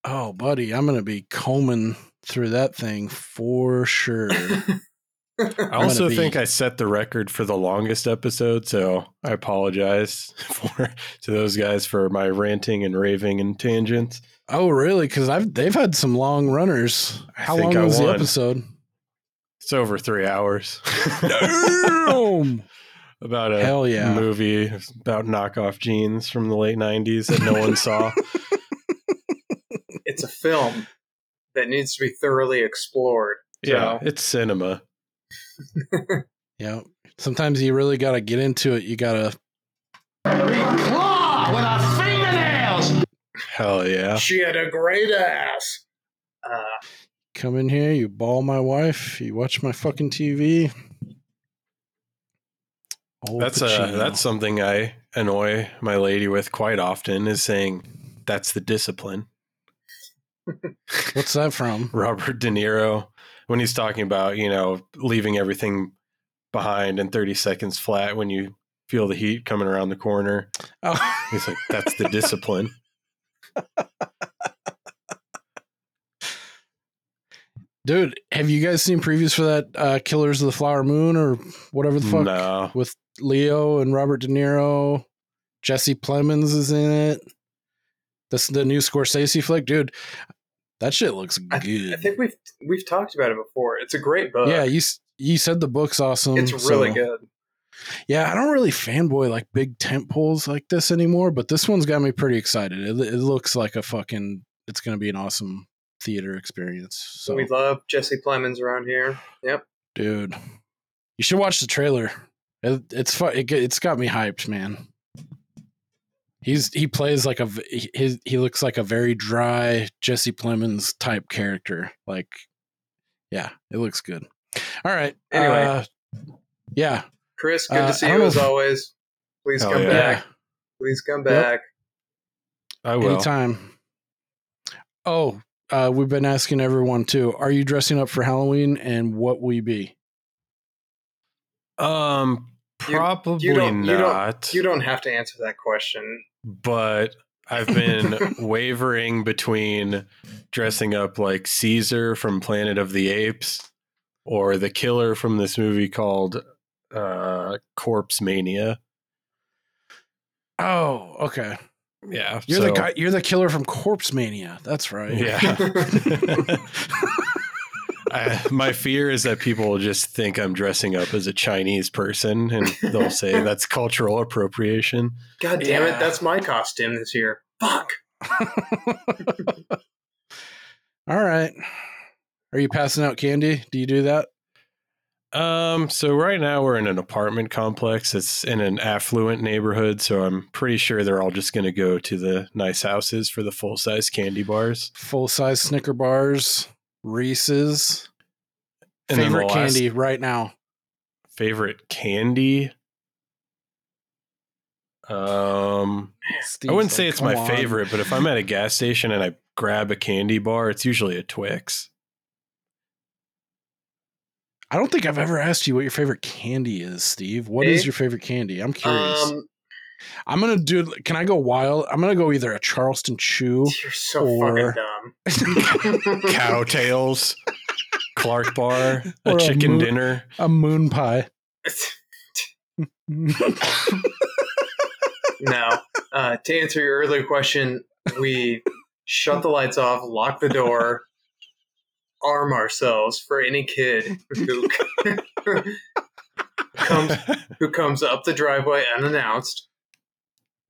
Oh, buddy, I'm going to be combing through that thing for sure. [laughs] [laughs] I also think I set the record for the longest episode, so I apologize [laughs] for to those guys for my ranting and raving and tangents. oh, really? Because I've they've had some long runners. How long I was the episode? It's over three hours. Damn. [laughs] about a Hell yeah. movie about knockoff jeans from the late 90s that no one saw. It's a film that needs to be thoroughly explored. Yeah, it's cinema. [laughs] Yeah. Sometimes you really got to get into it. You got to. Claw with our fingernails. Hell yeah. she had a great ass. Uh, come in here, you ball my wife, you watch my fucking TV. Old That's uh Pacino. that's something I annoy my lady with quite often is saying that's the discipline. What's that from? Robert De Niro when he's talking about, you know, leaving everything behind in 30 seconds flat when you feel the heat coming around the corner. Oh. He's like that's the discipline. [laughs] Dude, have you guys seen previews for that uh, Killers of the Flower Moon or whatever the fuck No. with Leo and Robert De Niro? Jesse Plemons is in it. This the new Scorsese flick, dude. That shit looks I, good. I think we've we've talked about it before. It's a great book. yeah, you you said the book's awesome. it's really so- good. Yeah, I don't really fanboy like big tent poles like this anymore, but this one's got me pretty excited. It, it looks like a fucking. It's going to be an awesome theater experience. So, we love Jesse Plemons around here. Yep. dude, you should watch the trailer. It, it's fu- it, It's got me hyped, man. He's he plays like a he- his he looks like a very dry Jesse Plemons type character. Like, yeah, it looks good. All right. Anyway. uh, yeah, Chris, good Uh, to see you as always. Please come yeah. back. Please come Yep. back. I will. Anytime. Oh, uh, we've been asking everyone too. Are you dressing up for Halloween, and what will you be? Um You- probably you don't, you don't you don't have to answer that question. but I've been [laughs] wavering between dressing up like Caesar from Planet of the Apes or the killer from this movie called uh, Corpse Mania. Oh, okay. Yeah, You're the guy. You're the killer from Corpse Mania. That's right. Yeah. [laughs] [laughs] I, my fear is that people will just think I'm dressing up as a Chinese person and they'll say [laughs] that's cultural appropriation. God damn Yeah. it, that's my costume this year. Fuck. [laughs] All right. Are you passing out candy? Do you do that? Um, so right now we're in an apartment complex. It's in an affluent neighborhood, so I'm pretty sure they're all just going to go to the nice houses for the full size candy bars. Full size Snicker bars, Reese's. And then the Favorite candy right now. Favorite candy? Um, Steve's I wouldn't like, say it's my on." favorite, but if I'm at a gas station and I grab a candy bar, it's usually a Twix. I don't think I've ever asked you what your favorite candy is, Steve. What is Me? your favorite candy? I'm curious. Um, I'm gonna do. Can I go wild? I'm gonna go either a Charleston Chew. [laughs] you're so Or- fucking dumb. [laughs] Cow Tales, Clark bar, Or a a, chicken moon, dinner. a moon pie. [laughs] no. Uh, to answer your earlier question, we shut the lights off, lock the door, arm ourselves for any kid who comes who comes up the driveway unannounced.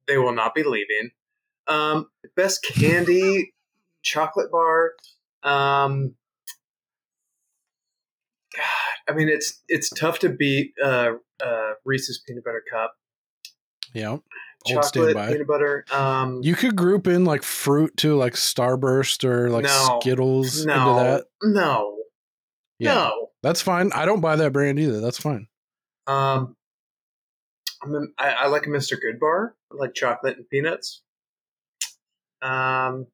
They will not be leaving. Um, best candy, chocolate bar. Um, God, I mean it's it's tough to beat uh, uh, Reese's peanut butter cup. Yeah. Chocolate peanut butter. Um, You could group in like fruit too, like Starburst or like No. Skittles no, into that. no, Yeah. no. That's fine. I don't buy that brand either. That's fine. Um, I'm a, I, I like a Mr. Good bar. I like chocolate and peanuts. Um,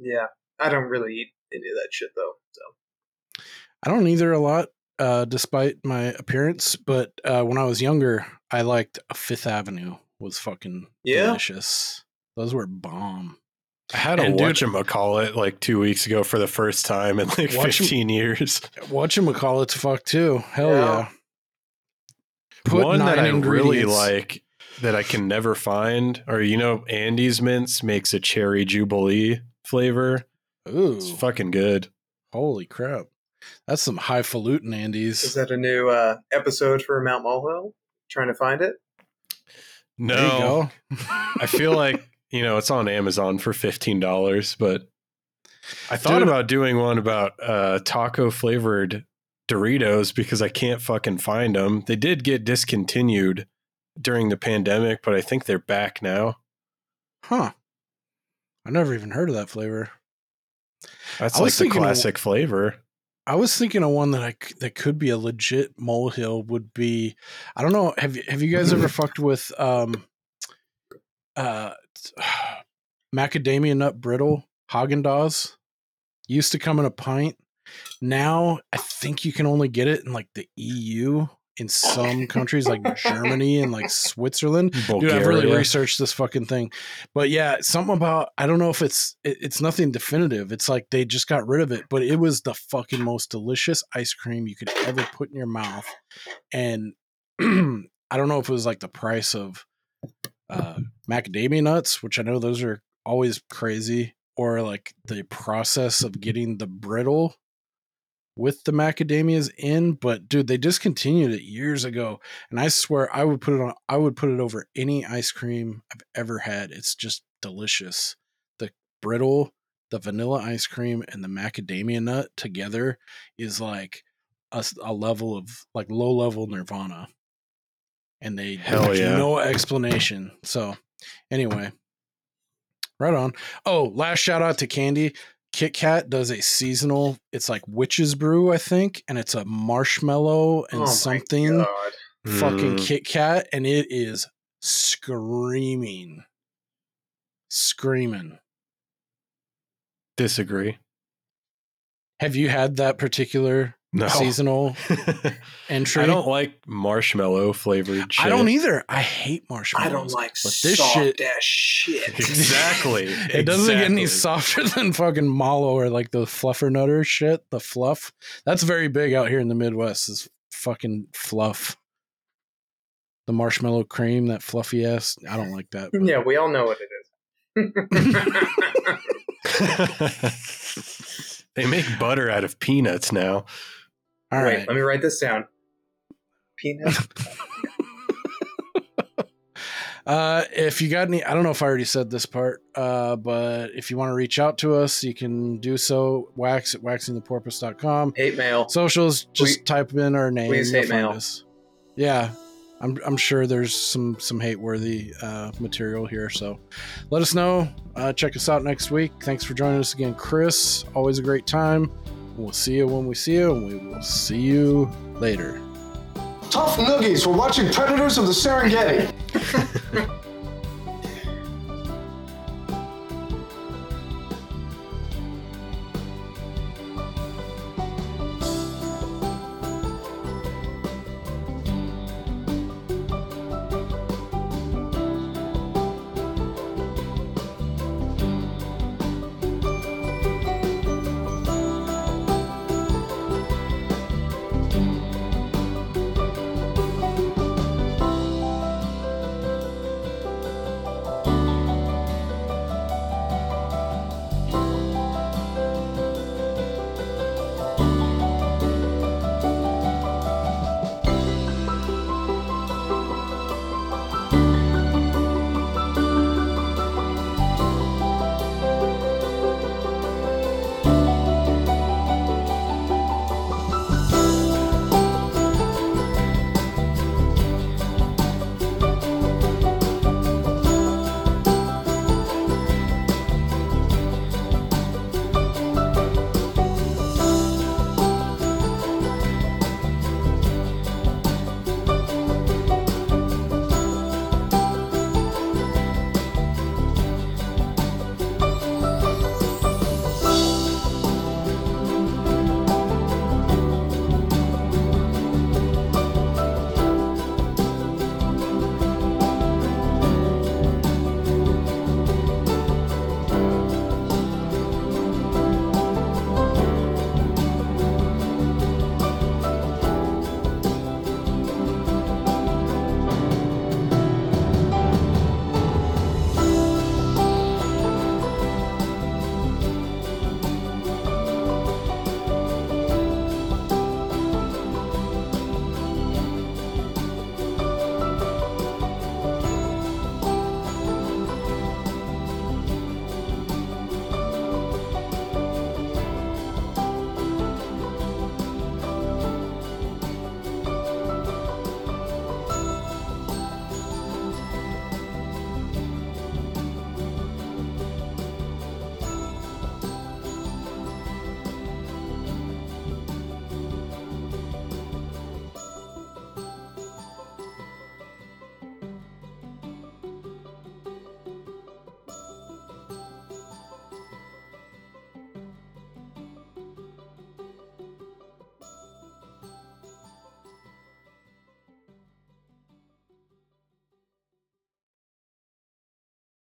yeah, I don't really eat any of that shit though. So I don't either a lot, uh, despite my appearance. But uh, when I was younger, I liked a Fifth Avenue was fucking Yeah? delicious. Those were bomb. I had a watch him call it like two weeks ago for the first time in like Whatchamacallit- 15 years. Whatchamacallit to fuck too. Hell Yeah. yeah. Put One that I really like that I can never find, or you know, Andes Mints makes a cherry jubilee flavor. Ooh, It's fucking good. holy crap. That's some highfalutin Andes. is that a new uh, episode for Mount Molehill? Trying to find it. There you No, go. [laughs] I feel like you know it's on Amazon for fifteen dollars, but I thought Dude. about doing one about uh, taco flavored Doritos because I can't fucking find them. They did get discontinued during the pandemic, but I think they're back now. Huh. I never even heard of that flavor. That's like the thinking of- classic flavor. I was thinking of one that I that could be a legit molehill would be I don't know have you have you guys ever [clears throat] fucked with um uh [sighs] macadamia nut brittle Haagen Dazs used to come in a pint now I think you can only get it in like the EU in some [laughs] countries like Germany and like Switzerland Dude, I've really Bulgaria. researched this fucking thing. But yeah, something about I don't know if it's it, it's nothing definitive. It's like they just got rid of it, but it was the fucking most delicious ice cream you could ever put in your mouth. And [clears throat] I don't know if it was like the price of uh macadamia nuts, which I know those are always crazy, or like the process of getting the brittle with the macadamias in, but dude, they discontinued it years ago. And I swear I would put it on I would put it over any ice cream I've ever had. It's just delicious. The brittle, the vanilla ice cream and the macadamia nut together is like a level of like low level nirvana. And they Hell yeah. no explanation. So anyway, right on. Oh, last shout out to Candy. Kit Kat does a seasonal, it's like witch's brew, I think, and it's a marshmallow and oh something God. fucking Mm. Kit Kat, and it is screaming, screaming. Disagree. Have you had that particular No. seasonal [laughs] entry? I don't like marshmallow flavored shit. I don't either. I hate marshmallow. I don't like but this soft shit. ass shit. [laughs] Exactly. [laughs] It doesn't get any softer than fucking mallow or like the fluffer nutter shit. The fluff. That's very big out here in the Midwest. Is fucking fluff. The marshmallow cream, that fluffy ass. I don't like that. yeah, we all know what it is. they make butter out of peanuts now. All Wait, right. let me write this down. Peanut. [laughs] [laughs] Uh, if you got any, I don't know if I already said this part, uh, but if you want to reach out to us, you can do so. Wax at waxingtheporpoise.com. Hate mail. Socials, just We- type in our name. please hate mail. us. Yeah, I'm I'm sure there's some some hate worthy uh, material here. So let us know. Uh, check us out next week. Thanks for joining us again, Chris. Always a great time. We'll see you when we see you, and we will see you later. Tough noogies for watching Predators of the Serengeti. [laughs]